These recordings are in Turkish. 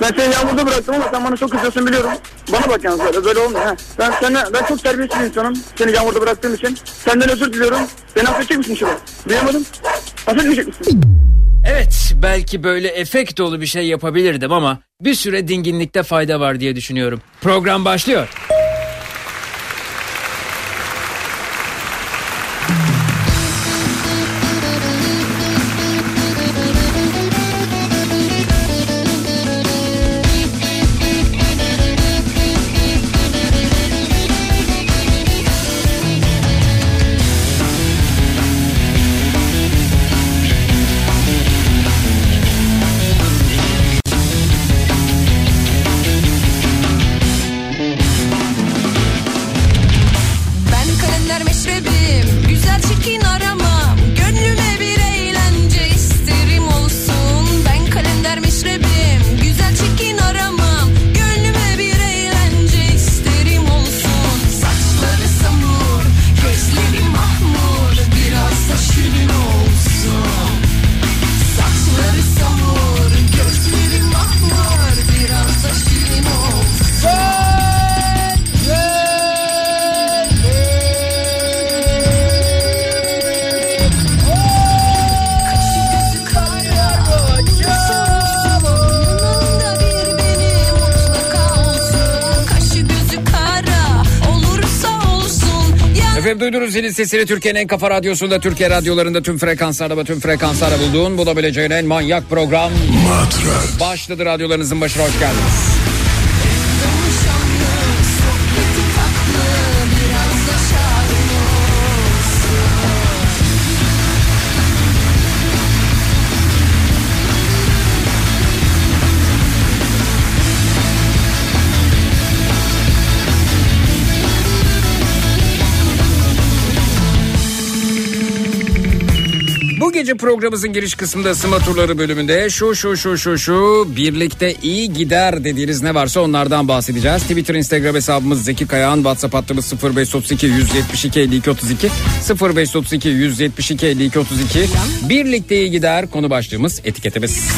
Ben seni yağmurda bıraktım ama sen bana çok kızıyorsun biliyorum. Bana bak yalnız böyle, böyle olmuyor. Ha. Ben, sana, ben çok terbiyesiz bir insanım. Seni yağmurda bıraktığım için. Senden özür diliyorum. Beni affedecek misin Şuba? Duyamadım. Affetmeyecek misin? Evet belki böyle efekt dolu bir şey yapabilirdim ama bir süre dinginlikte fayda var diye düşünüyorum. Program başlıyor. Sesini Türkiye'nin en kafa radyosunda Türkiye radyolarında tüm frekanslarda ve tüm frekanslarda bulduğun bulabileceğin en manyak program başladı radyolarınızın başına hoş geldiniz. Gece programımızın giriş kısmında ısınma turları bölümünde şu şu şu şu şu birlikte iyi gider dediğiniz ne varsa onlardan bahsedeceğiz. Twitter, Instagram hesabımız Zeki Kayağan, WhatsApp hattımız 0532 172 52 32 0532 172 52 32 birlikte iyi gider konu başlığımız etiketimiz.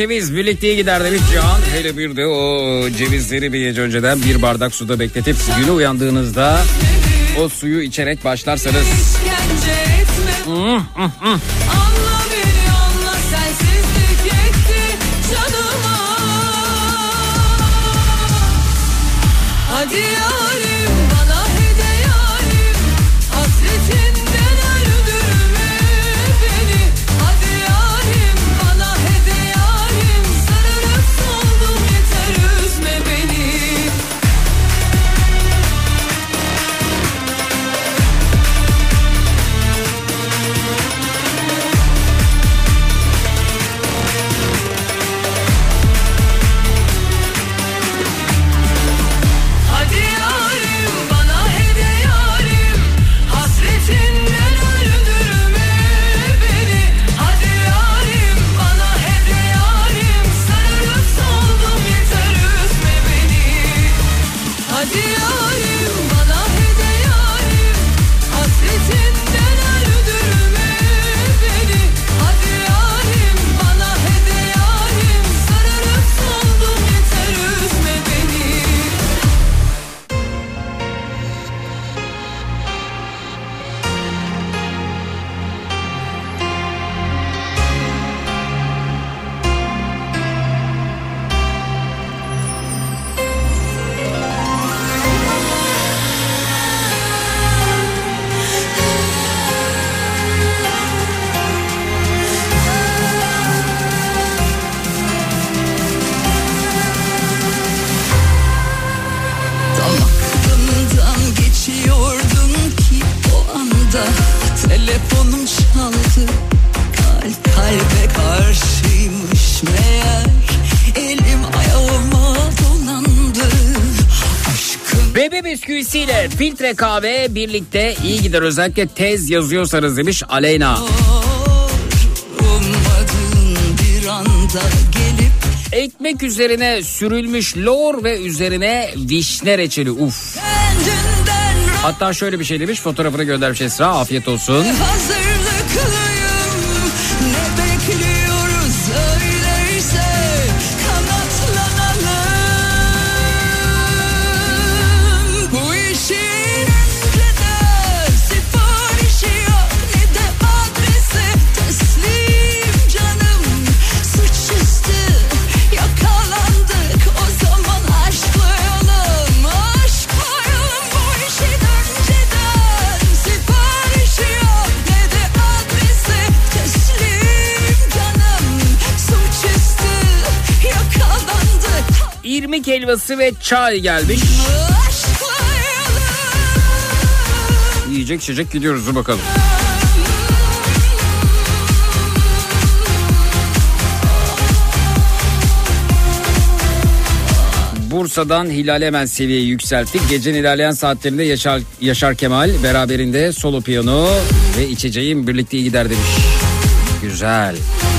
Ceviz birlikte gider demiş Cihan. Hele bir de o cevizleri bir gece önceden bir bardak suda bekletip güne uyandığınızda o suyu içerek başlarsanız. Hadi yarim filtre kahve birlikte iyi gider özellikle tez yazıyorsanız demiş Aleyna. ummadığın bir anda gelip Ekmek üzerine sürülmüş lor ve üzerine vişne reçeli uf. Hatta şöyle bir şey demiş fotoğrafını göndermiş Esra afiyet olsun. Hazırlıklıyım helvası ve çay gelmiş. Yiyecek içecek gidiyoruz dur bakalım. Bursa'dan Hilal hemen seviyeyi yükselttik. Gecenin ilerleyen saatlerinde Yaşar, Yaşar Kemal beraberinde solo piyano ve içeceğim birlikte iyi gider demiş. Güzel. Sana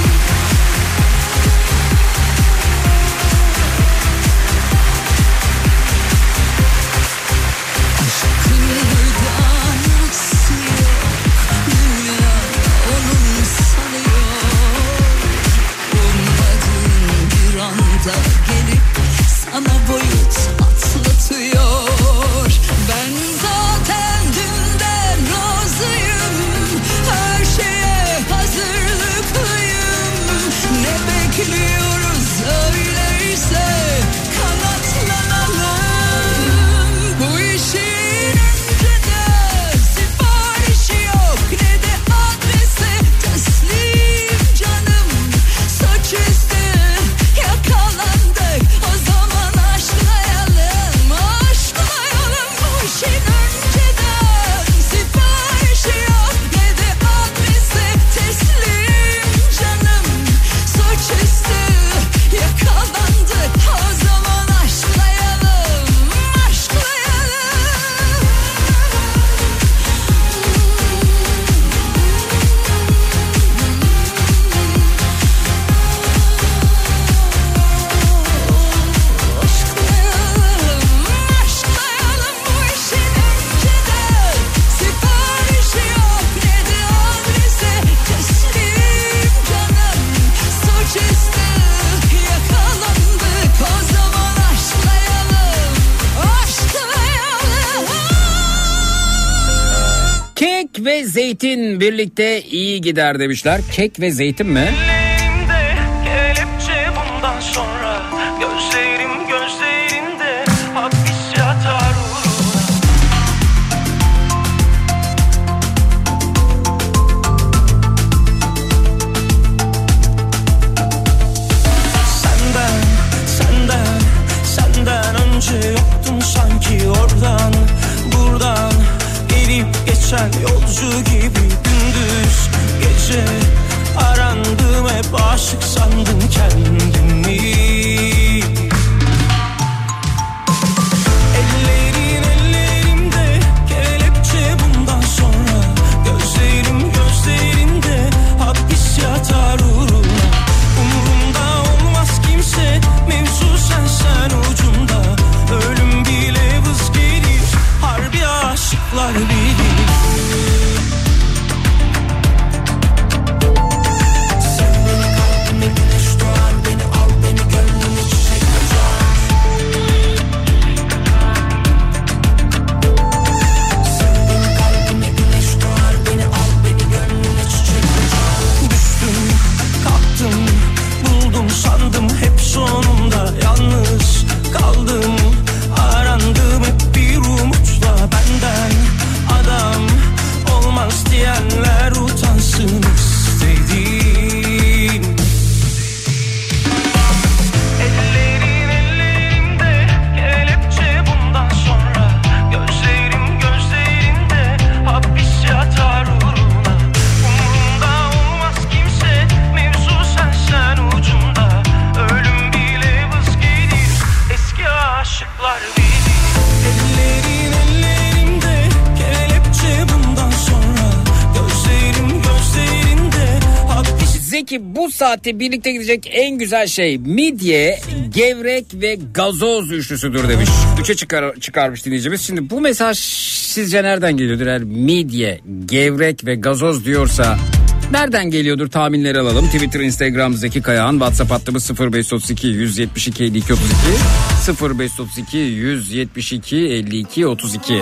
zeytin birlikte iyi gider demişler. Kek ve zeytin mi? Zeki bu saatte birlikte gidecek en güzel şey midye, gevrek ve gazoz üçlüsüdür demiş. Üçe çıkar, çıkarmış dinleyicimiz. Şimdi bu mesaj sizce nereden geliyordur? Eğer midye, gevrek ve gazoz diyorsa nereden geliyordur tahminleri alalım. Twitter, Instagram Zeki Kayağan, WhatsApp hattımız 0532 172 52 32 0532 172 52 32.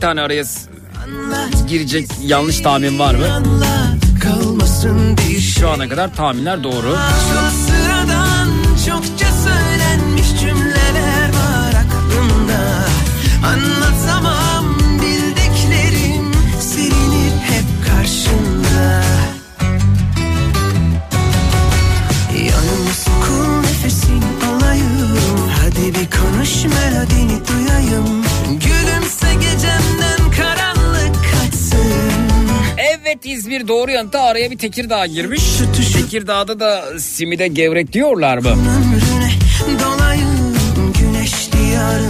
tane araya Anlat girecek yanlış tahmin var mı? anlat Şu ana kadar tahminler doğru. Çok çokça söylenmiş cümleler var aklımda Anlatamam Evet İzmir doğru yanıta araya bir Tekirdağ girmiş. Tekirdağ'da da simide gevrek diyorlar mı? ömrüne güneşli yarınların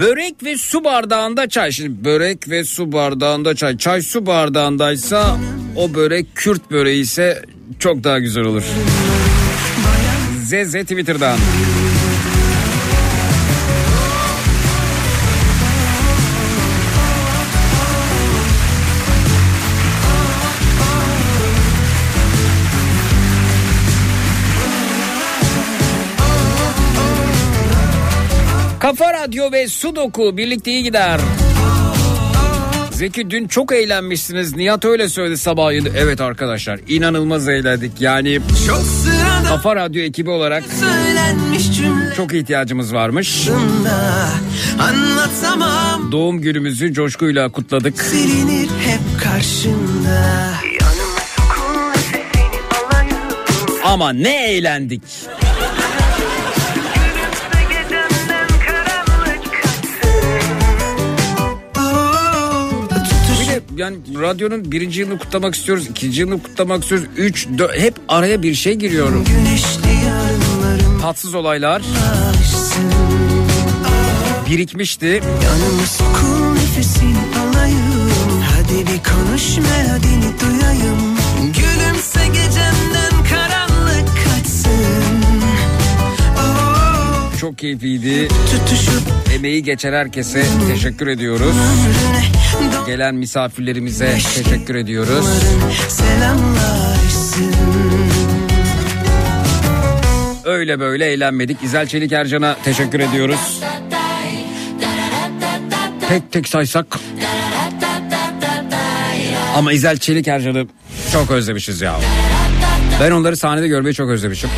Börek ve su bardağında çay. Şimdi börek ve su bardağında çay. Çay su bardağındaysa o börek Kürt böreği ise çok daha güzel olur. Zeze Twitter'dan. Radyo ve Sudoku birlikte iyi gider. Zeki dün çok eğlenmişsiniz. Nihat öyle söyledi sabahleyin. Evet arkadaşlar inanılmaz eğlendik. Yani Çok Kafa Radyo ekibi olarak çok ihtiyacımız varmış. Anlatamam Doğum günümüzü coşkuyla kutladık. silinir hep karşında Ama ne eğlendik. Yani radyonun birinci yılını kutlamak istiyoruz. ikinci yılını kutlamak istiyoruz. Üç, dört, hep araya bir şey giriyor. Güneşli yarınlarım Tatsız olaylar aşsın birikmişti. Yanıma sokul nefesini alayım Hadi bir konuş melodini duyayım Gülümse gecemden karanlık kaçsın oh, Çok keyifliydi. Tutuşup Emeği geçen herkese teşekkür ediyoruz. Gelen misafirlerimize teşekkür ediyoruz. Öyle böyle eğlenmedik. İzel Çelik Ercan'a teşekkür ediyoruz. Tek tek saysak. Ama İzel Çelik Ercan'ı çok özlemişiz ya. Ben onları sahnede görmeyi çok özlemişim.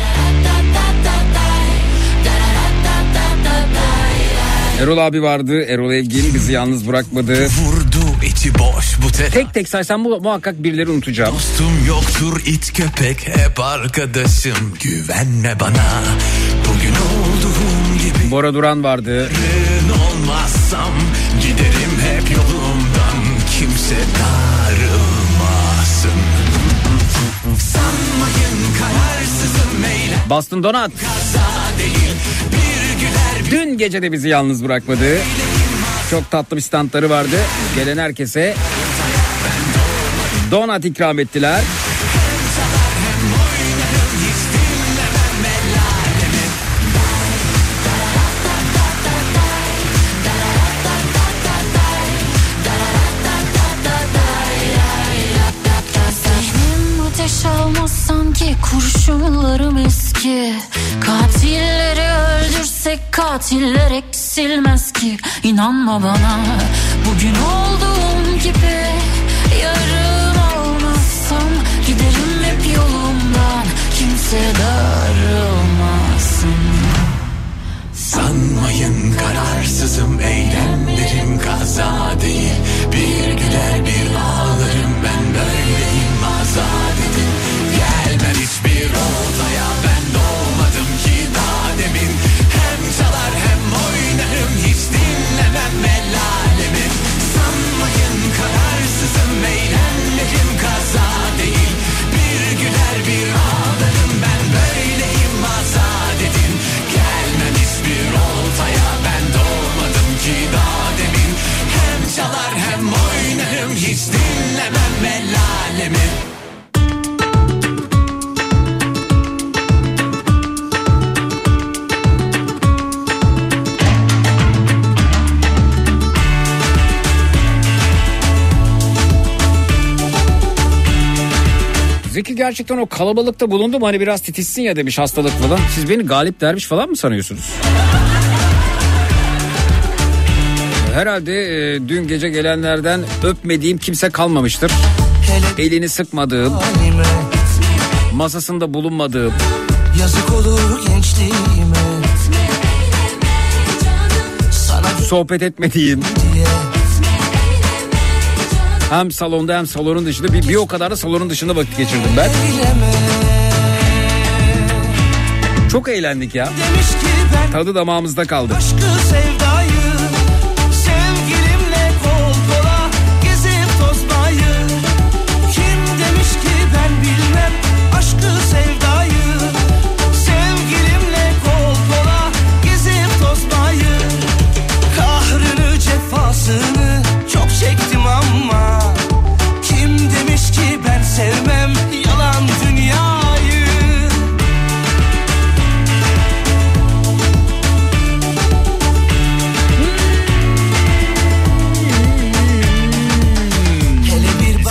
Erol abi vardı. Erol Evgin bizi yalnız bırakmadı. Vurdu içi boş bu tek Tek tek saysam bu muhakkak birileri unutacağım. Dostum yoktur it köpek hep arkadaşım güvenme bana Bugün olduğum gibi Bora Duran vardı. yarın olmazsam Giderim hep yolumdan kimse darılmasın Sanmayın kararsızım eylem Boston Donat. güler Dün gece de bizi yalnız bırakmadı. Çok tatlı bir standları vardı. Gelen herkese donat ikram ettiler. Zihnim ateş eski Katilleri öldürsek katiller eksilmez ki. İnanma bana bugün olduğum gibi Yarın olmazsam giderim hep yolumdan. Kimse darılmasın. Sanmayın kararsızım eylemlerim kaza değil. Bir güler bir Zeki gerçekten o kalabalıkta bulundu mu hani biraz titizsin ya demiş hastalık falan. Siz beni galip derviş falan mı sanıyorsunuz? Herhalde e, dün gece gelenlerden öpmediğim kimse kalmamıştır. Elini sıkmadığım, masasında bulunmadığım, Yazık olur gençliğime sohbet etmediğim, diye hem salonda hem salonun dışında bir, bir o kadar da salonun dışında vakit geçirdim ben. Çok eğlendik ya. Tadı damağımızda kaldı. aşkı sevdayı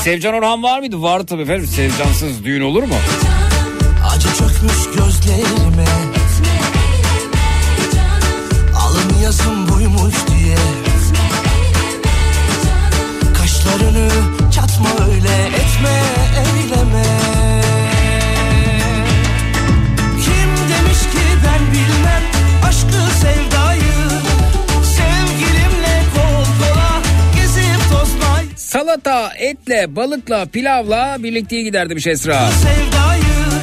Sevcan Orhan var mıydı? Vardı tabii efendim. Sevcansız düğün olur mu? acı çökmüş gözlerime Alın yazım buymuş diye Kaşlarını çatma öyle etme Salata, etle, balıkla, pilavla birlikte giderdi bir şey Esra.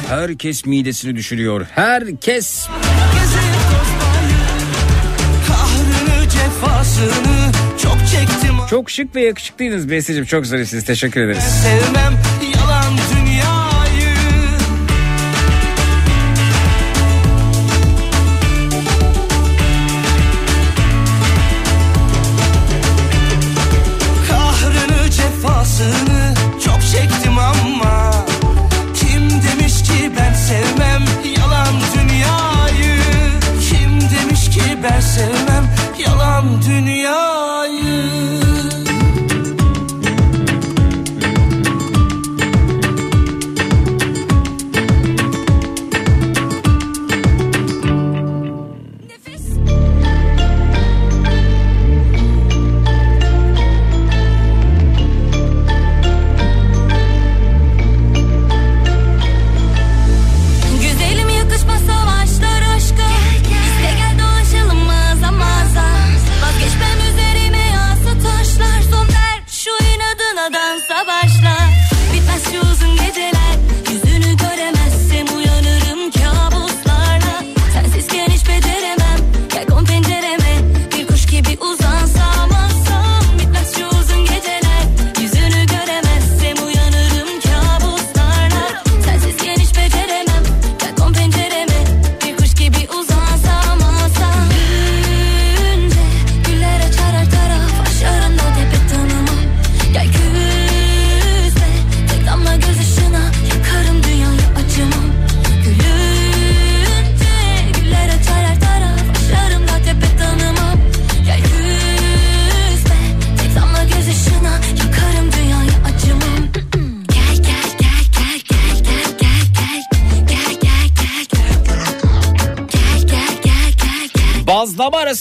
Herkes midesini düşürüyor. Herkes. Çok şık ve yakışıklıydınız Besi'cim. Çok zarifsiniz. Teşekkür ederiz. Sevmem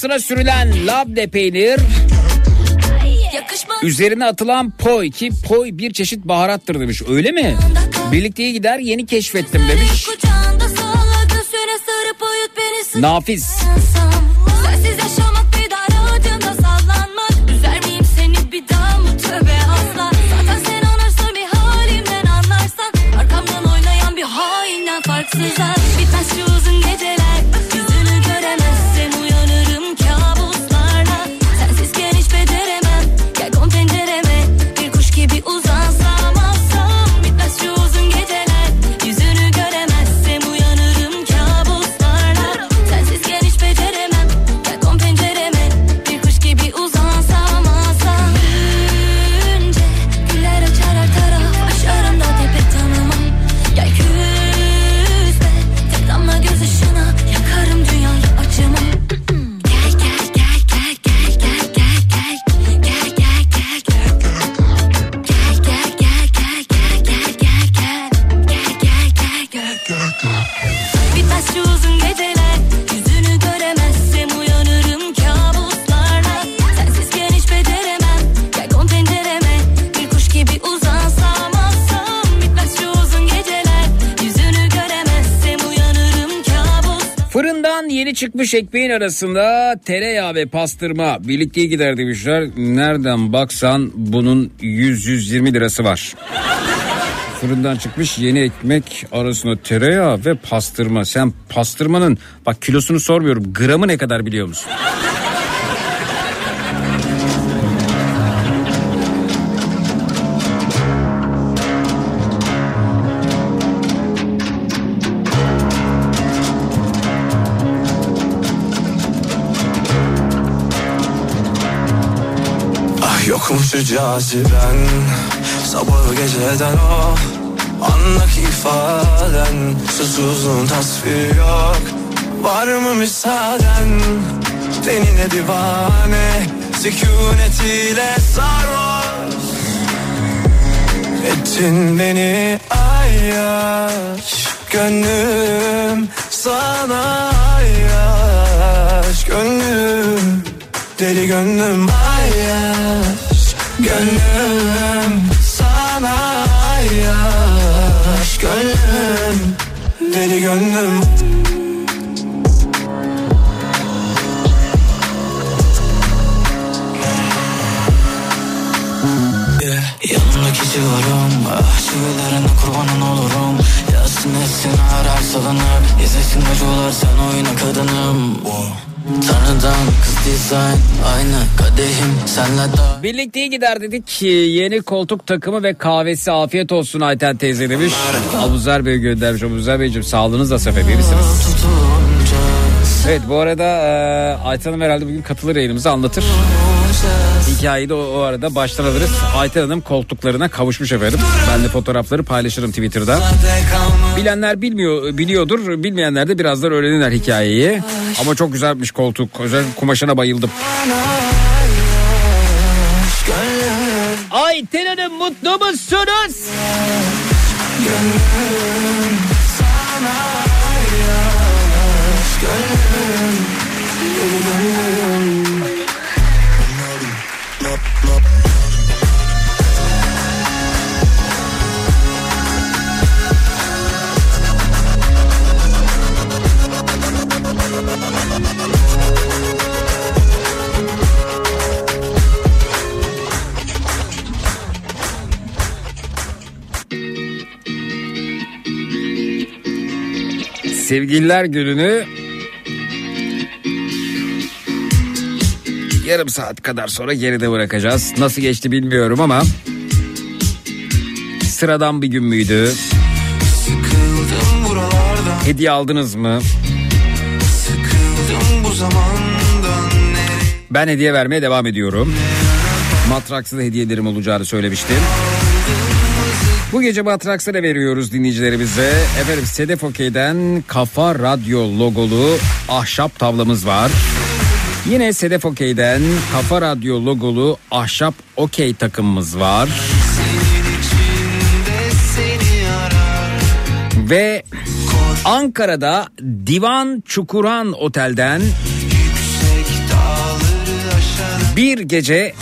Arasına sürülen labne peynir Üzerine atılan poi ki poi bir çeşit baharattır demiş. Öyle mi? Birlikte gider yeni keşfettim demiş. Nafiz. Güzel. çıkmış ekmeğin arasında tereyağı ve pastırma birlikte gider demişler. Nereden baksan bunun 100-120 lirası var. Fırından çıkmış yeni ekmek arasında tereyağı ve pastırma. Sen pastırmanın bak kilosunu sormuyorum gramı ne kadar biliyor musun? Komşu caziben Sabahı geceden o Anlak ifaden. Susuzluğun tasviri yok. Var mı müsaaden? Denine divane Sükunetiyle sarhoş Ettin beni ayyaş. Gönlüm sana ayyaş. Gönlüm Deli gönlüm ayyaş. Gönlüm sana yaş Gönlüm deli gönlüm. Yanımda kişi varım Ah şivelerine kurbanın olurum. Yazsın etsin arar salınır. İzlesin acılar sen oyuna kadınım. Oh. Tanrıdan kız dizayn Aynı kadehim senle daha Birlikte gider dedik. ki Yeni koltuk takımı ve kahvesi afiyet olsun Ayten teyze demiş. Abuzer Bey göndermiş. Abuzer Beyciğim sağlığınızla sebebi misiniz? tutunca Evet bu arada e, Ayten Hanım herhalde bugün katılır yayınımıza anlatır. Hikayeyi de o, o arada baştan alırız. Ayten Hanım koltuklarına kavuşmuş efendim. Ben de fotoğrafları paylaşırım Twitter'da. Bilenler bilmiyor biliyordur. Bilmeyenler de birazdan öğrenirler hikayeyi. Ama çok güzelmiş koltuk. Özellikle kumaşına bayıldım. Ayten Hanım mutlu musunuz? Sevgililer gününü yarım saat kadar sonra geride bırakacağız. Nasıl geçti bilmiyorum ama sıradan bir gün müydü? Hediye aldınız mı? Ben hediye vermeye devam ediyorum. Matraks'ta da hediyelerim olacağını söylemiştim. Bu gece Matraks'a da veriyoruz dinleyicilerimize. Efendim Sedef Okey'den Kafa Radyo logolu ahşap tavlamız var. Yine Sedef Okey'den Kafa Radyo logolu ahşap okey takımımız var. Ve Ankara'da Divan Çukuran Otel'den bir gece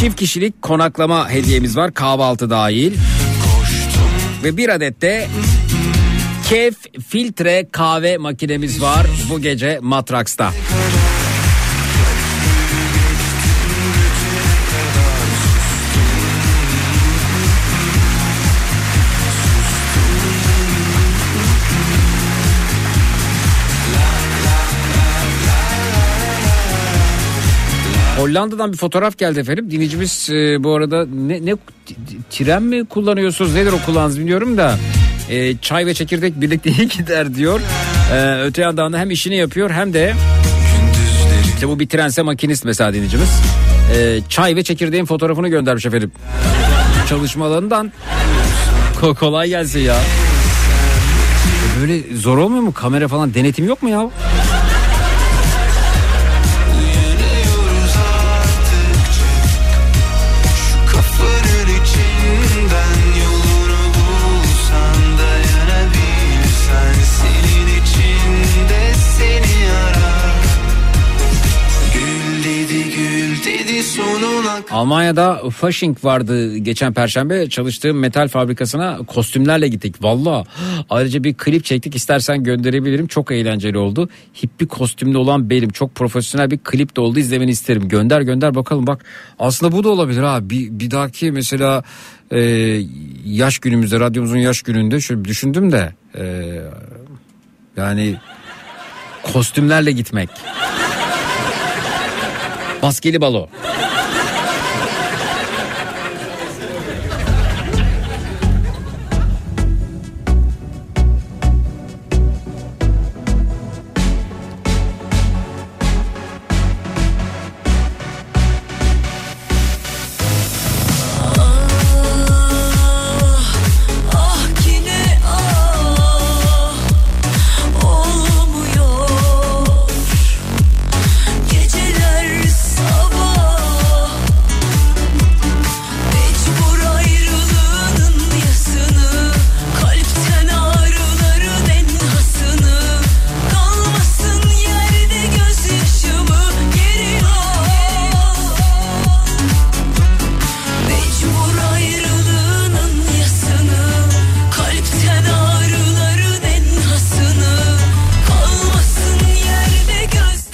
çift kişilik konaklama hediyemiz var kahvaltı dahil. Ve bir adet de Kef filtre kahve makinemiz var bu gece Matraks'ta. Hollanda'dan bir fotoğraf geldi efendim. Dinleyicimiz e, bu arada ne, ne tren mi kullanıyorsunuz nedir o kullandığınız bilmiyorum da e, çay ve çekirdek birlikte iyi gider diyor. E, öte yandan da hem işini yapıyor hem de işte bu bir trense makinist mesela dinleyicimiz. E, çay ve çekirdeğin fotoğrafını göndermiş efendim. Çalışma alanından Ko- kolay gelsin ya. E, Böyle zor olmuyor mu? Kamera falan denetim yok mu ya? Almanya'da Fasching vardı geçen perşembe çalıştığım metal fabrikasına kostümlerle gittik. Valla ayrıca bir klip çektik istersen gönderebilirim çok eğlenceli oldu. Hippi kostümlü olan benim çok profesyonel bir klip de oldu izlemeni isterim. Gönder gönder bakalım bak aslında bu da olabilir ha bir, bir dahaki mesela e, yaş günümüzde radyomuzun yaş gününde şöyle düşündüm de e, yani kostümlerle gitmek. Maskeli balo.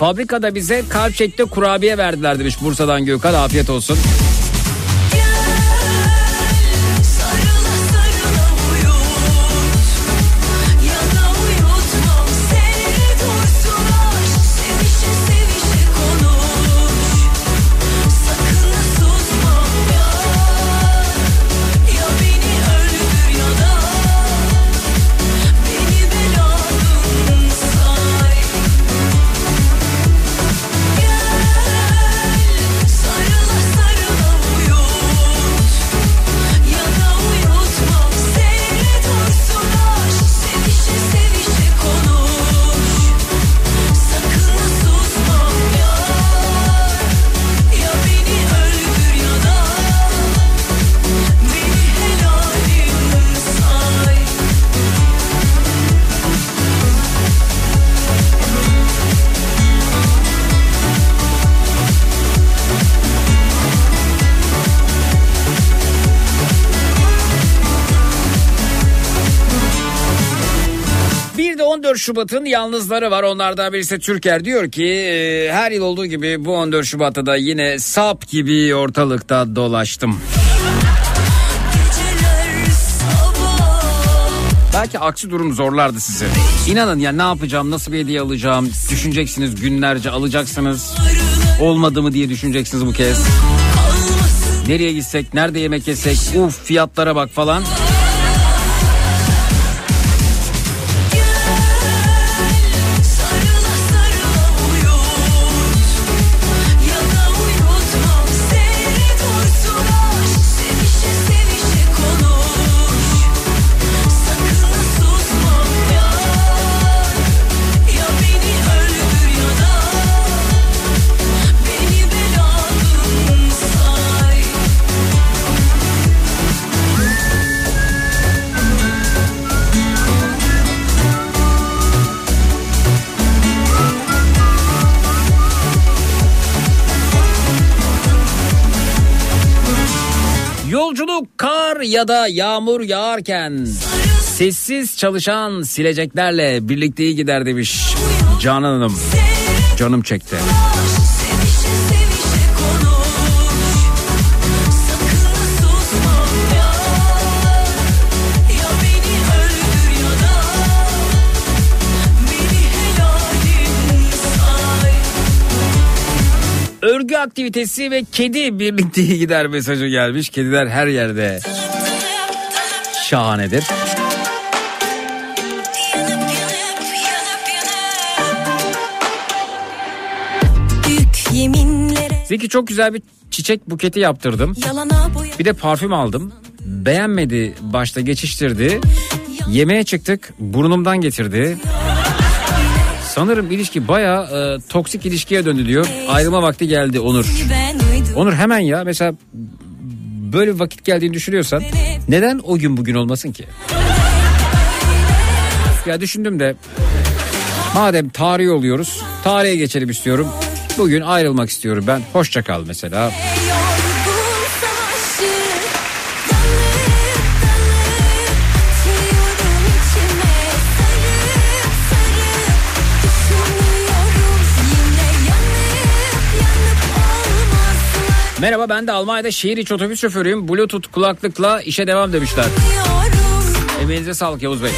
Fabrikada bize kalp şeklinde kurabiye verdiler demiş Bursa'dan Gökhan afiyet olsun. Şubat'ın yalnızları var. Onlardan birisi Türker diyor ki e, her yıl olduğu gibi bu 14 Şubat'ta da yine sap gibi ortalıkta dolaştım. Belki aksi durum zorlardı sizi. İnanın ya ne yapacağım, nasıl bir hediye alacağım düşüneceksiniz günlerce alacaksınız. Olmadı mı diye düşüneceksiniz bu kez. Nereye gitsek, nerede yemek yesek, uf fiyatlara bak falan. Ya da yağmur yağarken sessiz çalışan sileceklerle birlikte iyi gider demiş Canan Hanım. Canım çekti. Örgü aktivitesi ve kedi birlikte gider mesajı gelmiş. Kediler her yerde şahanedir. Zeki çok güzel bir çiçek buketi yaptırdım. Bir de parfüm aldım. Beğenmedi başta geçiştirdi. Yemeğe çıktık burnumdan getirdi. Sanırım ilişki baya e, toksik ilişkiye döndü diyor. Ayrılma vakti geldi Onur. Onur hemen ya mesela böyle bir vakit geldiğini düşünüyorsan neden o gün bugün olmasın ki? Ya düşündüm de madem tarih oluyoruz tarihe geçelim istiyorum. Bugün ayrılmak istiyorum ben. Hoşça kal mesela. Merhaba ben de Almanya'da şehir içi otobüs şoförüyüm. Bluetooth kulaklıkla işe devam demişler. Emeğinize sağlık Yavuz Bey.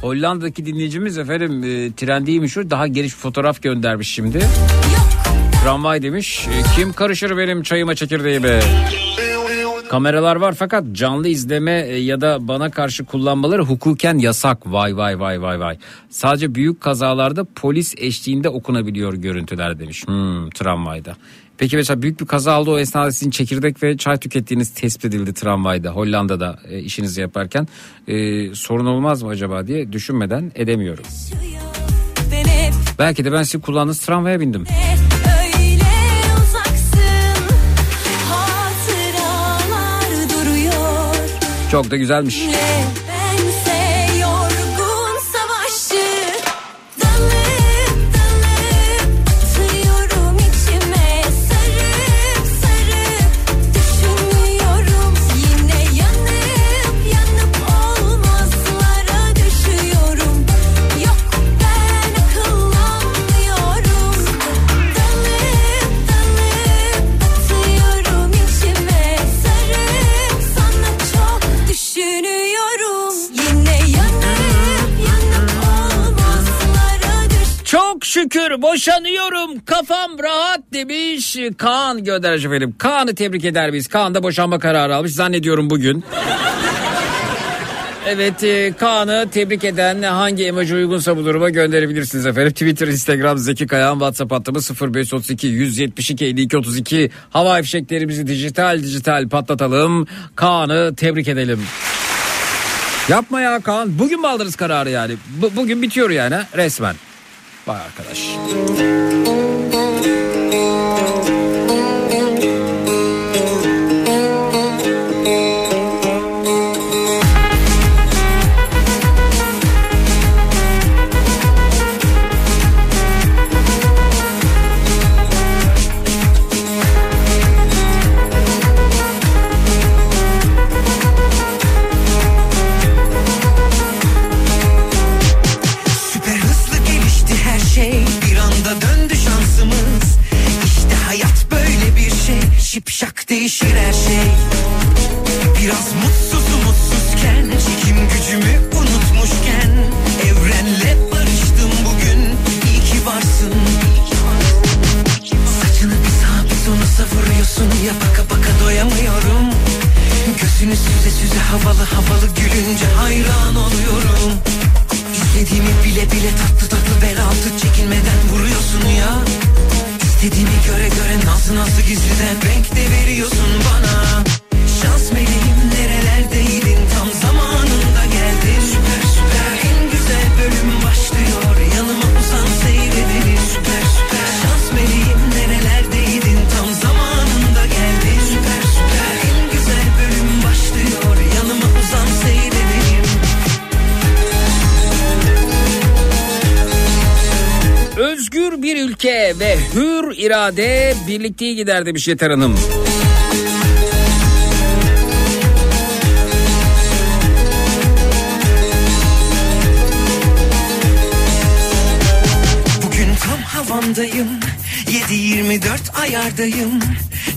Hollanda'daki dinleyicimiz efendim e, trendiymiş o. Daha geniş bir fotoğraf göndermiş şimdi. Tramvay demiş. E, kim karışır benim çayıma çekirdeğime? Kameralar var fakat canlı izleme e, ya da bana karşı kullanmaları hukuken yasak. Vay vay vay vay vay. Sadece büyük kazalarda polis eşliğinde okunabiliyor görüntüler demiş. Hmm, tramvayda. Peki mesela büyük bir kaza oldu o esnada sizin çekirdek ve çay tükettiğiniz tespit edildi tramvayda Hollanda'da e, işinizi yaparken. E, sorun olmaz mı acaba diye düşünmeden edemiyorum. Belki de ben sizin kullandığınız tramvaya bindim. Çok da güzelmiş. Şükür boşanıyorum kafam rahat demiş Kaan göndermiş efendim. Kaan'ı tebrik eder miyiz? Kaan da boşanma kararı almış zannediyorum bugün. Evet e, Kaan'ı tebrik eden hangi emoji uygunsa bu duruma gönderebilirsiniz efendim. Twitter, Instagram, Zeki Kayağan, WhatsApp hattımız 0532 172 52 32. Hava fişeklerimizi dijital dijital patlatalım. Kaan'ı tebrik edelim. Yapma ya Kaan. Bugün mü aldınız kararı yani? Bu- bugün bitiyor yani resmen. Vay arkadaş. Değişir her şey. Biraz mutsuzum mutsuzken Çekim gücümü unutmuşken Evrenle barıştım bugün. İyi ki varsın. Saçını bir sağa bir sola savuruyorsun. Ya baka baka doyamıyorum. Gözünü süze süze havalı havalı gülünce hayran oluyorum. İstediğimi bile bile tatlı tatlı bel altı çekinmeden vuruyorsun ya İstediğimi göre göre nazlı nazlı gizliden renk de veriyorsun bana. Şans meleğim Özgür bir ülke ve hür irade birlikte iyi gider demiş Yeter Hanım. Bugün tam havamdayım. 7-24 ayardayım.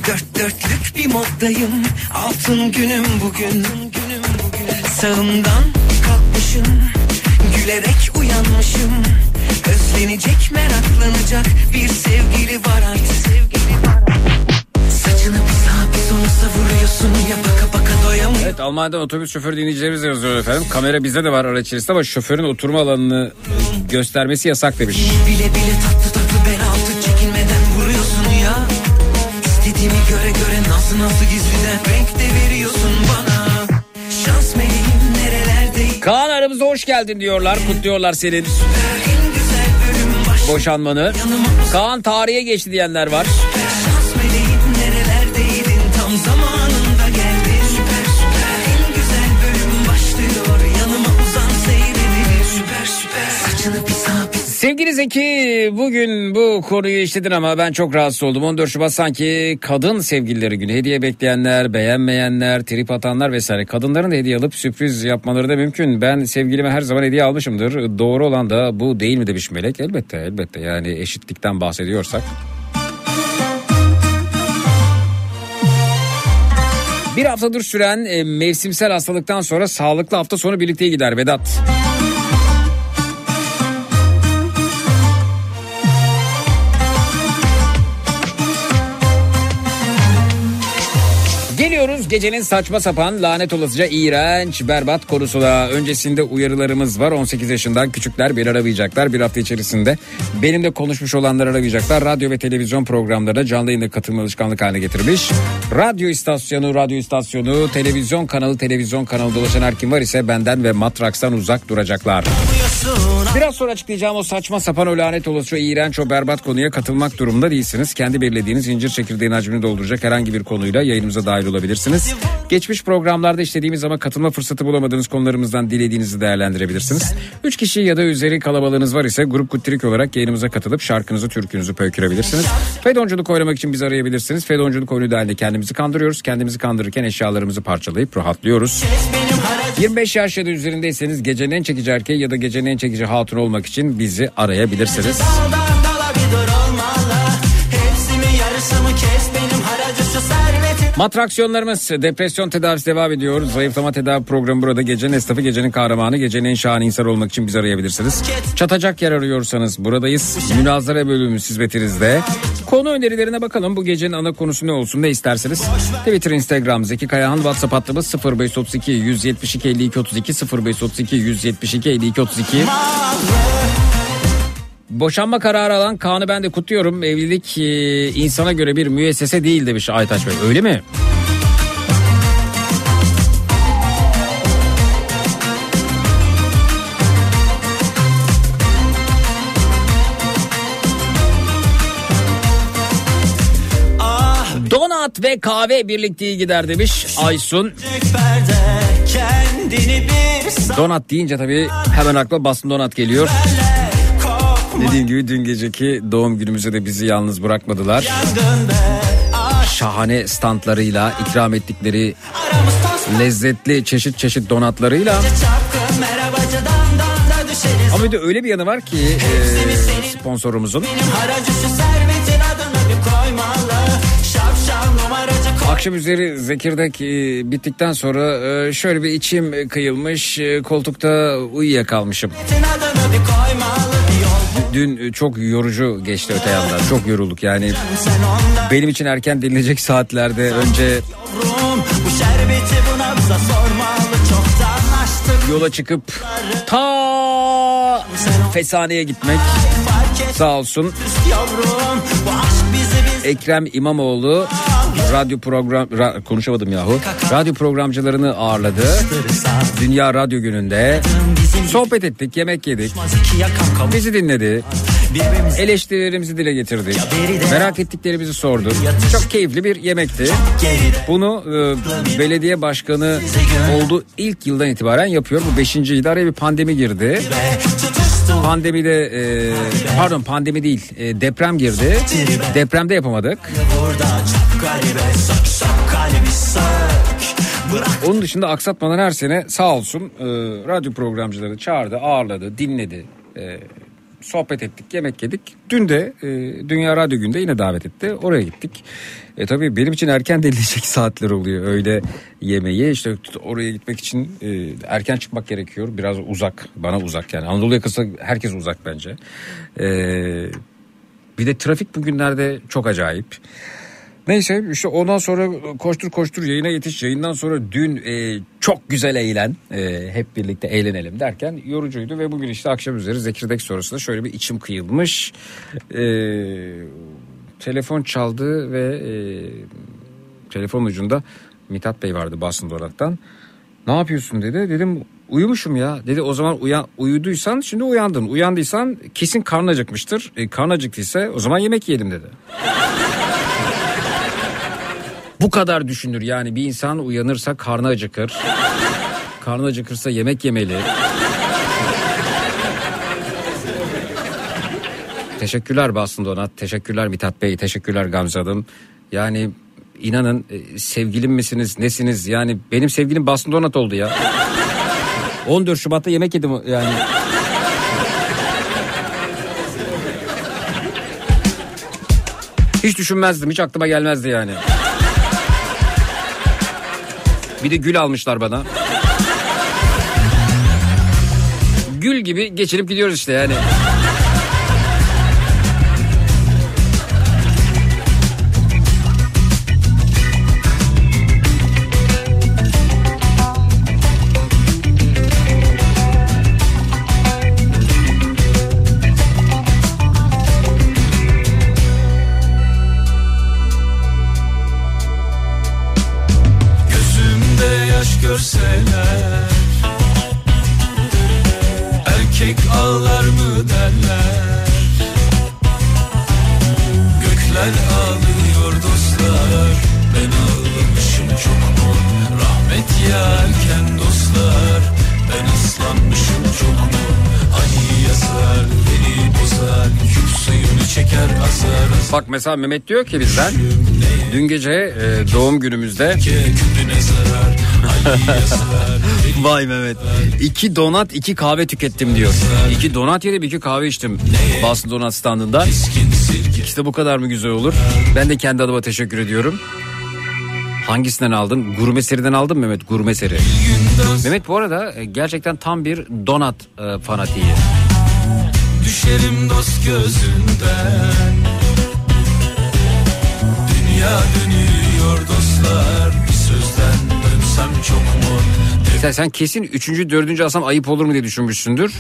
Dört dörtlük bir moddayım. Altın günüm bugün. Sağımdan kalkmışım. Gülerek uyanmışım Özlenecek meraklanacak Bir sevgili var artık Saçını bir sağa bir sola savuruyorsun Ya baka baka doyamıyorum Evet Almanya'dan otobüs şoförü dinleyicilerimiz yazıyor efendim. Kamera bizde de var araç içerisinde ama şoförün oturma alanını göstermesi yasak demiş. Bile bile tatlı tatlı bel altı çekinmeden vuruyorsun ya İstediğimi göre göre nasıl nasıl gizliden renk de veriyorsun bana Şans meleğim nerelerdeyim Kaan aramıza hoş geldin diyorlar. Kutluyorlar senin boşanmanı. Kaan tarihe geçti diyenler var. Sevgili Zeki bugün bu konuyu işledin ama ben çok rahatsız oldum. 14 Şubat sanki kadın sevgilileri günü. Hediye bekleyenler, beğenmeyenler, trip atanlar vesaire. Kadınların da hediye alıp sürpriz yapmaları da mümkün. Ben sevgilime her zaman hediye almışımdır. Doğru olan da bu değil mi demiş Melek. Elbette elbette yani eşitlikten bahsediyorsak. Bir haftadır süren e, mevsimsel hastalıktan sonra sağlıklı hafta sonu birlikte gider Vedat. Geliyoruz gecenin saçma sapan lanet olasıca iğrenç berbat konusuna. Öncesinde uyarılarımız var. 18 yaşından küçükler beni aramayacaklar. Bir hafta içerisinde benimle konuşmuş olanlar arayacaklar. Radyo ve televizyon programlarına canlı yayında katılma alışkanlık haline getirmiş. Radyo istasyonu, radyo istasyonu, televizyon kanalı, televizyon kanalı dolaşan her kim var ise benden ve Matraks'tan uzak duracaklar. Biraz sonra açıklayacağım o saçma sapan o lanet olası o iğrenç o berbat konuya katılmak durumunda değilsiniz. Kendi belirlediğiniz incir çekirdeğin hacmini dolduracak herhangi bir konuyla yayınımıza dahil olabilirsiniz. Geçmiş programlarda işlediğimiz ama katılma fırsatı bulamadığınız konularımızdan dilediğinizi değerlendirebilirsiniz. Üç kişi ya da üzeri kalabalığınız var ise grup kuttirik olarak yayınımıza katılıp şarkınızı türkünüzü pöykürebilirsiniz. Fedonculuk oynamak için bizi arayabilirsiniz. Fedonculuk oyunu dahilinde kendimizi kandırıyoruz. Kendimizi kandırırken eşyalarımızı parçalayıp rahatlıyoruz. 25 yaş ya da üzerindeyseniz gecenin en çekici erkeği ya da gecenin en çekici hatun olmak için bizi arayabilirsiniz. Daldan dala bir Matraksiyonlarımız depresyon tedavisi devam ediyor. Zayıflama tedavi programı burada. Gecenin esnafı, gecenin kahramanı, gecenin en şahane insan olmak için bizi arayabilirsiniz. Çatacak yer arıyorsanız buradayız. Münazara bölümü hizmetinizde. Konu önerilerine bakalım. Bu gecenin ana konusu ne olsun ne isterseniz. Twitter, Instagram, Zeki Kayahan, WhatsApp hattımız 0532 172 52 32 0532 172 52 32. Boşanma kararı alan Kaan'ı ben de kutluyorum. Evlilik e, insana göre bir müessese değil demiş Aytaç Bey. Öyle mi? Donat ve kahve birlikte gider demiş Aysun. Perde Donat deyince tabii hemen akla basın donat geliyor. Kopma Dediğim gibi dün geceki doğum günümüzde de bizi yalnız bırakmadılar. Şahane standlarıyla ikram ettikleri lezzetli çeşit çeşit donatlarıyla. Ama bir de öyle bir yanı var ki e, sponsorumuzun. Akşam üzeri Zekirdek e, bittikten sonra e, şöyle bir içim kıyılmış e, koltukta uyuyakalmışım. yol Dün e, çok yorucu geçti öte yandan. Çok yorulduk yani. Benim için erken dinlenecek saatlerde önce yola çıkıp ta Fesane'ye gitmek. Sağ olsun Ekrem İmamoğlu radyo program ra- konuşamadım yahu. Radyo programcılarını ağırladı. Dünya Radyo Günü'nde sohbet ettik yemek yedik. Bizi dinledi. Eleştirilerimizi dile getirdik. Merak ettiklerimizi sorduk. Çok keyifli bir yemekti. Bunu e, belediye başkanı olduğu ilk yıldan itibaren yapıyor. Bu beşinci yılda araya bir pandemi girdi pandemide e, pardon pandemi değil e, deprem girdi depremde yapamadık Onun dışında aksatmadan her sene sağ olsun e, radyo programcıları çağırdı, ağırladı, dinledi. E, sohbet ettik, yemek yedik. Dün de e, Dünya Radyo Günü'nde yine davet etti. Oraya gittik. E tabii benim için erken denilecek saatler oluyor. Öyle yemeği işte oraya gitmek için e, erken çıkmak gerekiyor. Biraz uzak, bana uzak yani. Anadolu yakası herkes uzak bence. E, bir de trafik bugünlerde çok acayip. Neyse işte ondan sonra koştur koştur yayına yetiş. Yayından sonra dün e, çok güzel eğlen. e, hep birlikte eğlenelim derken yorucuydu. Ve bugün işte akşam üzeri Zekirdek sonrasında şöyle bir içim kıyılmış. E, telefon çaldı ve e, telefon ucunda Mithat Bey vardı Basın Donat'tan. Ne yapıyorsun dedi. Dedim uyumuşum ya. Dedi o zaman uyan, uyuduysan şimdi uyandın. Uyandıysan kesin karnın acıkmıştır. E, karnın acıktıysa o zaman yemek yiyelim dedi. Bu kadar düşünür yani bir insan uyanırsa karnı acıkır. Karnı acıkırsa yemek yemeli. Teşekkürler Basın Donat, teşekkürler Mithat Bey, teşekkürler Gamze Hanım. Yani inanın e, sevgilim misiniz, nesiniz? Yani benim sevgilim Basın Donat oldu ya. 14 Şubat'ta yemek yedim yani. Hiç düşünmezdim, hiç aklıma gelmezdi yani. Bir de gül almışlar bana. Gül gibi geçirip gidiyoruz işte yani. Bak mesela Mehmet diyor ki bizden dün gece e, doğum günümüzde Vay Mehmet. İki donat iki kahve tükettim diyor. İki donat yedim iki kahve içtim. Boston Donat standında. Sirke İşte bu kadar mı güzel olur? Ben de kendi adıma teşekkür ediyorum. Hangisinden aldın? Gurme seriden aldın Mehmet? Gurme seri. Mehmet bu arada e, gerçekten tam bir donat e, fanatiği. Düşerim dost gözünden Dünya dönüyor dostlar Bir sözden dönsem çok mu Sen, sen kesin üçüncü, dördüncü alsam ayıp olur mu diye düşünmüşsündür.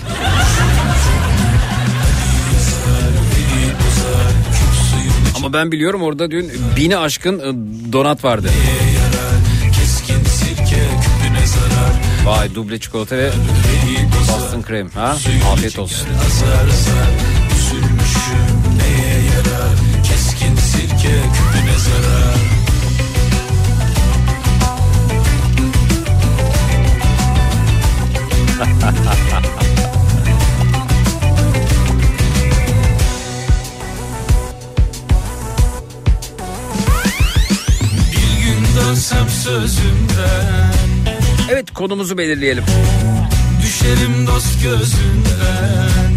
Ama ben biliyorum orada dün bini aşkın e, donat vardı. Keskin Vay duble çikolata ve bastın krem. Ha? Afiyet olsun. Keskin sirke küpüne zarar Bir gün dönsem sözümden Evet konumuzu belirleyelim. Düşerim dost gözünden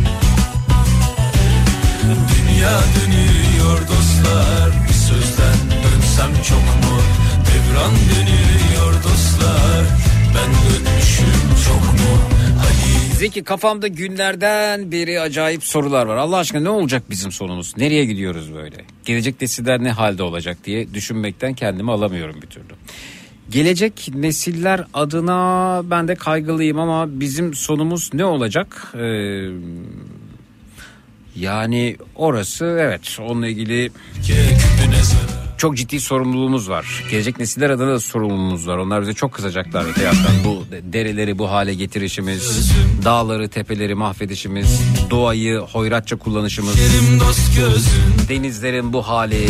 Dünya dönüyor dostlar Bir sözden dönsem çok mu hayran dönüyor dostlar Ben dönmüşüm çok mu Zeki kafamda günlerden beri acayip sorular var. Allah aşkına ne olacak bizim sonumuz? Nereye gidiyoruz böyle? Gelecek nesiller ne halde olacak diye düşünmekten kendimi alamıyorum bir türlü. Gelecek nesiller adına ben de kaygılıyım ama bizim sonumuz ne olacak? Ee, yani orası evet onunla ilgili çok ciddi sorumluluğumuz var. Gelecek nesiller adına da sorumluluğumuz var. Onlar bize çok kızacaklar öte yandan. Bu dereleri bu hale getirişimiz, dağları tepeleri mahvedişimiz, doğayı hoyratça kullanışımız, denizlerin bu hali.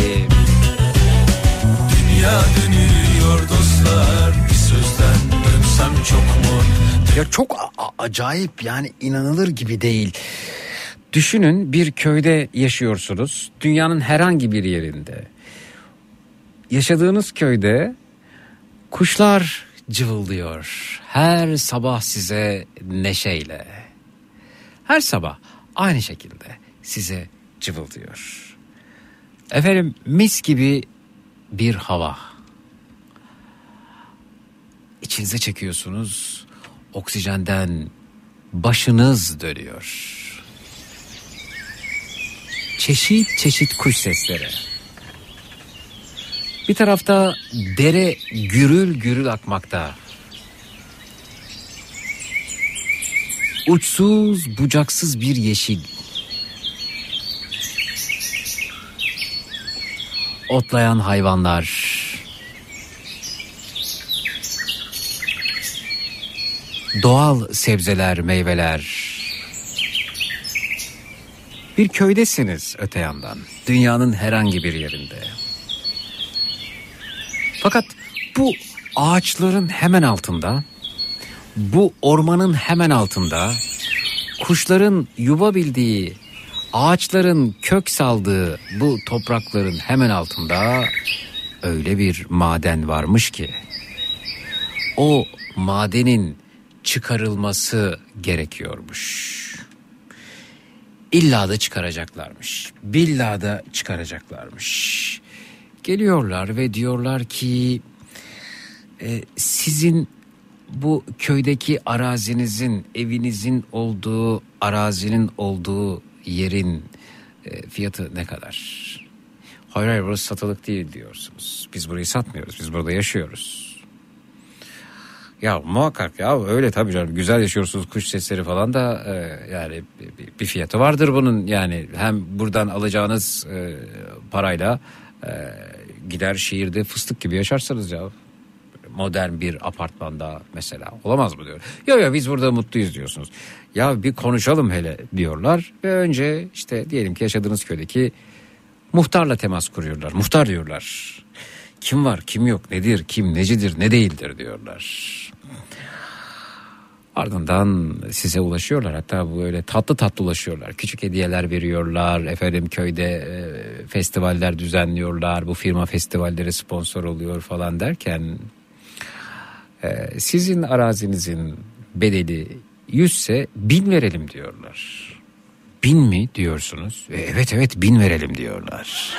Dünya dönüyor dostlar Bir sözden dönsem çok mu Ya çok acayip yani inanılır gibi değil. Düşünün bir köyde yaşıyorsunuz. Dünyanın herhangi bir yerinde. Yaşadığınız köyde kuşlar cıvıldıyor. Her sabah size neşeyle. Her sabah aynı şekilde size cıvıldıyor. Efendim mis gibi bir hava. İçinize çekiyorsunuz. Oksijenden başınız dönüyor. Çeşit çeşit kuş sesleri. Bir tarafta dere gürül gürül akmakta. Uçsuz bucaksız bir yeşil. Otlayan hayvanlar. Doğal sebzeler, meyveler. Bir köydesiniz öte yandan. Dünyanın herhangi bir yerinde. Fakat bu ağaçların hemen altında, bu ormanın hemen altında, kuşların yuva bildiği, ağaçların kök saldığı bu toprakların hemen altında öyle bir maden varmış ki o madenin çıkarılması gerekiyormuş. İlla da çıkaracaklarmış. Billa da çıkaracaklarmış. Geliyorlar ve diyorlar ki e, sizin bu köydeki arazinizin, evinizin olduğu, arazinin olduğu yerin e, fiyatı ne kadar? Hayır hayır burası satılık değil diyorsunuz. Biz burayı satmıyoruz. Biz burada yaşıyoruz. Ya muhakkak ya öyle tabii canım güzel yaşıyorsunuz kuş sesleri falan da e, yani bir, bir fiyatı vardır bunun yani hem buradan alacağınız e, parayla e, gider şehirde fıstık gibi yaşarsınız ya modern bir apartmanda mesela olamaz mı diyor. Yok yok biz burada mutluyuz diyorsunuz. Ya bir konuşalım hele diyorlar ve önce işte diyelim ki yaşadığınız köydeki muhtarla temas kuruyorlar. Muhtar diyorlar. Kim var kim yok nedir kim necidir ne değildir diyorlar. Ardından size ulaşıyorlar hatta böyle tatlı tatlı ulaşıyorlar. Küçük hediyeler veriyorlar. Efendim köyde e, festivaller düzenliyorlar. Bu firma festivallere sponsor oluyor falan derken e, sizin arazinizin bedeli yüzse bin verelim diyorlar. Bin mi diyorsunuz? E, evet evet bin verelim diyorlar.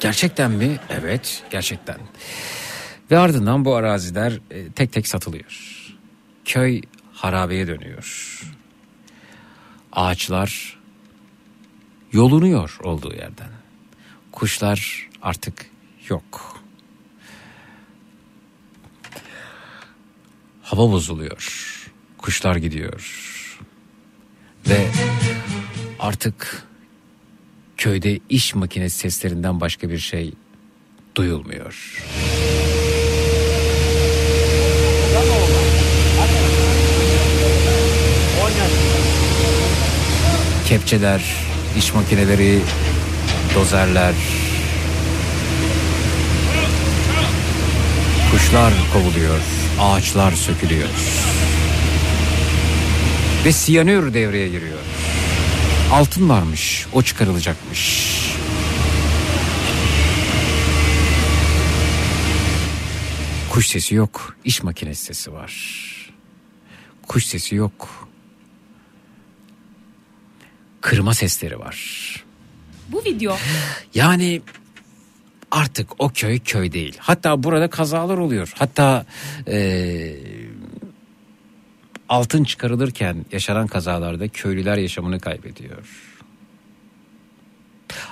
Gerçekten mi? Evet gerçekten. Ve ardından bu araziler e, tek tek satılıyor. Köy harabeye dönüyor. Ağaçlar yolunuyor olduğu yerden. Kuşlar artık yok. Hava bozuluyor. Kuşlar gidiyor. Ve artık köyde iş makinesi seslerinden başka bir şey duyulmuyor. Kepçeler, iş makineleri, dozerler, kuşlar kovuluyor, ağaçlar sökülüyor. Ve siyanür devreye giriyor. Altın varmış, o çıkarılacakmış. Kuş sesi yok, iş makinesi sesi var. Kuş sesi yok. Kırma sesleri var. Bu video Yani artık o köy köy değil. Hatta burada kazalar oluyor. Hatta e, altın çıkarılırken yaşanan kazalarda köylüler yaşamını kaybediyor.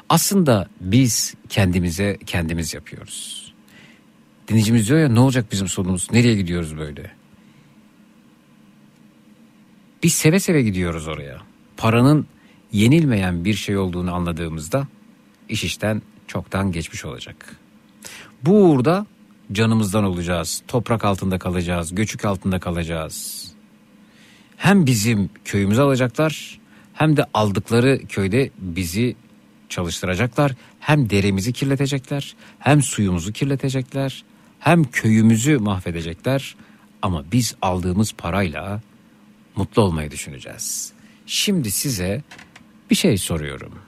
Aslında biz kendimize kendimiz yapıyoruz. Dinleyicimiz diyor ya ne olacak bizim sonumuz? Nereye gidiyoruz böyle? Biz seve seve gidiyoruz oraya. Paranın yenilmeyen bir şey olduğunu anladığımızda iş işten çoktan geçmiş olacak. Bu uğurda canımızdan olacağız. Toprak altında kalacağız. Göçük altında kalacağız. Hem bizim köyümüzü alacaklar hem de aldıkları köyde bizi çalıştıracaklar. Hem deremizi kirletecekler, hem suyumuzu kirletecekler, hem köyümüzü mahvedecekler. Ama biz aldığımız parayla mutlu olmayı düşüneceğiz. Şimdi size bir şey soruyorum.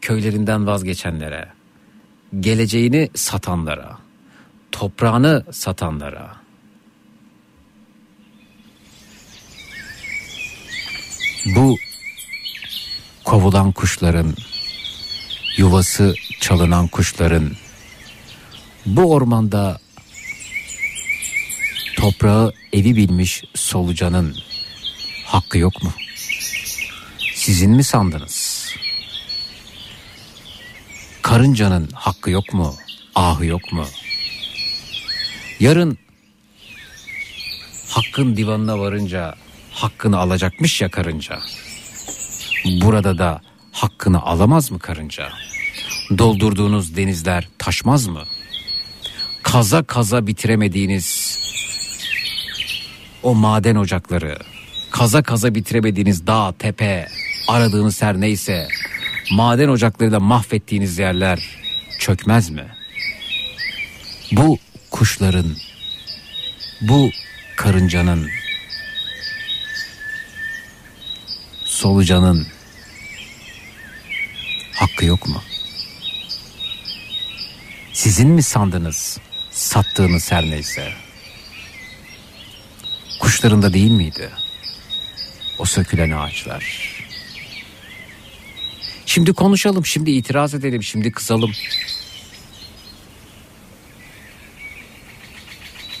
Köylerinden vazgeçenlere, geleceğini satanlara, toprağını satanlara, bu kovulan kuşların, yuvası çalınan kuşların, bu ormanda toprağı evi bilmiş solucanın hakkı yok mu? Sizin mi sandınız? Karıncanın hakkı yok mu? Ahı yok mu? Yarın hakkın divanına varınca hakkını alacakmış ya karınca. Burada da hakkını alamaz mı karınca? Doldurduğunuz denizler taşmaz mı? Kaza kaza bitiremediğiniz o maden ocakları, kaza kaza bitiremediğiniz dağ, tepe, aradığınız her neyse, maden ocaklarıyla mahvettiğiniz yerler çökmez mi? Bu kuşların, bu karıncanın, solucanın hakkı yok mu? Sizin mi sandınız sattığınız her neyse? Kuşların da değil miydi? O sökülen ağaçlar. Şimdi konuşalım, şimdi itiraz edelim, şimdi kızalım.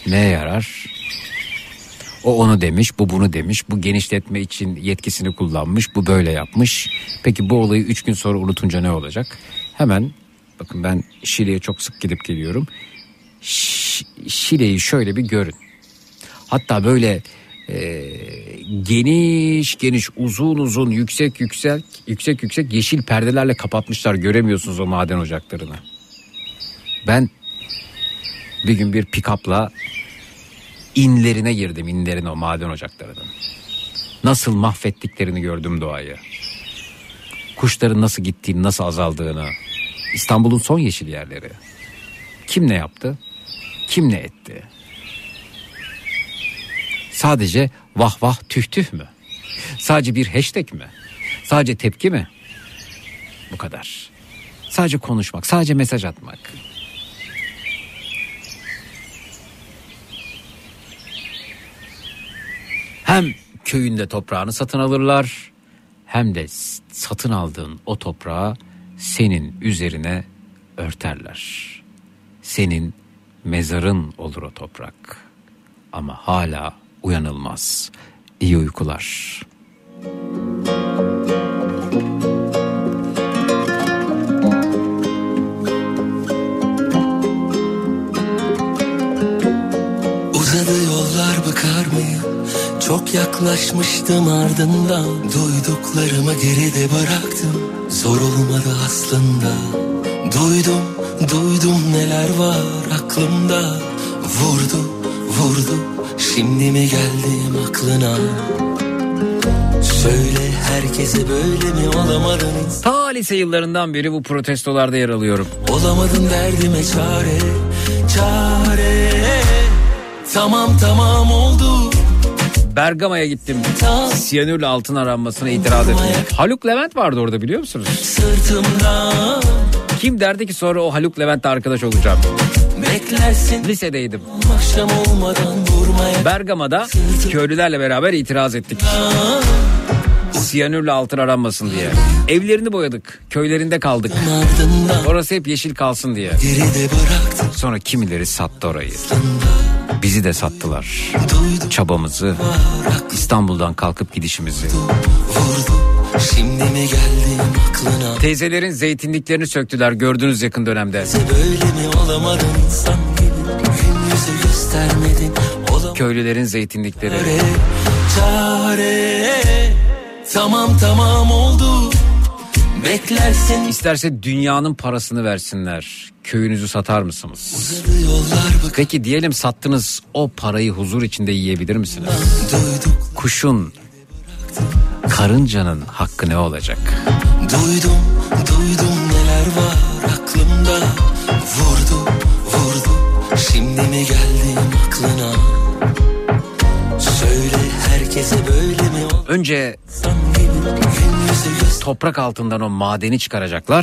Ne yarar? O onu demiş, bu bunu demiş, bu genişletme için yetkisini kullanmış, bu böyle yapmış. Peki bu olayı üç gün sonra unutunca ne olacak? Hemen, bakın ben Şile'ye çok sık gidip geliyorum. Şile'yi şöyle bir görün. Hatta böyle e, geniş geniş uzun uzun yüksek yüksek yüksek yüksek yeşil perdelerle kapatmışlar göremiyorsunuz o maden ocaklarını. Ben bir gün bir pikapla inlerine girdim inlerine o maden ocaklarının. Nasıl mahvettiklerini gördüm doğayı. Kuşların nasıl gittiğini nasıl azaldığını. İstanbul'un son yeşil yerleri. Kim ne yaptı? Kim ne etti? Sadece vah vah tüh tüh mü? Sadece bir hashtag mi? Sadece tepki mi? Bu kadar. Sadece konuşmak, sadece mesaj atmak. Hem köyünde toprağını satın alırlar hem de satın aldığın o toprağı senin üzerine örterler. Senin mezarın olur o toprak. Ama hala uyanılmaz. İyi uykular. Uzadı yollar bakar mıyım? Çok yaklaşmıştım ardından Duyduklarımı geride bıraktım Zor olmadı aslında Duydum, duydum neler var aklımda Vurdu, vurdu Şimdi mi geldim aklına Söyle herkese böyle mi olamadın Ta lise yıllarından beri bu protestolarda yer alıyorum. Olamadın derdime çare Çare Tamam tamam oldu Bergama'ya gittim. Siyanürle altın aranmasına itiraz ettim. Haluk Levent vardı orada biliyor musunuz? sırtımdan Kim derdi ki sonra o Haluk Levent'le arkadaş olacağım. Beklersin Lisedeydim. akşam olmadan vurmaya Bergama'da köylülerle beraber itiraz ettik. Siyanürle altın aranmasın diye. Evlerini boyadık. Köylerinde kaldık. Orası hep yeşil kalsın diye. Sonra kimileri sattı orayı. Bizi de sattılar. Çabamızı, İstanbul'dan kalkıp gidişimizi. vurdu Şimdi mi geldim aklına Teyzelerin zeytinliklerini söktüler gördünüz yakın dönemde. Böyle mi olamadın Gün yüzü göstermedin Olamadın Köylülerin zeytinlikleri. çare Çare Tamam tamam oldu Beklersin İsterse dünyanın parasını versinler. Köyünüzü satar mısınız? Peki diyelim sattınız o parayı huzur içinde yiyebilir misiniz? Kuşun, karıncanın hakkı ne olacak? Duydum, duydum neler var aklımda. Vurdu, vurdu Şimdi mi geldim aklına? Söyle herkese böyle mi Önce toprak altından o madeni çıkaracaklar.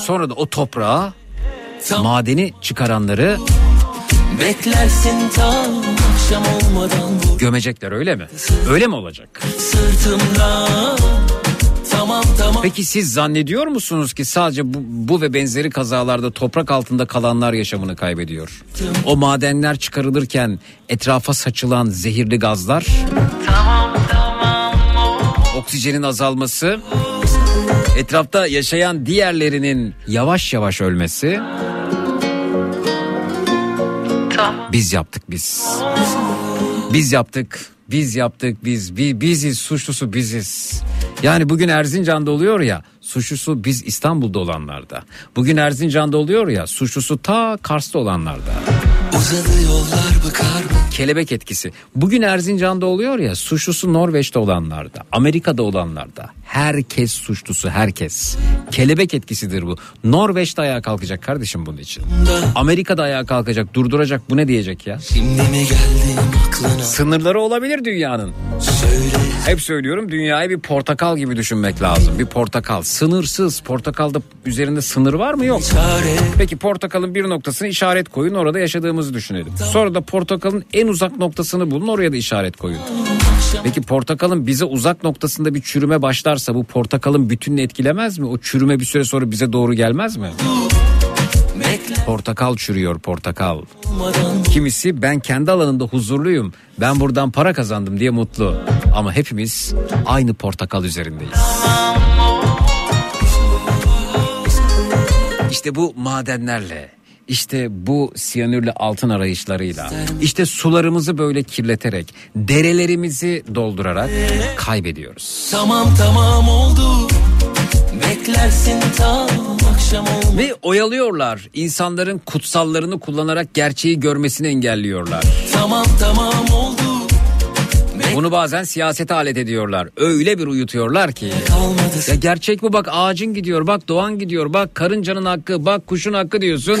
Sonra da o toprağa madeni çıkaranları Beklersin tam akşam olmadan vur gömecekler öyle mi? Öyle mi olacak? sırtımdan Tamam tamam Peki siz zannediyor musunuz ki sadece bu, bu ve benzeri kazalarda toprak altında kalanlar yaşamını kaybediyor? O madenler çıkarılırken etrafa saçılan zehirli gazlar, oksijenin azalması, etrafta yaşayan diğerlerinin yavaş yavaş ölmesi. Biz yaptık biz. Biz yaptık. Biz yaptık biz. Bi- biziz suçlusu biziz. Yani bugün Erzincan'da oluyor ya suçlusu biz İstanbul'da olanlarda. Bugün Erzincan'da oluyor ya suçlusu ta Kars'ta olanlarda. Uzadı yollar bıkar mı Kelebek etkisi. Bugün Erzincan'da oluyor ya suçlusu Norveç'te olanlarda, Amerika'da olanlarda. Herkes suçlusu herkes. Kelebek etkisidir bu. Norveç'te ayağa kalkacak kardeşim bunun için. Amerika'da ayağa kalkacak, durduracak bu ne diyecek ya? Şimdi mi geldim aklına Sınırları olabilir dünyanın. Söyle Hep söylüyorum dünyayı bir portakal gibi düşünmek lazım. Bir portakal sınırsız. Portakalda üzerinde sınır var mı? Yok. Peki portakalın bir noktasını işaret koyun orada yaşadığımızı düşünelim. Sonra da portakalın en uzak noktasını bulun oraya da işaret koyun. Peki portakalın bize uzak noktasında bir çürüme başlarsa bu portakalın bütününü etkilemez mi? O çürüme bir süre sonra bize doğru gelmez mi? Portakal çürüyor portakal. Kimisi ben kendi alanımda huzurluyum. Ben buradan para kazandım diye mutlu. Ama hepimiz aynı portakal üzerindeyiz. İşte bu madenlerle, işte bu siyanürle altın arayışlarıyla, işte sularımızı böyle kirleterek, derelerimizi doldurarak kaybediyoruz. Tamam tamam oldu Beklersin tam akşam olmadan Ve oyalıyorlar. İnsanların kutsallarını kullanarak gerçeği görmesini engelliyorlar. Tamam tamam oldu Bunu bazen siyasete alet ediyorlar. Öyle bir uyutuyorlar ki. Ya gerçek bu bak ağacın gidiyor bak doğan gidiyor bak karıncanın hakkı bak kuşun hakkı diyorsun.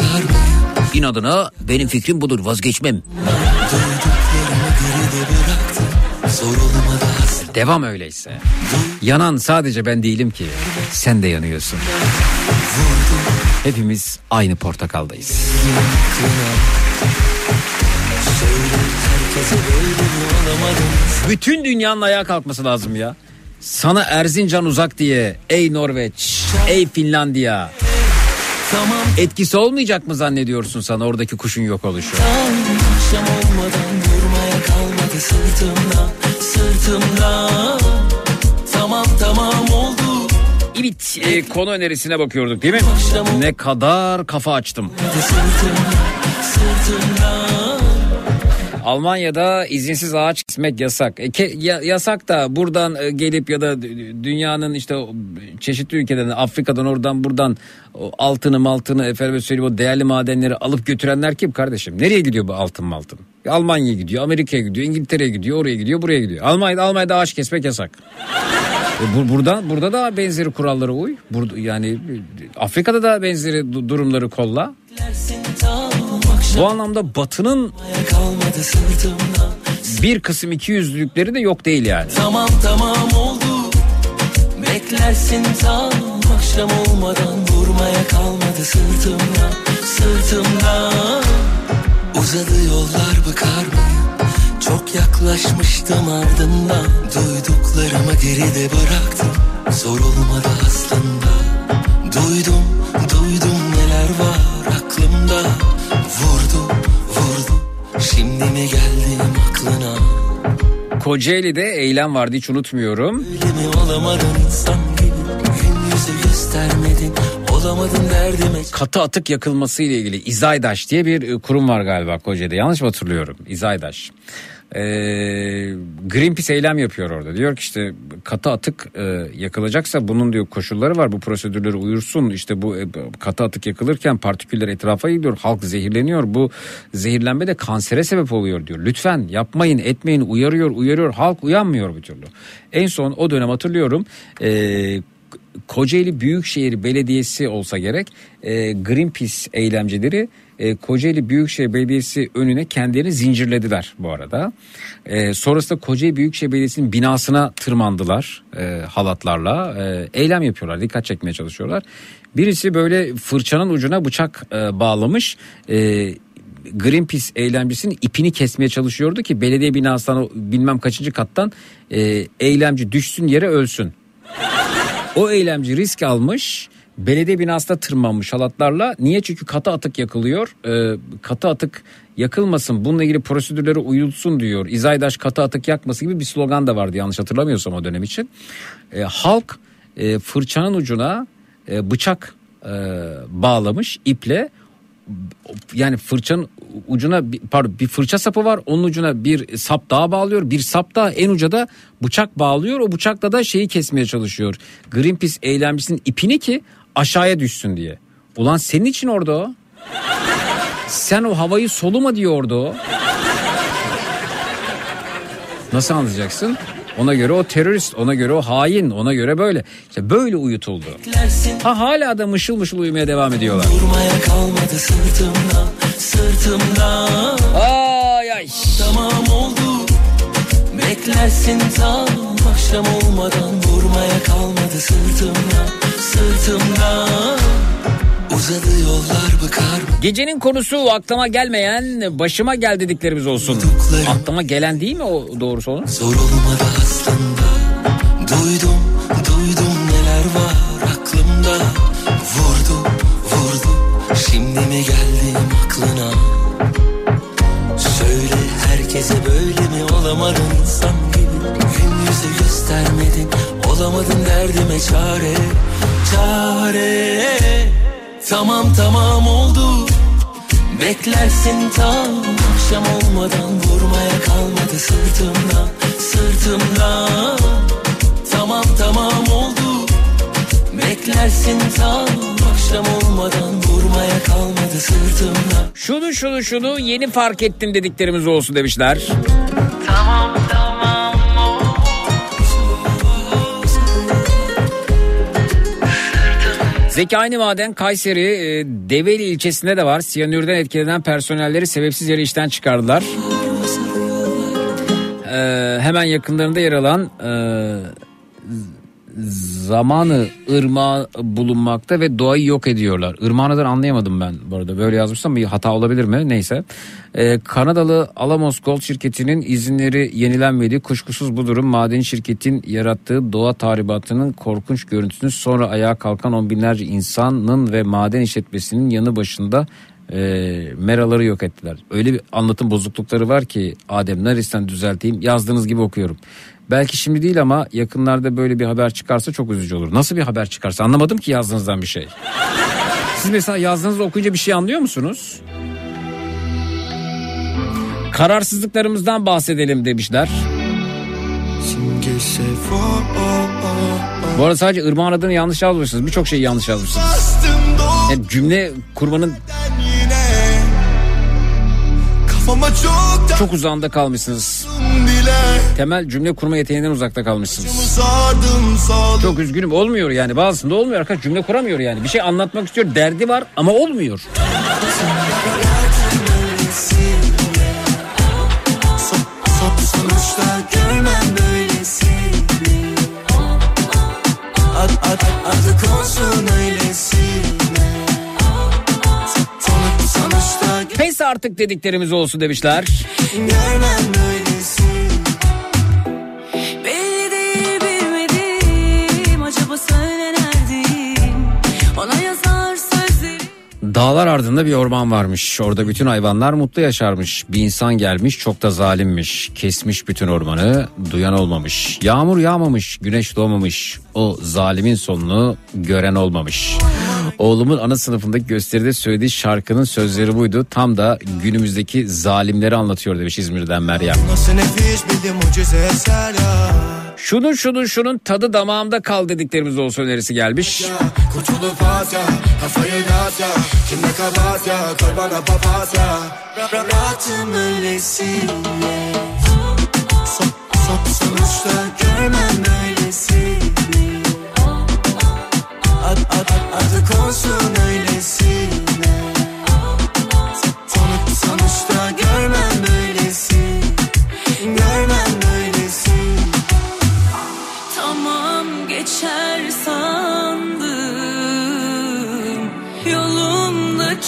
İnadına benim fikrim budur vazgeçmem. Devam öyleyse. Yanan sadece ben değilim ki. Sen de yanıyorsun. Hepimiz aynı portakaldayız. Bütün dünyanın ayağa kalkması lazım ya. Sana Erzincan uzak diye ey Norveç, ey Finlandiya. Tamam Etkisi olmayacak mı zannediyorsun sana oradaki kuşun yok oluşu? tam akşam olmadan Durmaya kalmadı sırtımda Sırtımda Tamam tamam oldu Evet e, konu önerisine bakıyorduk değil mi? Ne kadar kafa açtım. Sırtımda Sırtımda Almanya'da izinsiz ağaç kesmek yasak. E, ke- ya- yasak da buradan e, gelip ya da dü- dünyanın işte çeşitli ülkelerden Afrika'dan oradan buradan altını maltını efendim söyleyeyim o değerli madenleri alıp götürenler kim kardeşim? Nereye gidiyor bu altın maltın? Almanya'ya gidiyor, Amerika'ya gidiyor, İngiltere'ye gidiyor, oraya gidiyor, buraya gidiyor. Almanya'da Almanya'da ağaç kesmek yasak. E bu, burada burada da benzeri kurallara uy. Burada yani Afrika'da da benzeri du- durumları kolla. Akşam Bu anlamda Batı'nın bir kısım iki yüzlülükleri de yok değil yani. Tamam tamam oldu. Beklersin tam akşam olmadan Durmaya kalmadı sırtımda Sırtımda. Uzadı yollar bıkar mı? Çok yaklaşmıştım ardından. Duyduklarımı geride bıraktım. Zor olmadı aslında. Duydum duydum neler var aklımda Vurdu vurdu Şimdi mi geldim aklına Kocaeli'de eylem vardı hiç unutmuyorum. Katı atık yakılması ile ilgili İzaydaş diye bir e, kurum var galiba Kocaeli'de. Yanlış mı hatırlıyorum? İzaydaş. Ee, Greenpeace eylem yapıyor orada. Diyor ki işte katı atık e, yakılacaksa bunun diyor koşulları var. Bu prosedürlere uyursun. İşte bu e, katı atık yakılırken partiküller etrafa gidiyor. Halk zehirleniyor. Bu zehirlenme de kansere sebep oluyor diyor. Lütfen yapmayın etmeyin uyarıyor uyarıyor. Halk uyanmıyor bir türlü. En son o dönem hatırlıyorum. E, Kocaeli Büyükşehir Belediyesi olsa gerek e, Greenpeace eylemcileri e, Kocaeli Büyükşehir Belediyesi önüne kendilerini zincirlediler bu arada. E, sonrasında Kocaeli Büyükşehir Belediyesi'nin binasına tırmandılar e, halatlarla. E, eylem yapıyorlar, dikkat çekmeye çalışıyorlar. Birisi böyle fırçanın ucuna bıçak e, bağlamış. E, Greenpeace eylemcisinin ipini kesmeye çalışıyordu ki belediye binasından bilmem kaçıncı kattan e, eylemci düşsün yere ölsün. O eylemci risk almış. Belediye binasına tırmanmış halatlarla. Niye? Çünkü katı atık yakılıyor. Ee, katı atık yakılmasın bununla ilgili prosedürlere uyulsun diyor. İzaydaş katı atık yakması gibi bir slogan da vardı yanlış hatırlamıyorsam o dönem için. Ee, halk e, fırçanın ucuna e, bıçak e, bağlamış iple yani fırçanın ucuna pardon bir fırça sapı var onun ucuna bir sap daha bağlıyor bir sap daha en uca da bıçak bağlıyor o bıçakla da şeyi kesmeye çalışıyor Greenpeace eylemcisinin ipini ki aşağıya düşsün diye ulan senin için orada o sen o havayı soluma diyor orada o nasıl anlayacaksın ona göre o terörist, ona göre o hain, ona göre böyle. İşte böyle uyutuldu. Ha hala da mışıl mışıl uyumaya devam ediyorlar. Durmaya kalmadı sırtımdan Sırtımdan Ay ay. Tamam oldu Beklersin tam akşam olmadan Vurmaya kalmadı sırtımdan Sırtımdan. Uzadı yollar bıkar mı? Gecenin konusu aklıma gelmeyen başıma gel dediklerimiz olsun. Aklıma gelen değil mi o doğrusu onun? Zor olmadı aslında. Duydum duydum neler var aklımda. Vurdu vurdu Şimdi mi geldim aklına? Söyle herkese böyle mi olamadın? İnsan gibi Gün yüzü göstermedin Olamadın derdime çare Çare. Tamam tamam oldu. Beklersin tam akşam olmadan Vurmaya kalmadı sırtımdan Sırtımdan Tamam tamam oldu. Beklersin tam akşam olmadan Vurmaya kalmadı sırtımdan Şunu şunu şunu yeni fark ettim dediklerimiz olsun demişler. Zeki Aynı Maden Kayseri e, Develi ilçesinde de var. Siyanürden etkilenen personelleri sebepsiz yere işten çıkardılar. Ee, hemen yakınlarında yer alan e, zamanı ırmağı bulunmakta ve doğayı yok ediyorlar. Irmağı'ndan anlayamadım ben bu arada. Böyle yazmışsam bir hata olabilir mi? Neyse. Ee, Kanadalı Alamos Gold şirketinin izinleri yenilenmedi. Kuşkusuz bu durum maden şirketin yarattığı doğa tahribatının korkunç görüntüsünü sonra ayağa kalkan on binlerce insanın ve maden işletmesinin yanı başında e, meraları yok ettiler. Öyle bir anlatım bozuklukları var ki Adem neresinden düzelteyim yazdığınız gibi okuyorum. Belki şimdi değil ama yakınlarda böyle bir haber çıkarsa çok üzücü olur. Nasıl bir haber çıkarsa anlamadım ki yazdığınızdan bir şey. Siz mesela yazdığınızda okuyunca bir şey anlıyor musunuz? Kararsızlıklarımızdan bahsedelim demişler. Bu arada sadece ırmağın adını yanlış yazmışsınız. Birçok şeyi yanlış yazmışsınız. Yani cümle kurmanın çok çok uzağında kalmışsınız. Temel cümle kurma yeteneğinden uzakta kalmışsınız. Çok üzgünüm olmuyor yani bazısında olmuyor arkadaş cümle kuramıyor yani. Bir şey anlatmak istiyor derdi var ama olmuyor. Sonuçta görmem böylesini Ad, ad, adı konsun öylesine artık dediklerimiz olsun demişler. görmem böylesini Dağlar ardında bir orman varmış. Orada bütün hayvanlar mutlu yaşarmış. Bir insan gelmiş çok da zalimmiş. Kesmiş bütün ormanı duyan olmamış. Yağmur yağmamış, güneş doğmamış. O zalimin sonunu gören olmamış. Oğlumun ana sınıfındaki gösteride söylediği şarkının sözleri buydu. Tam da günümüzdeki zalimleri anlatıyor demiş İzmir'den Meryem. Nasıl nefis bir mucize eser ya Şunun şunun şunun tadı damağımda kal dediklerimiz olsa önerisi gelmiş. Sonuçta görmem böylesini. Ad, ad, ad, adı konsun öylesine. Sonuç, sonuçta görmem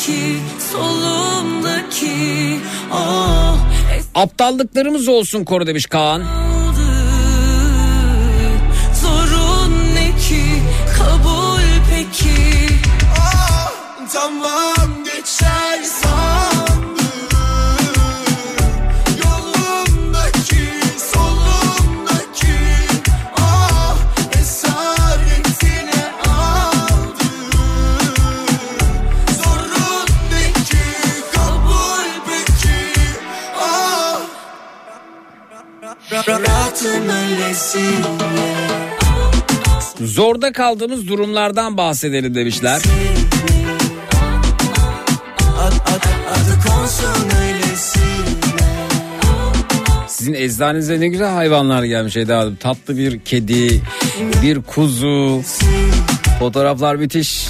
Yolumdaki solumdaki oh Aptallıklarımız olsun koru demiş Kaan. Rahatım öylesine Zorda kaldığımız durumlardan bahsedelim demişler. Sizin eczanenize ne güzel hayvanlar gelmiş Eda Hanım. Tatlı bir kedi, bir kuzu. Fotoğraflar müthiş.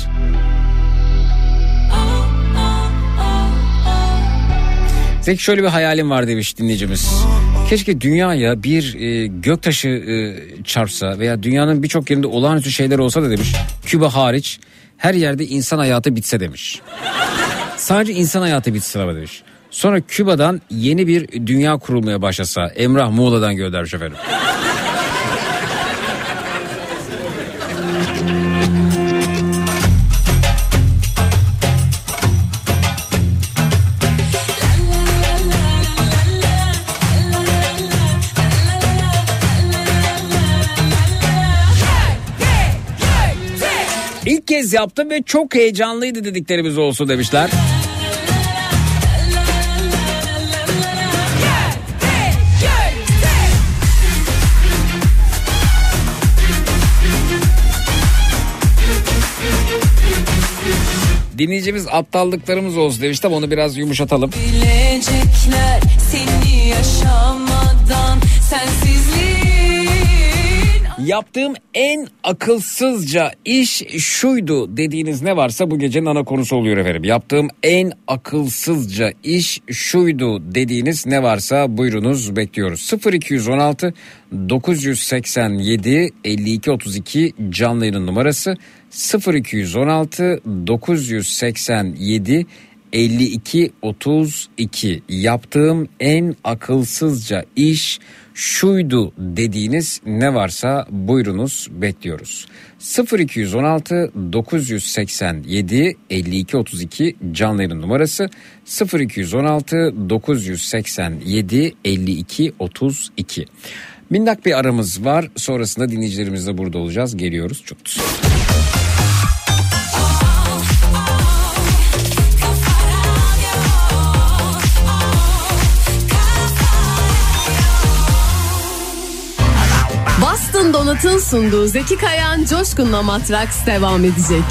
Zeki şöyle bir hayalim var demiş dinleyicimiz. Keşke dünyaya bir e, göktaşı e, çarpsa veya dünyanın birçok yerinde olağanüstü şeyler olsa da demiş. Küba hariç her yerde insan hayatı bitse demiş. Sadece insan hayatı bitsin ama demiş. Sonra Küba'dan yeni bir dünya kurulmaya başlasa. Emrah Muğla'dan göndermiş efendim. İlk kez yaptım ve çok heyecanlıydı dediklerimiz olsun demişler. Dinleyicimiz aptallıklarımız olsun demiştim onu biraz yumuşatalım. Bilecekler seni yaşamadan sensizliğin Yaptığım en akılsızca iş şuydu dediğiniz ne varsa bu gecenin ana konusu oluyor efendim. Yaptığım en akılsızca iş şuydu dediğiniz ne varsa buyurunuz bekliyoruz. 0216 987 52 32 canlı yayının numarası 0216 987 52 32 yaptığım en akılsızca iş şuydu dediğiniz ne varsa buyurunuz bekliyoruz. 0216 987 52 32 canlı yayın numarası 0216 987 52 32. Minnak bir aramız var. Sonrasında dinleyicilerimizle burada olacağız. Geliyoruz. Çok Boston Donut'un sunduğu Zeki Kayan Coşkun'la Matraks devam edecek.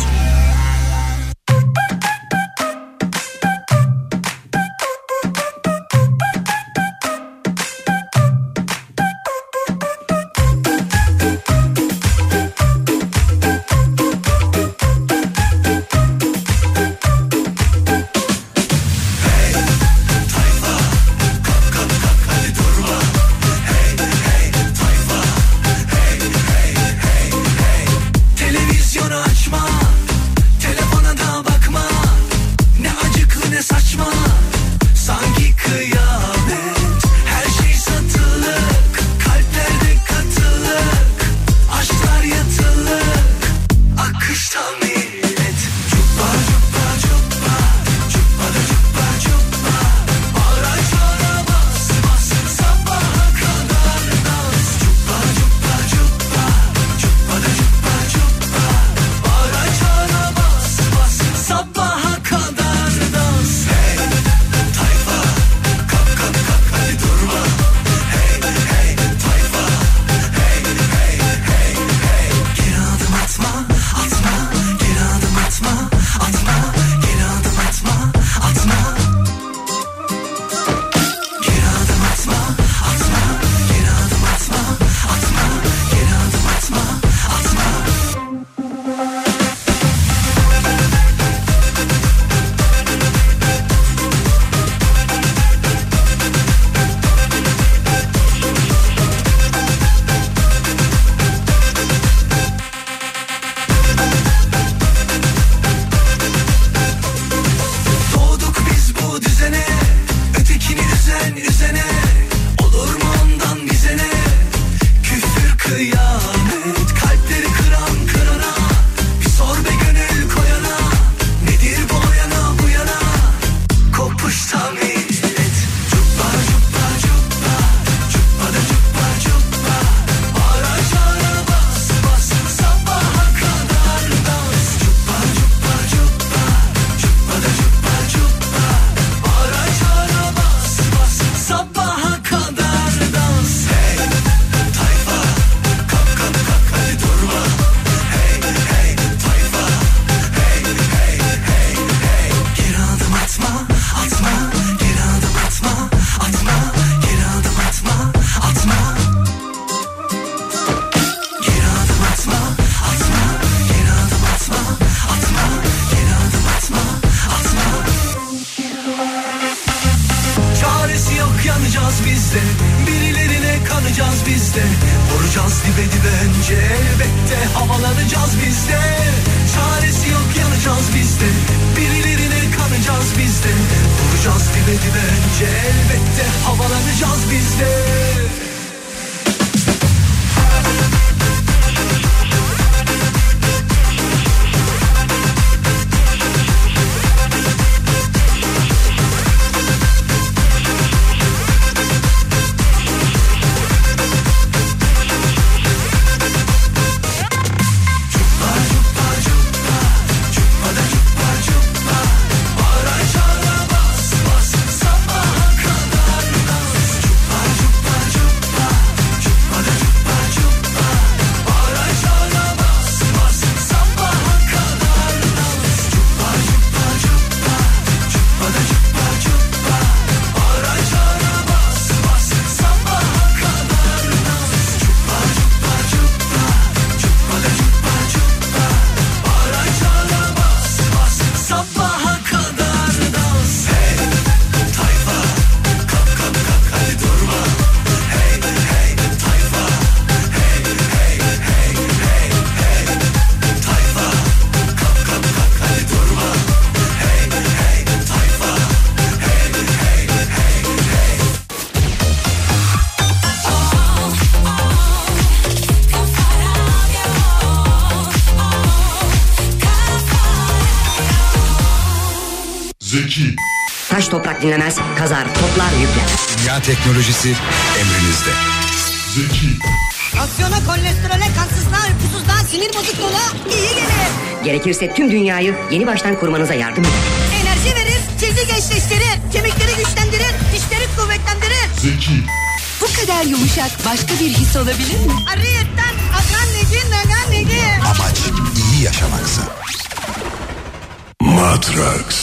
dinlemez, kazar, toplar, yükler. Dünya teknolojisi emrinizde. Zeki. Aksiyona, kolesterole, kansızlığa, uykusuzluğa, sinir bozukluğuna iyi gelir. Gerekirse tüm dünyayı yeni baştan kurmanıza yardım eder. Enerji verir, cildi gençleştirir, kemikleri güçlendirir, dişleri kuvvetlendirir. Zeki. Bu kadar yumuşak başka bir his olabilir mi? Arıyetten akan negi nagan negi. Amaç iyi yaşamaksa. Matrax.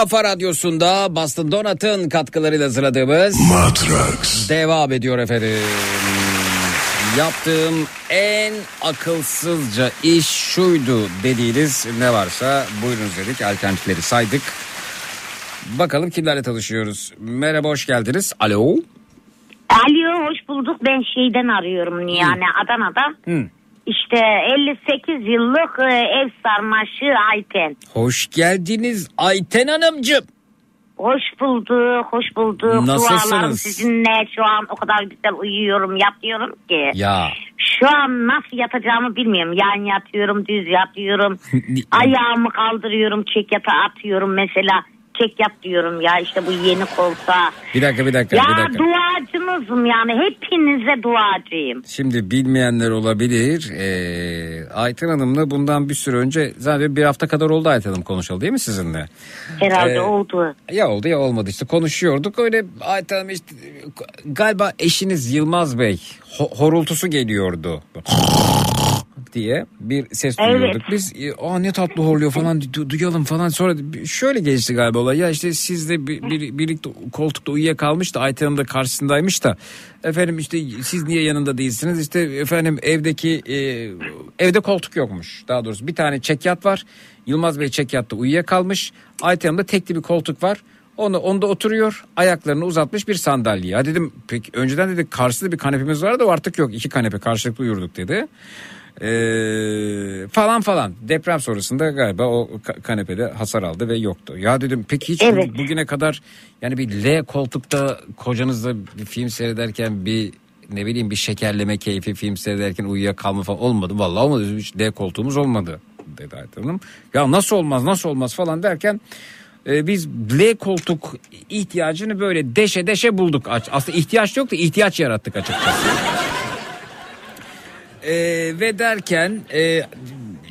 Kafa Radyosu'nda Boston Donat'ın katkılarıyla hazırladığımız Matrax. devam ediyor efendim. Yaptığım en akılsızca iş şuydu dediğiniz ne varsa buyurunuz dedik. Alternatifleri saydık. Bakalım kimlerle tanışıyoruz. Merhaba hoş geldiniz. Alo. Alo hoş bulduk ben şeyden arıyorum yani Adana'dan. Hı. İşte 58 yıllık e, ev sarmaşı Ayten. Hoş geldiniz Ayten Hanımcığım. Hoş bulduk, hoş bulduk. Nasılsınız? Dualarım sizinle şu an o kadar güzel uyuyorum, yatıyorum ki. Ya. Şu an nasıl yatacağımı bilmiyorum. Yan yatıyorum, düz yatıyorum. Ayağımı kaldırıyorum, çek yata atıyorum mesela. Çek yat diyorum ya işte bu yeni koltuğa. Bir dakika bir dakika Ya bir dakika. duacınızım yani hepinize duacıyım. Şimdi bilmeyenler olabilir. Ee, Ayten Hanım'la bundan bir süre önce zaten bir hafta kadar oldu Ayten Hanım konuşalım değil mi sizinle? Herhalde Ee, oldu. Ya oldu ya olmadı işte konuşuyorduk öyle Ayten Hanım işte galiba eşiniz Yılmaz Bey ho- horultusu geliyordu. diye bir ses Evet. duyuyorduk. Biz e, aa ne tatlı horluyor falan du- duyalım falan sonra şöyle gelişti galiba olay. Ya işte siz de bir, bir- birlikte koltukta uyuyakalmış da Ayten Hanım da karşısındaymış da efendim işte siz niye yanında değilsiniz? İşte efendim evdeki e, evde koltuk yokmuş. Daha doğrusu bir tane çekyat var. Yılmaz Bey çekyatta uyuyakalmış. Ayten Hanım'da tekli bir koltuk var. Onu onda oturuyor ayaklarını uzatmış bir sandalye. Ya dedim peki önceden dedi karşısında bir kanepemiz vardı o artık yok. iki kanepe karşılıklı uyurduk dedi. Ee, falan falan deprem sonrasında galiba o ka- kanepede hasar aldı ve yoktu. Ya dedim peki hiç Evet. bu- bugüne kadar yani bir L koltukta kocanızla bir film seyrederken bir ne bileyim bir şekerleme keyfi film seyrederken uyuyakalma falan olmadı. Vallahi olmadı. Hiç L koltuğumuz olmadı dedi Ayten Hanım. Ya nasıl olmaz nasıl olmaz falan derken e, biz L koltuk ihtiyacını böyle deşe deşe bulduk. Aslında ihtiyaç yok da ihtiyaç yarattık açıkçası. E, ve derken e,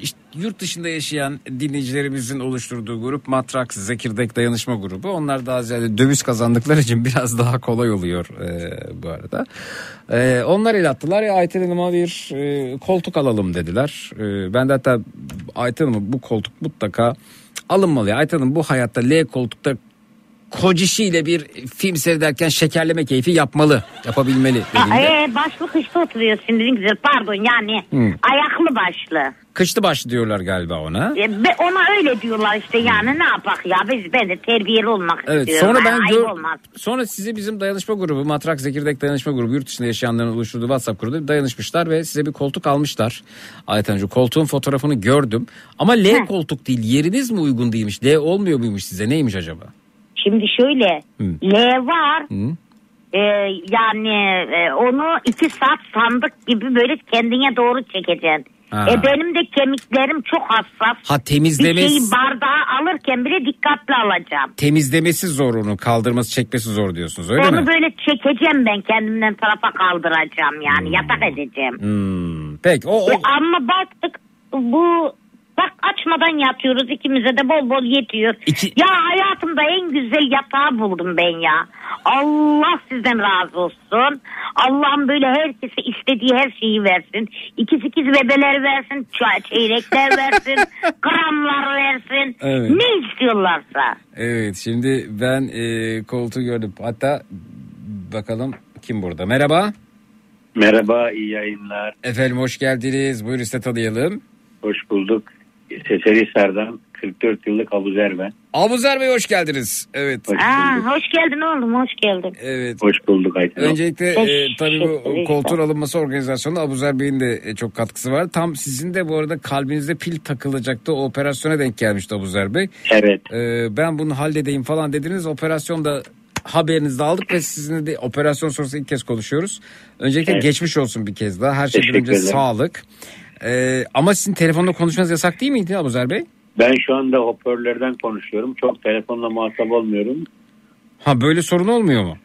işte yurt dışında yaşayan dinleyicilerimizin oluşturduğu grup Matrax Zekirdek Dayanışma Grubu. Onlar daha ziyade döviz kazandıkları için biraz daha kolay oluyor e, bu arada. E, onlar el attılar ya Ayten Hanım'a bir e, koltuk alalım dediler. E, ben de hatta Ayten Hanım'a bu koltuk mutlaka alınmalı. Hanım bu hayatta L koltukta kocişiyle bir film seyrederken şekerleme keyfi yapmalı. Yapabilmeli dediğimde. Ee, başlı kışta oturuyor şimdi ne güzel pardon yani Hı. ayaklı başlı. Kışlı başlı diyorlar galiba ona. E, be- ona öyle diyorlar işte yani ne yapak ya biz ben de terbiyeli olmak Evet istiyorum. sonra ben Ay- gör, olmaz. sonra size bizim dayanışma grubu Matrak Zekirdek Dayanışma Grubu yurt dışında yaşayanların oluşturduğu WhatsApp grubu dayanışmışlar ve size bir koltuk almışlar. Ayten Hanım, koltuğun fotoğrafını gördüm ama L koltuk değil yeriniz mi uygun değilmiş L olmuyor muymuş size neymiş acaba? Şimdi şöyle Hı. L var Hı? e, yani e, onu iki saat sandık gibi böyle kendine doğru çekeceksin. Ha. E, benim de kemiklerim çok hassas. Ha Bir temizlemesi, şeyi bardağa alırken bile dikkatli alacağım. temizlemesi zor onu kaldırması çekmesi zor diyorsunuz öyle Onu mi? böyle çekeceğim ben kendimden tarafa kaldıracağım yani yatak edeceğim. Hmm, Peki o, o E, ama baktık bu bak açmadan yatıyoruz ikimize de bol bol yetiyor. İki- Ya hayatımda en güzel yatağı buldum ben ya. Allah sizden razı olsun. Allah'ım böyle herkese istediği her şeyi versin. İkiz ikiz bebeler versin, çeyrekler versin, gramlar versin. Evet. Ne istiyorlarsa. evet şimdi ben e, koltuğu gördüm hatta bakalım kim burada merhaba. Merhaba, iyi yayınlar. Efendim hoş geldiniz buyurun size tanıyalım. Hoş bulduk. Seferihisar'dan 44 yıllık Abuzer ben. Abuzer Bey hoş geldiniz. Evet. Hoş Aa, hoş geldin oğlum hoş geldin. Evet. Hoş bulduk Ayten. Öncelikle e, Teşekkür tabii bu koltuğun alınması organizasyonunda Abuzer Bey'in de e, çok katkısı var. Tam sizin de bu arada kalbinizde pil takılacaktı. O operasyona denk gelmişti Abuzer Bey. Evet. E, ben bunu halledeyim falan dediniz. Operasyonda haberinizi de aldık ve sizinle de operasyon sonrası ilk kez konuşuyoruz. Öncelikle Evet. geçmiş olsun bir kez daha. Her şeyden Teşekkür önce ederim. sağlık. E, ama sizin telefonda konuşmanız yasak değil miydi Abuzer Bey? Ben şu anda hoparlörden konuşuyorum. Çok telefonla muhatap olmuyorum. Ha böyle sorun olmuyor mu?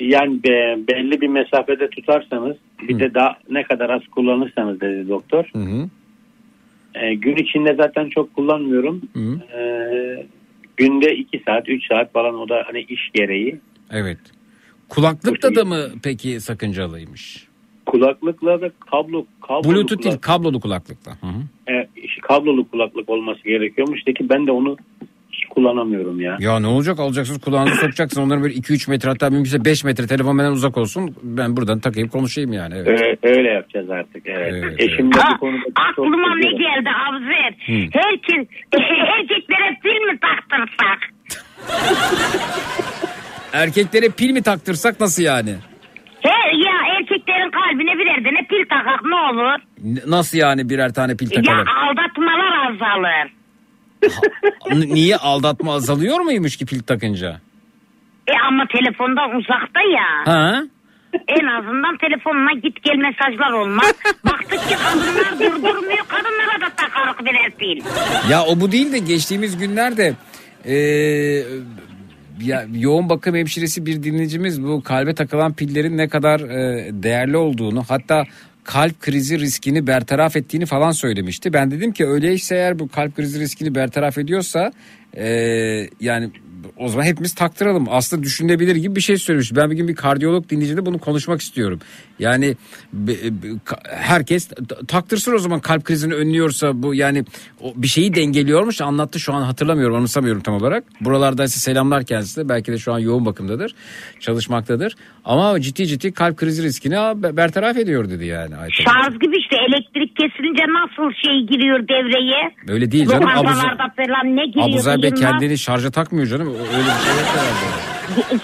Yani be- belli bir mesafede tutarsanız bir de daha ne kadar az kullanırsanız dedi doktor. Hı hı. E, gün içinde zaten çok kullanmıyorum. Hı. E, günde 2 saat 3 saat falan o da hani iş gereği. Evet. Kulaklıkta da mı peki sakıncalıymış? Kulaklıkla da kablo kablolu Bluetooth değil kulak- kablolu kulaklıkla. Hı hı. e, işte kablolu kulaklık olması gerekiyormuş. De ki ben de onu hiç kullanamıyorum ya. Ya ne olacak alacaksınız kulağınızı sokacaksın onların böyle 2-3 metre hatta mümkünse 5 metre telefon benden uzak olsun ben buradan takayım konuşayım yani. Evet. Öyle, öyle yapacağız artık. Evet. Evet, Eşim de Ha, bu konuda çok aklıma ne geldi Avzer? Hı. Herkes, erkeklere pil mi taktırsak? Erkeklere pil mi taktırsak nasıl yani? He, kalbine birer tane pil takak ne olur? N- Nasıl yani birer tane pil Ya takalım? aldatmalar azalır. N- Niye aldatma azalıyor muymuş ki pil takınca? E ama telefondan uzakta ya. Ha? En azından telefonuna git gel mesajlar olmaz. Baktık ki kadınlar durdurmuyor. Kadınlara da takarık birer pil. Ya o bu değil de geçtiğimiz günlerde eee, ya yoğun bakım hemşiresi bir dinleyicimiz bu kalbe takılan pillerin ne kadar eee, değerli olduğunu hatta kalp krizi riskini bertaraf ettiğini falan söylemişti. Ben dedim ki öyleyse eğer bu kalp krizi riskini bertaraf ediyorsa eee, yani o zaman hepimiz taktıralım. Aslında düşünülebilir gibi bir şey söylemiş. Ben bir gün bir kardiyolog dinleyicide bunu konuşmak istiyorum. Yani ka- herkes taktırsın o zaman kalp krizini önlüyorsa bu yani bir şeyi dengeliyormuş anlattı şu an hatırlamıyorum anımsamıyorum tam olarak. Buralarda ise selamlar kendisine belki de şu an yoğun bakımdadır çalışmaktadır. Ama ciddi ciddi kalp krizi riskini bertaraf ediyor dedi yani. Ayten. Şarj gibi işte elektrik kesilince nasıl şey giriyor devreye? Öyle değil canım. Abuzer, falan ne giriyor? Abuzer Bey kendini şarja takmıyor canım. Öyle bir şey yok herhalde.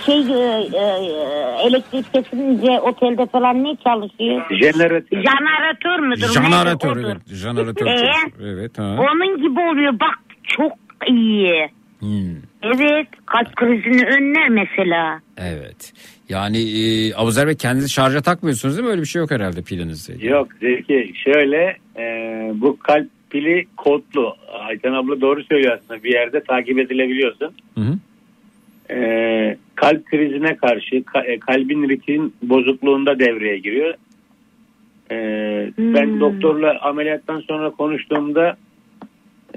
Şey e, e, elektrik kesilince otelde falan ne çalışıyor? Jeneratör. Jeneratör müdür? Jeneratör Nedir, odur? evet. Jeneratör. Ee? Evet ha. Onun gibi oluyor bak çok iyi. Hmm. Evet kalp krizini önler mesela. Evet. Yani e, Abuzer Bey kendinizi şarja takmıyorsunuz değil mi? Öyle bir şey yok herhalde pilinizde. Yok Zeki şöyle e, bu kalp pili kodlu. Ayten abla doğru söylüyor aslında bir yerde takip edilebiliyorsun. Hı hı. E, kalp krizine karşı ka- e, kalbin ritim bozukluğunda devreye giriyor. E, Ben doktorla ameliyattan sonra konuştuğumda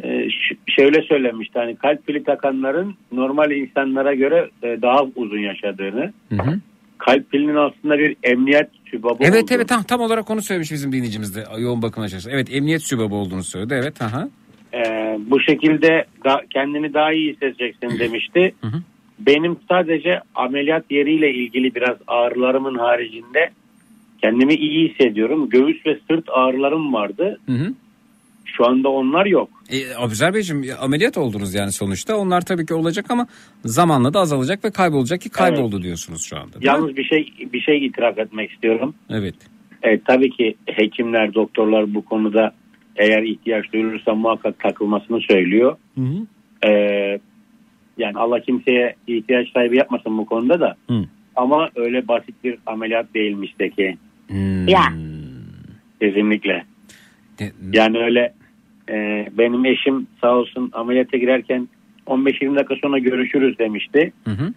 e, şöyle söylemişti hani kalp pili takanların normal insanlara göre e, daha uzun yaşadığını. Hı hı. Kalp pilinin aslında bir emniyet sübabı Evet olduğunu- evet tam, tam olarak onu söylemiş bizim dinleyicimiz de yoğun bakım açısı. Evet emniyet sübabı olduğunu söyledi. Evet aha. Ee, bu şekilde da, kendini daha iyi hissedeceksin demişti. Hı hı. Benim sadece ameliyat yeriyle ilgili biraz ağrılarımın haricinde kendimi iyi hissediyorum. Göğüs ve sırt ağrılarım vardı. Hı hı. Şu anda onlar yok. E, Abuzer Beyciğim ameliyat oldunuz yani sonuçta. Onlar tabii ki olacak ama zamanla da azalacak ve kaybolacak ki kayboldu diyorsunuz şu anda. değil mi? Yalnız bir şey bir şey itiraf etmek istiyorum. Evet. Evet, tabii ki hekimler, doktorlar bu konuda eğer ihtiyaç duyulursa muhakkak takılmasını söylüyor. Hı hı. Ee, yani Allah kimseye ihtiyaç sahibi yapmasın bu konuda da. Hı. Ama öyle basit bir ameliyat değilmiş de ki. Hmm. Ya. Kesinlikle. De- Yani öyle e, benim eşim sağ olsun ameliyata girerken 15-20 dakika sonra görüşürüz demişti. Hı hı.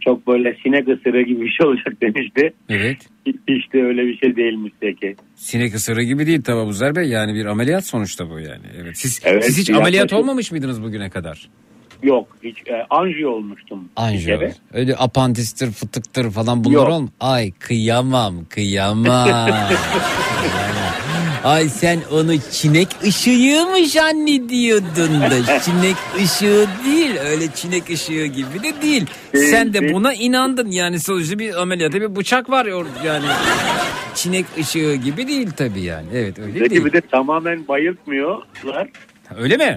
Çok böyle sinek ısırığı gibi bir şey olacak demişti. Evet. Hiç de öyle bir şey değilmiş de ki. Sinek ısırığı gibi değil tabi Abuzer Bey. Yani bir ameliyat sonuçta bu yani. Evet. Siz, Evet, siz hiç yaklaşık- ameliyat olmamış mıydınız bugüne kadar? Yok hiç e, anjiyo olmuştum. Anjiyo. Öyle apandistir, fıtıktır falan bunlar olm. Ay kıyamam, kıyamam. Ay sen onu çinek ışığı mı zannediyordun da çinek ışığı değil öyle çinek ışığı gibi de değil. Değil, Sen de değil. buna inandın yani sonuçta bir ameliyatta bir bıçak var ya or- yani çinek ışığı gibi değil tabii yani evet öyle Peki değil. bir de tamamen bayıltmıyorlar. Öyle mi?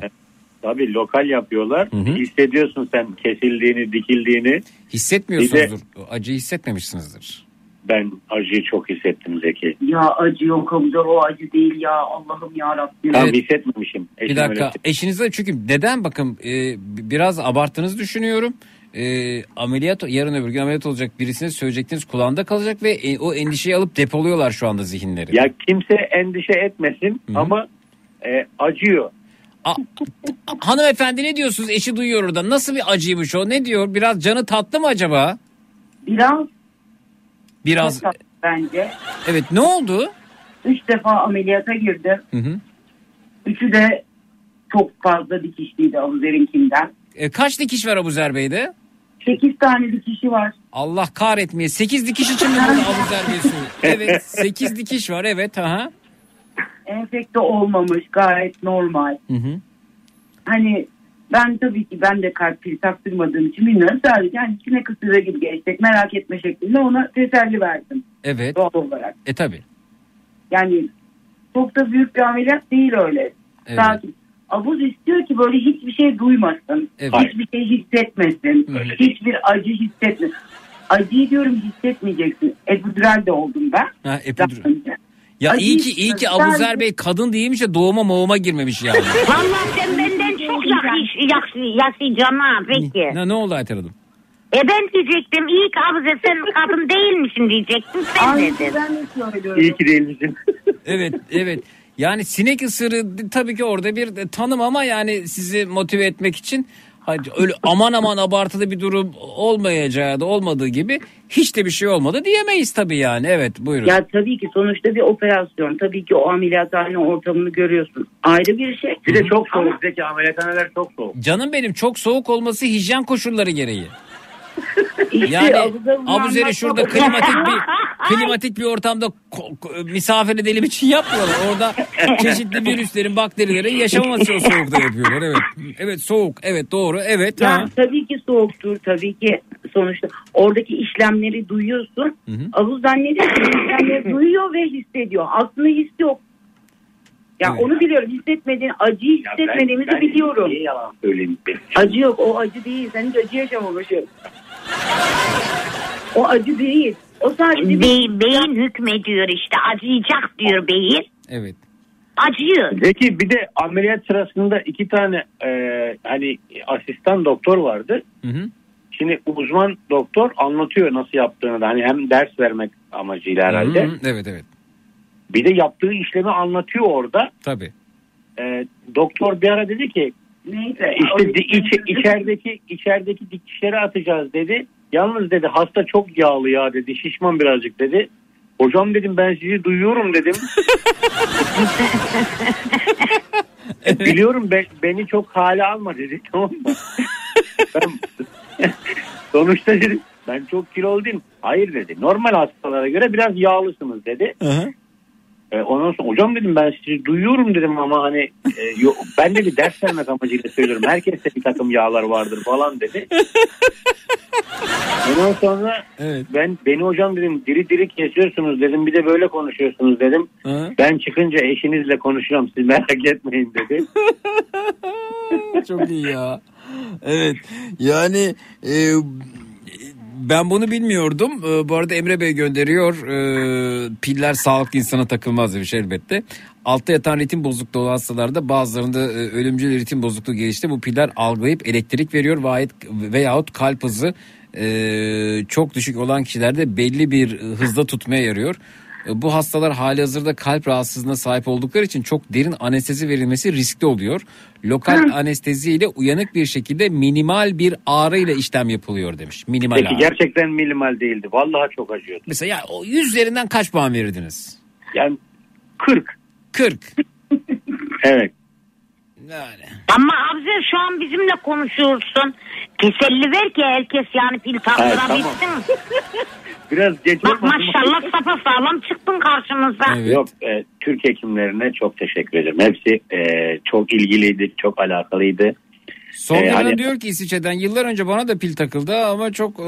Tabii lokal yapıyorlar. Hı hı. Hissediyorsun sen kesildiğini, dikildiğini. Hissetmiyorsunuzdur. Acı hissetmemişsinizdir. Ben acıyı çok hissettim Zeki. Ya acı yok Abuzer o acı değil ya Allah'ım ya Rabbim. Tam Evet. hissetmemişim. Bir Eşim dakika öyle- eşinizde çünkü neden bakın e, biraz abarttığınızı düşünüyorum. E, ameliyat yarın öbür gün ameliyat olacak birisine söyleyecekleriniz kulağında kalacak ve e, o endişeyi alıp depoluyorlar şu anda zihinleri. Ya kimse endişe etmesin ama e, acıyor. A- hanımefendi ne diyorsunuz eşi duyuyor orada nasıl bir acıymış o ne diyor biraz canı tatlı mı acaba? Biraz Biraz çok tatlı bence. evet ne oldu? Üç defa ameliyata girdim. Hı hı. Üçü de çok fazla dikişliydi Abuzer'inkinden. E, kaç dikiş var Abuzer Bey'de? Sekiz tane dikişi var. Allah kahretmeye 8 dikiş için mi bunu Abuzer Bey söylüyor? Evet 8 dikiş var evet aha. Enfekte olmamış gayet normal. Hı hı. Hani Ben tabii ki ben de kalp pili taktırmadığım için bilmiyorum. Sadece hani içine kısırı gibi geçecek merak etme şeklinde ona teselli verdim Evet. doğal olarak. E tabi. Yani çok da büyük bir ameliyat değil öyle. Evet. Sakin. Abuz istiyor ki böyle hiçbir şey duymasın. Evet. Hiçbir şey hissetmesin. Hiçbir acı hissetmesin. Acıyı diyorum hissetmeyeceksin. Epidural de oldum ben. Ha, epidural. Ya Acı iyi ki iyi ki. Abuzer Bey kadın değilmiş de doğuma moğuma girmemiş yani. Vallahi sen yaşayacaksın ha peki. ne, ne oldu Ayter Hanım? E ben diyecektim iyi ki Abuze sen kadın değilmişsin diyecektim sen Ay, dedin. ben de söylüyorum. İyi ki değilmişsin. Evet evet. Yani sinek ısırığı tabii ki orada bir tanım ama yani sizi motive etmek için hadi öyle aman aman abartılı bir durum olmayacağı da olmadığı gibi hiç de bir şey olmadı diyemeyiz tabii yani. Evet buyurun. Ya tabii ki sonuçta bir operasyon. Tabii ki o ameliyathane ortamını görüyorsun. Ayrı bir şey. Bir de çok soğuk. Zeki ameliyathaneler çok soğuk. Canım benim çok soğuk olması hijyen koşulları gereği. İşte Yani Abuzer'i şurada klimatik bir klimatik bir ortamda misafir edelim için yapmıyorlar. Orada çeşitli virüslerin, bakterilerin yaşamaması o soğukta yapıyorlar. Evet. Evet soğuk. Evet doğru. Evet. Ya Ha. tabii ki soğuktur. Tabii ki sonuçta oradaki işlemleri duyuyorsun. Hı hı. Avuz zannediyor ki işlemleri duyuyor ve hissediyor. Aslında his yok. Ya Evet. onu biliyorum. Hissetmediğini, acıyı Ya ben- hissetmediğimizi ben biliyorum. Niye yalan söyleyeyim? Ben- Acı yok. O acı değil. Sen hiç acı yaşamamışsın. O acı değil. O sadece bir... Bey, beyin hükmediyor işte acıyacak diyor beyin. Evet. Acıyor. Zeki bir de ameliyat sırasında iki tane e, hani asistan doktor vardı. Hı hı. Şimdi uzman doktor anlatıyor nasıl yaptığını da hani hem ders vermek amacıyla herhalde. Hı hı. Evet evet. Bir de yaptığı işlemi anlatıyor orada. Tabii. E, doktor bir ara dedi ki Neyse. işte di- iç- içerideki içerideki dikişleri atacağız dedi. Yalnız dedi hasta çok yağlı ya dedi şişman birazcık dedi. Hocam dedim ben sizi duyuyorum dedim. Biliyorum be- beni çok hale alma dedi tamam mı? ben, sonuçta dedim ben çok kilolu değilim. Hayır dedi normal hastalara göre biraz yağlısınız dedi. E, ondan sonra hocam dedim ben sizi duyuyorum dedim ama hani e, yo- ben de bir ders vermek amacıyla söylüyorum. Herkeste bir takım yağlar vardır falan dedi. Ondan sonra Evet. ben beni hocam dedim diri diri kesiyorsunuz dedim bir de böyle konuşuyorsunuz dedim. Hı. Ben çıkınca eşinizle konuşacağım siz merak etmeyin dedi. Çok iyi ya. Evet. Yani e, ben bunu bilmiyordum. E, bu arada Emre Bey gönderiyor. E, piller sağlıklı insana takılmaz demiş elbette. Altta yatan ritim bozukluğu olan hastalarda bazılarında e, ölümcül ritim bozukluğu gelişti. Bu piller algılayıp elektrik veriyor veyahut, veyahut kalp hızı e, çok düşük olan kişilerde belli bir hızda tutmaya yarıyor. E, Bu hastalar hali hazırda kalp rahatsızlığına sahip oldukları için çok derin anestezi verilmesi riskli oluyor. Lokal anestezi ile uyanık bir şekilde minimal bir ağrı ile işlem yapılıyor demiş. Minimal Peki ağrı. gerçekten minimal değildi. Vallahi çok acıyordu. Mesela ya, o 100 üzerinden kaç puan verirdiniz? Yani 40. 40. Evet. Yani. Ama Abuze şu an bizimle konuşuyorsun. Teselli ver ki herkes yani pil taktırabilsin. Biraz geç Bak mı? maşallah sapasağlam çıktın karşımıza. Yok e, Türk hekimlerine çok teşekkür ederim. Hepsi e, çok ilgiliydi, çok alakalıydı. Son Ee, hani- diyor ki İsviçre'den yıllar önce bana da pil takıldı ama çok e,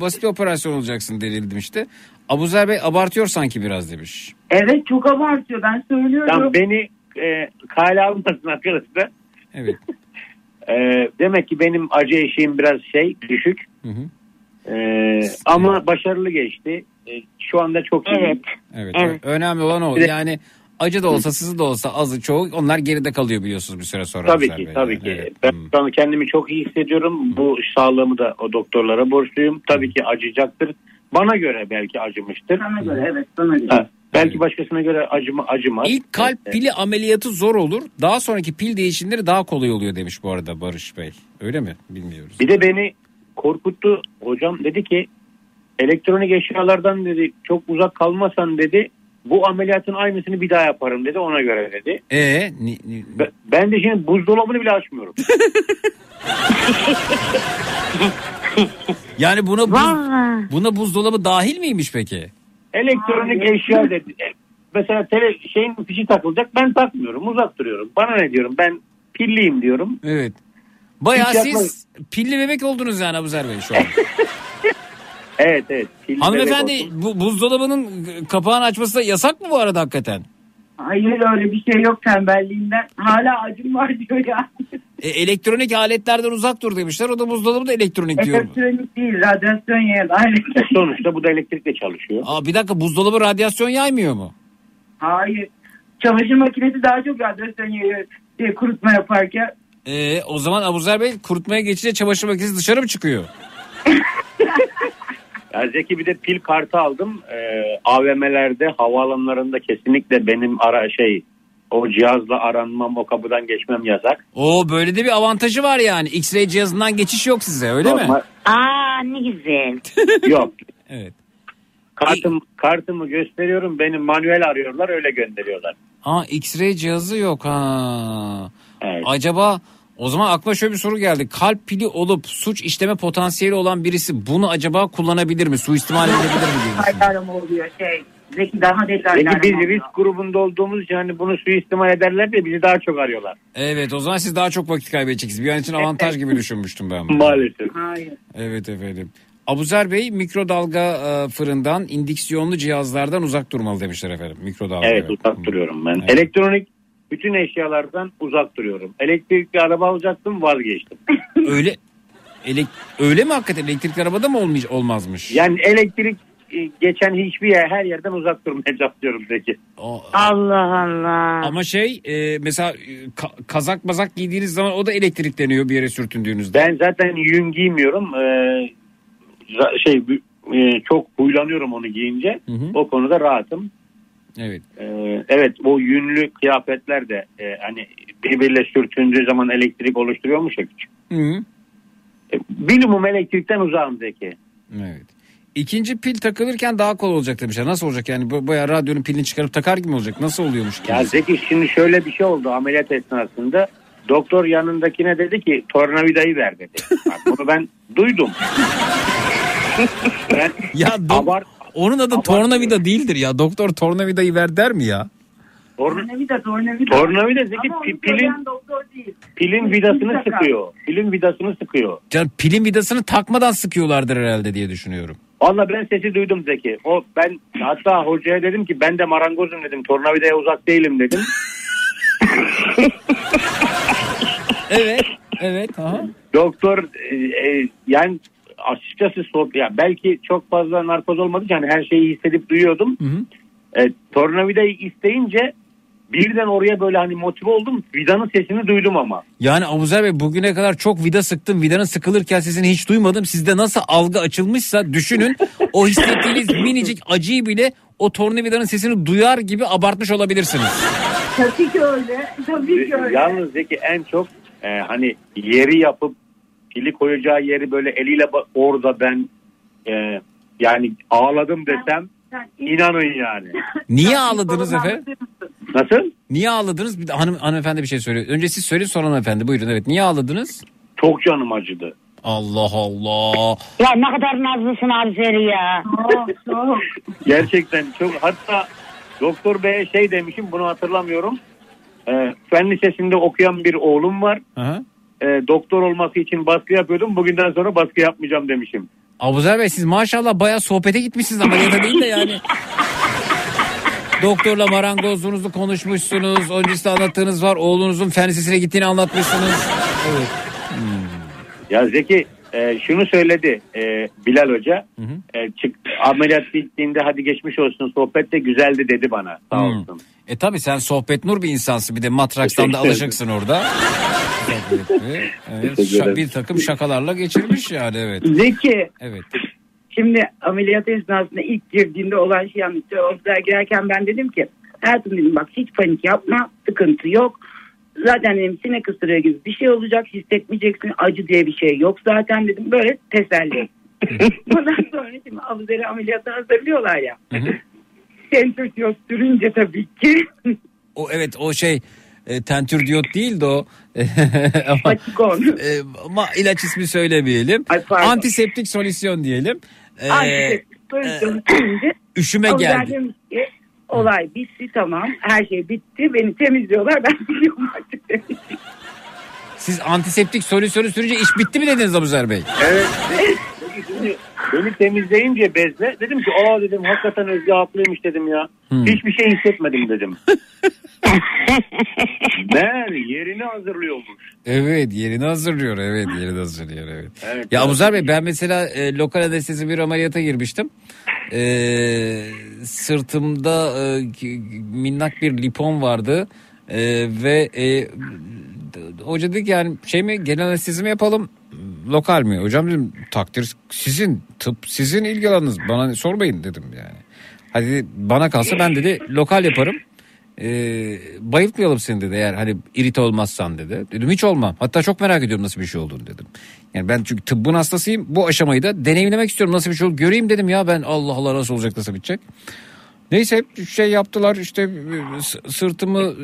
basit bir operasyon olacaksın denildim işte. Abuzer Bey abartıyor sanki biraz demiş. Evet çok abartıyor. Ben söylüyorum. Yani beni e, kale almasın arkadaşlar. Evet. E, demek ki benim acı eşiğim biraz şey düşük. Hı hı. E, ama başarılı geçti. E, şu anda çok iyi. Evet. Evet, Evet. önemli olan o. Yani acı da olsa sızı da olsa azı çoğu onlar geride kalıyor biliyorsunuz bir süre sonra. Tabii ki tabii Yani, ki. evet. Ben şu an kendimi çok iyi hissediyorum. Bu sağlığımı da o doktorlara borçluyum. Tabii ki acıyacaktır. Bana göre belki acımıştır. Sana göre evet sana göre. Ha, belki başkasına göre acıma, acımaz. İlk kalp Evet. pili ameliyatı zor olur. Daha sonraki pil değişimleri daha kolay oluyor demiş bu arada Barış Bey. Öyle mi? Bilmiyoruz. Bir de beni korkuttu. Hocam dedi ki elektronik eşyalardan dedi çok uzak kalmasan dedi bu ameliyatın aynısını bir daha yaparım dedi ona göre dedi. E ni- ni- Be- Ben de şimdi buzdolabını bile açmıyorum. yani buna buz, buna buzdolabı dahil miymiş peki? elektronik eşya dedi. E, Mesela tele, şeyin fişi takılacak ben takmıyorum uzak duruyorum. Bana ne diyorum ben pilliyim diyorum. Evet. Bayağı Hiç siz pilli bebek oldunuz yani Abuzer Bey şu an. Evet evet. Pilli Hanımefendi bu buzdolabının kapağını açması da yasak mı bu arada hakikaten? Hayır öyle bir şey yok tembelliğinden. Hala acım var diyor ya. E, elektronik aletlerden uzak dur demişler. O da buzdolabı da elektronik diyor. Elektronik değil radyasyon yayan alet. Sonuçta bu da elektrikle çalışıyor. Aa, bir dakika buzdolabı radyasyon yaymıyor mu? Hayır. Çamaşır makinesi daha çok radyasyon yayıyor diye kurutma yaparken. E, o zaman Abuzer Bey kurutmaya geçince çamaşır makinesi dışarı mı çıkıyor? Ya Zeki bir de pil kartı aldım. Ee, AVM'lerde havaalanlarında kesinlikle benim ara şey o cihazla aranmam o kapıdan geçmem yasak. Oo böyle de bir avantajı var yani. X-ray cihazından geçiş yok size öyle mi? Normal- Aa ne güzel. Yok. Evet. Kartım, kartımı gösteriyorum beni manuel arıyorlar öyle gönderiyorlar. Aa X-ray cihazı yok ha. Evet. Acaba o zaman aklıma şöyle bir soru geldi. Kalp pili olup suç işleme potansiyeli olan birisi bunu acaba kullanabilir mi? Suistimal edebilir mi? diye düşünüyorum. Oluyor şey. Zeki daha detaylı Peki biz arama oluyor. risk grubunda olduğumuz için hani bunu suistimal ederler de bizi daha çok arıyorlar. Evet o zaman siz daha çok vakit kaybedeceksiniz. Bir an için avantaj gibi düşünmüştüm ben. bunu. Maalesef. Hayır. Evet efendim. Abuzer Bey mikrodalga e, fırından indiksiyonlu cihazlardan uzak durmalı demişler efendim. Mikrodalga. Evet uzak duruyorum ben. Evet. Elektronik bütün eşyalardan uzak duruyorum. Elektrikli araba alacaktım vazgeçtim. Öyle elek, öyle mi hakikaten elektrikli arabada mı olmay, olmazmış? Yani elektrik e, geçen hiçbir yer her yerden uzak durmaya çalışıyorum Zeki. O- Allah Allah. ama şey e, mesela e, ka- kazak mazak giydiğiniz zaman o da elektrikleniyor bir yere sürtündüğünüzde. Ben zaten yün giymiyorum. Ee, şey e, çok huylanıyorum onu giyince. Hı hı. O konuda rahatım. Evet. Ee, evet o yünlü kıyafetler de e, hani birbiriyle sürtündüğü zaman elektrik oluşturuyormuş ya küçük. Hı -hı. E, Minimum elektrikten uzağım Zeki. Evet. İkinci pil takılırken daha kolay olacak demişler. Nasıl olacak yani? Bayağı radyonun pilini çıkarıp takar gibi mi olacak? Nasıl oluyormuş? Ya ikincisi? Zeki şimdi şöyle bir şey oldu ameliyat esnasında. Doktor yanındakine dedi ki tornavidayı ver dedi. Bak, bunu ben duydum. ben Ya do- abart, onun adı Abart- tornavida değildir ya. Doktor tornavidayı ver der mi ya? torna, Tornavida tornavida. tornavida Zeki Ama pi- pilin pilin vidasını sıkıyor. Pilin vidasını sıkıyor. Can pilin vidasını takmadan sıkıyorlardır herhalde diye düşünüyorum. Valla ben sesi duydum Zeki. O ben hatta hocaya dedim ki ben de marangozum dedim. Tornavidaya uzak değilim dedim. Evet. Evet. Aha. Doktor e, e, yani açıkçası sor, ya belki çok fazla narkoz olmadı hani her şeyi hissedip duyuyordum. Hı hı. E, tornavidayı isteyince birden oraya böyle hani motive oldum. Vidanın sesini duydum ama. Yani Abuzer Bey bugüne kadar çok vida sıktım. Vidanın sıkılırken sesini hiç duymadım. Sizde nasıl algı açılmışsa düşünün. O hissettiğiniz minicik acıyı bile o tornavidanın sesini duyar gibi abartmış olabilirsiniz. Tabii ki öyle. Tabii ki öyle. Yalnız Zeki en çok e, hani yeri yapıp pili koyacağı yeri böyle eliyle orada ben e, yani ağladım desem Sen inanın yani. Niye ağladınız efendim? Nasıl? Niye ağladınız? Bir de hanım, hanımefendi bir şey söylüyor. Önce siz söyleyin sonra hanımefendi. Buyurun evet. Niye ağladınız? Çok canım acıdı. Allah Allah. Ya ne kadar nazlısın Azeri ya. Gerçekten çok hatta doktor beye şey demişim bunu hatırlamıyorum. E, fen lisesinde okuyan bir oğlum var. Aha. E, doktor olması için baskı yapıyordum. Bugünden sonra baskı yapmayacağım demişim. Abuzer Bey siz maşallah bayağı sohbete gitmişsiniz ameliyata değil de yani. Doktorla marangozluğunuzu konuşmuşsunuz. Öncesinde anlattığınız var. Oğlunuzun fen gittiğini anlatmışsınız. Evet. Ya Zeki e, şunu söyledi e, Bilal Hoca. Hı hı. E, çık, ameliyat bittiğinde hadi geçmiş olsun sohbet de güzeldi dedi bana. Sağ Hmm. olsun. E tabi sen sohbet nur bir insansın. Bir de matrakstan da alışıksın orada. evet, şa- bir takım şakalarla geçirmiş yani evet. Zeki Evet. şimdi ameliyat esnasında ilk girdiğinde olan şey anlatıyor. Ofisler girerken ben dedim ki hayatım dedim bak hiç panik yapma sıkıntı yok. Zaten dedim sinek ısırığı gibi bir şey olacak hissetmeyeceksin acı diye bir şey yok zaten dedim böyle teselli. Ondan sonra şimdi Abuzer'i ameliyata hazırlıyorlar ya. Hı. Sentür sürünce tabii ki O evet o şey e, tentür diyot değil de o. Ama, patikon. e, ama ilaç ismi söylemeyelim. Ay, pardon. Antiseptik solüsyon diyelim. E, Antiseptik pozisyonu sürünce üşüme geldi. ki olay bitti tamam her şey bitti beni temizliyorlar ben gidiyorum artık demiş. Siz antiseptik solüsyonu sürünce iş bitti mi dediniz Abuzer Bey? Evet. Şimdi beni temizleyince bezle dedim ki aa dedim hakikaten Özge haklıymış dedim ya. Hmm. Hiçbir şey hissetmedim dedim. Meğer yerini hazırlıyormuş. Evet yerini hazırlıyor evet yerini hazırlıyor evet. Evet, ya evet. Abuzer Bey ben mesela e, lokal anestezi bir ameliyata girmiştim. E, sırtımda e, minnak bir lipon vardı E, ve e, hoca dedi ki yani şey mi genel anestezi mi yapalım lokal mi? Hocam dedim takdir sizin tıp sizin ilgi alanınız bana sormayın dedim yani. Hadi bana kalsa ben dedi lokal yaparım. Ee, bayıltmayalım seni dedi eğer hani irite olmazsan dedi. Dedim hiç olmam. Hatta çok merak ediyorum nasıl bir şey olduğunu dedim. Yani ben çünkü tıbbın hastasıyım. Bu aşamayı da deneyimlemek istiyorum. Nasıl bir şey olur göreyim dedim ya ben Allah Allah nasıl olacak nasıl bitecek. Neyse hep şey yaptılar işte e, sırtımı e,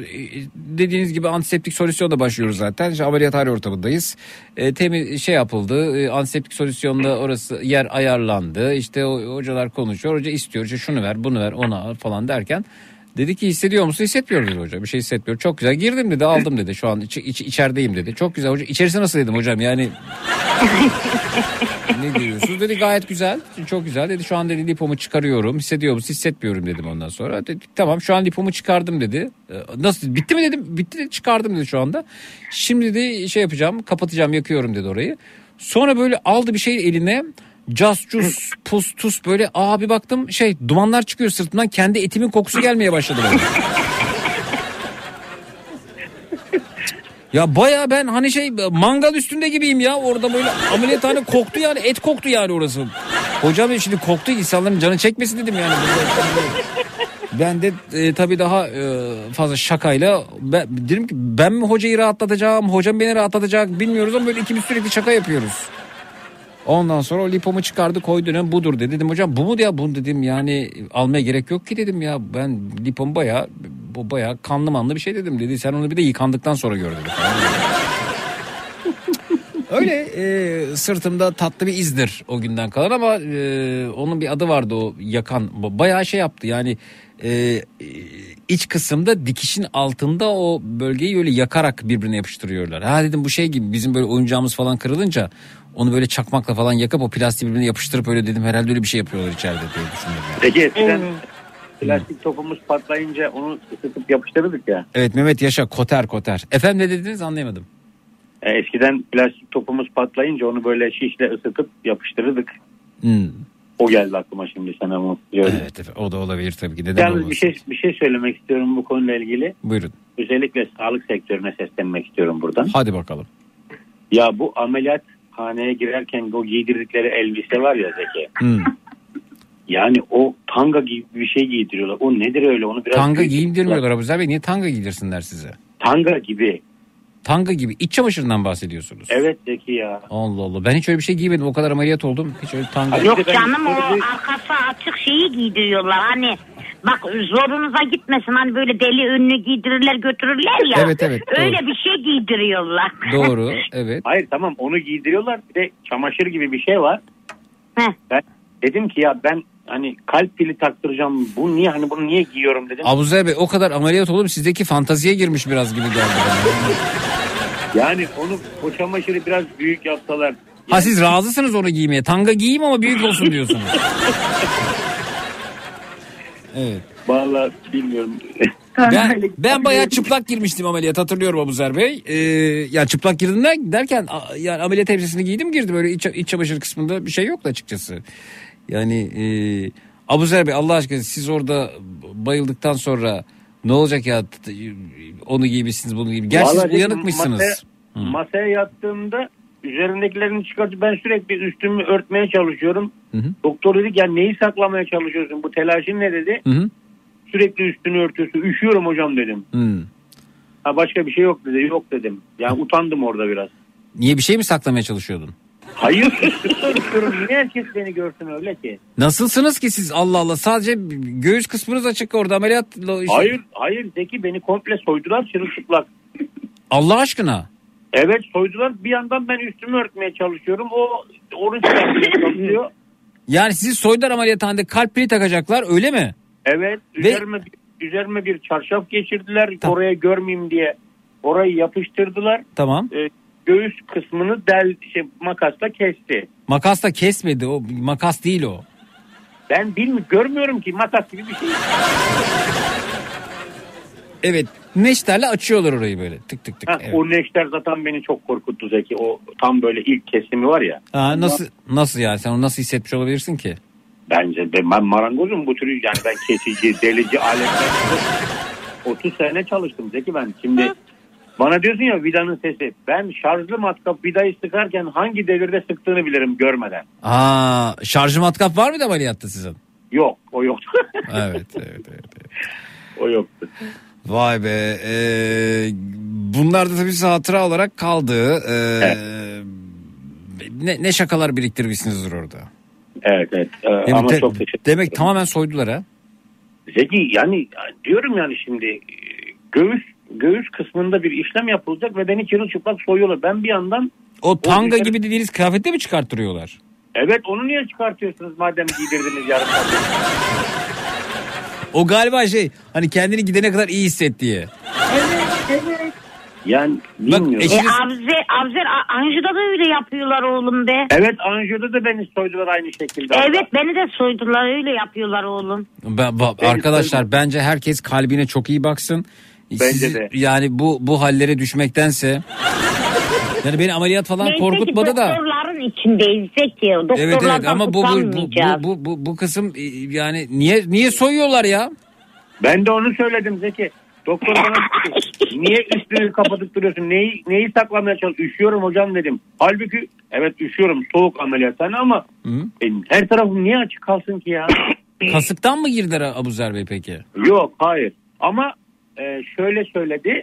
dediğiniz gibi antiseptik solüsyonda başlıyoruz zaten. İşte ameliyathane ortamındayız. E, temiz şey yapıldı. E, antiseptik solüsyonda orası yer ayarlandı. İşte hocalar konuşuyor. Hoca istiyor işte şunu ver bunu ver ona al falan derken Dedi ki hissediyor musun? Hissetmiyorum dedi hoca. Bir şey hissetmiyorum. Çok güzel. Girdim dedi aldım dedi. Şu an iç, iç- içerideyim dedi. Çok güzel hoca. İçerisi nasıl dedim hocam yani. ne diyorsunuz? Dedi gayet güzel. Çok güzel. Dedi şu an dedi lipomu çıkarıyorum. Hissediyor musun? Hissetmiyorum dedim ondan sonra. Dedi, tamam şu an lipomu çıkardım dedi. "Ee, Nasıl? Bitti mi dedim. Bitti dedi çıkardım dedi şu anda. Şimdi de şey yapacağım. Kapatacağım yakıyorum dedi orayı. Sonra böyle aldı bir şey eline. Cas cus pus tus böyle aa bir baktım şey dumanlar çıkıyor sırtımdan kendi etimin kokusu gelmeye başladı bana. Ya baya ben hani şey mangal üstünde gibiyim ya orada böyle ameliyathane koktu yani et koktu yani orası. Hocam şimdi koktu insanların canı çekmesin dedim yani. Ben de e, tabii daha e, fazla şakayla ben, dedim ki ben mi hocayı rahatlatacağım hocam beni rahatlatacak bilmiyoruz ama böyle ikimiz sürekli şaka yapıyoruz. Ondan sonra o lipomu çıkardı koydu dönem budur dedi. Dedim hocam bu mu ya bunu dedim yani almaya gerek yok ki dedim ya ben lipom baya bu baya kanlı manlı bir şey dedim dedi. Sen onu bir de yıkandıktan sonra gör dedi. Öyle e, sırtımda tatlı bir izdir o günden kalan ama e, onun bir adı vardı o yakan. Bayağı şey yaptı yani e, iç kısımda dikişin altında o bölgeyi öyle yakarak birbirine yapıştırıyorlar. Ha dedim bu şey gibi bizim böyle oyuncağımız falan kırılınca onu böyle çakmakla falan yakıp o plastiği birbirine yapıştırıp öyle dedim herhalde öyle bir şey yapıyorlar içeride diye düşünüyorum. yani. Peki eskiden plastik topumuz patlayınca onu ısıtıp yapıştırırdık ya. Evet Mehmet Yaşa koter koter. Efendim ne dediniz anlayamadım. E, eskiden plastik topumuz patlayınca onu böyle şişle ısıtıp yapıştırırdık. Hmm. O geldi aklıma şimdi sana ama. diyorum. Evet efendim, o da olabilir tabii ki. Neden Yalnız olmasın? bir şey bir şey söylemek istiyorum bu konuyla ilgili. Buyurun. Özellikle sağlık sektörüne seslenmek istiyorum buradan. Hadi bakalım. Ya bu ameliyathaneye girerken o giydirdikleri elbise var ya Zeki. Hmm. Yani o tanga gibi bir şey giydiriyorlar. O nedir öyle onu biraz... Tanga giydirmiyorlar Abuzer Bey. Niye tanga giydirsinler size? Tanga gibi. Tanga gibi. İç çamaşırından bahsediyorsunuz. Evet Zeki ya. Allah Allah. Ben hiç öyle bir şey giymedim. O kadar ameliyat oldum. Hiç öyle tanga. Yok canım o arkası açık şeyi giydiriyorlar hani. Bak zorunuza gitmesin hani böyle deli ünlü giydirirler götürürler ya. Evet, evet, doğru. Öyle bir şey giydiriyorlar. Doğru. Evet. Hayır tamam onu giydiriyorlar. Bir de çamaşır gibi bir şey var. Ben dedim ki ya ben hani kalp pili taktıracağım. Bu niye hani bunu niye giyiyorum dedim. Abuzer Bey o kadar ameliyat oldum. Sizdeki fantaziye girmiş biraz gibi geldi bana. Yani onu o çamaşırı biraz büyük yapsalar. Ha siz razısınız onu giymeye. Tanga giyeyim ama büyük olsun diyorsunuz. Evet. Vallahi bilmiyorum. Ben, ben bayağı çıplak girmiştim ameliyat hatırlıyorum Abuzer Bey. Ee, yani çıplak girdim der- derken a- yani ameliyat elbisesini giydim girdim. Böyle iç, iç çamaşır kısmında bir şey yoktu açıkçası. Yani e, Abuzer Bey Allah aşkına siz orada bayıldıktan sonra ne olacak ya onu giymişsiniz bunu giymişsiniz. Gerçi Vallahi siz uyanıkmışsınız. Masaya, masaya yattığımda üzerindekilerini çıkartıp ben sürekli üstümü örtmeye çalışıyorum. Doktor dedi ki ya neyi saklamaya çalışıyorsun bu telaşın ne dedi. Hı hı. Sürekli üstünü örtüyorsun üşüyorum hocam dedim. Hmm. Ha başka bir şey yok dedi yok dedim. Yani utandım orada biraz. Niye bir şey mi saklamaya çalışıyordun? Hayır üşüyorum niye herkes beni görsün öyle ki. Nasılsınız ki siz Allah Allah sadece göğüs kısmınız açık orada ameliyat. Hayır hayır Zeki beni komple soydular çırılçıplak. Allah aşkına. Evet soydular bir yandan ben üstümü örtmeye çalışıyorum. O onu çıkartmaya çalışıyor. Yani sizi soydular ameliyathanede kalp pili takacaklar öyle mi? Evet üzerime, üzerime bir çarşaf geçirdiler oraya görmeyeyim diye. Orayı yapıştırdılar. Tamam. Ee, göğüs kısmını del şey, makasla kesti. Makasla kesmedi o makas değil o. Ben bilmiyorum görmüyorum ki makas gibi bir şey. Evet neşterle açıyorlar orayı böyle tık tık tık. Ha, Evet. O neşter zaten beni çok korkuttu Zeki. O tam böyle ilk kesimi var ya. Aa, nasıl nasıl yani sen onu nasıl hissetmiş olabilirsin ki? Bence ben, ben marangozum bu tür yani ben kesici, delici aletler 30 sene çalıştım Zeki ben. Şimdi bana diyorsun ya vidanın sesi. Ben şarjlı matkap vidayı sıkarken hangi devirde sıktığını bilirim görmeden. Aa şarjı matkap var mıydı ameliyatta sizin? Yok o yoktu. Evet evet evet. evet. o yoktu. Vay be. Ee, bunlar da tabii size hatıra olarak kaldı. Ee, ne, ne şakalar biriktirmişsinizdir orada. Evet evet Ee, Demek, ama te- çok teşekkür demek tamamen soydular ha. Zeki yani diyorum yani şimdi e, göğüs göğüs kısmında bir işlem yapılacak ve beni çırılçıplak soyuyorlar. Ben bir yandan O tanga işlem- gibi dediğiniz kıyafette mi çıkarttırıyorlar? evet onu niye çıkartıyorsunuz madem giydirdiniz saat? O galiba şey hani kendini gidene kadar iyi hisset diye. Yani bilmiyorum. E, Avzer, Avzer A- Anju'da da öyle yapıyorlar oğlum be. Evet Anju'da da beni soydular aynı şekilde. Evet beni de soydular öyle yapıyorlar oğlum. Ben- ba- arkadaşlar bence herkes kalbine çok iyi baksın. Bence Siz- de. Yani bu bu hallere düşmektense. Yani beni ameliyat falan Neyse korkutmadı da. İçindeyiz Zeki. Doktorlardan Evet evet ama bu bu, bu bu bu bu kısım e, yani niye niye soyuyorlar ya? Ben de onu söyledim Zeki. Doktor bana niye üstünü kapatıp duruyorsun? Neyi, neyi saklamaya çalışıyorsun? Üşüyorum hocam dedim. Halbuki evet üşüyorum soğuk ameliyathane ama e, her tarafım niye açık kalsın ki ya? Kasıktan mı girdiler Abuzer Bey peki? Yok hayır ama e, şöyle söyledi.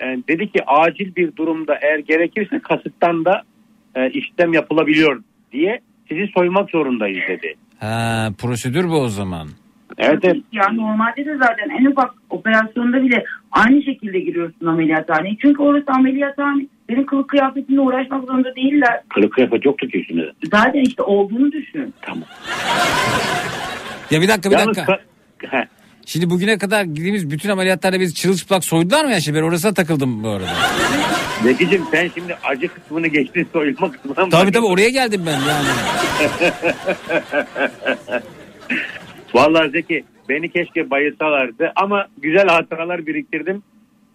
E, dedi ki acil bir durumda eğer gerekirse kasıktan da e, işlem yapılabiliyor diye sizi soymak zorundayız dedi. Ha, prosedür bu o zaman. Evet, evet. Ya normalde de zaten en ufak operasyonda bile aynı şekilde giriyorsun ameliyathaneye. Çünkü orası ameliyathane. Senin kılık kıyafetinle uğraşmak zorunda değiller. Kılık kıyafet yoktu ki üstünde. Zaten işte olduğunu düşün. Ya bir dakika bir Yalnız dakika. ka-. Şimdi bugüne kadar gittiğimiz bütün ameliyatlarda biz çırılçıplak soydular mı ya şimdi ben orasına takıldım bu arada. Zekicim sen şimdi acı kısmını geçtin soyulma kısmına mı? Tabii tabii oraya geldim ben yani. Vallahi Zeki beni keşke bayılsalardı ama güzel hatıralar biriktirdim.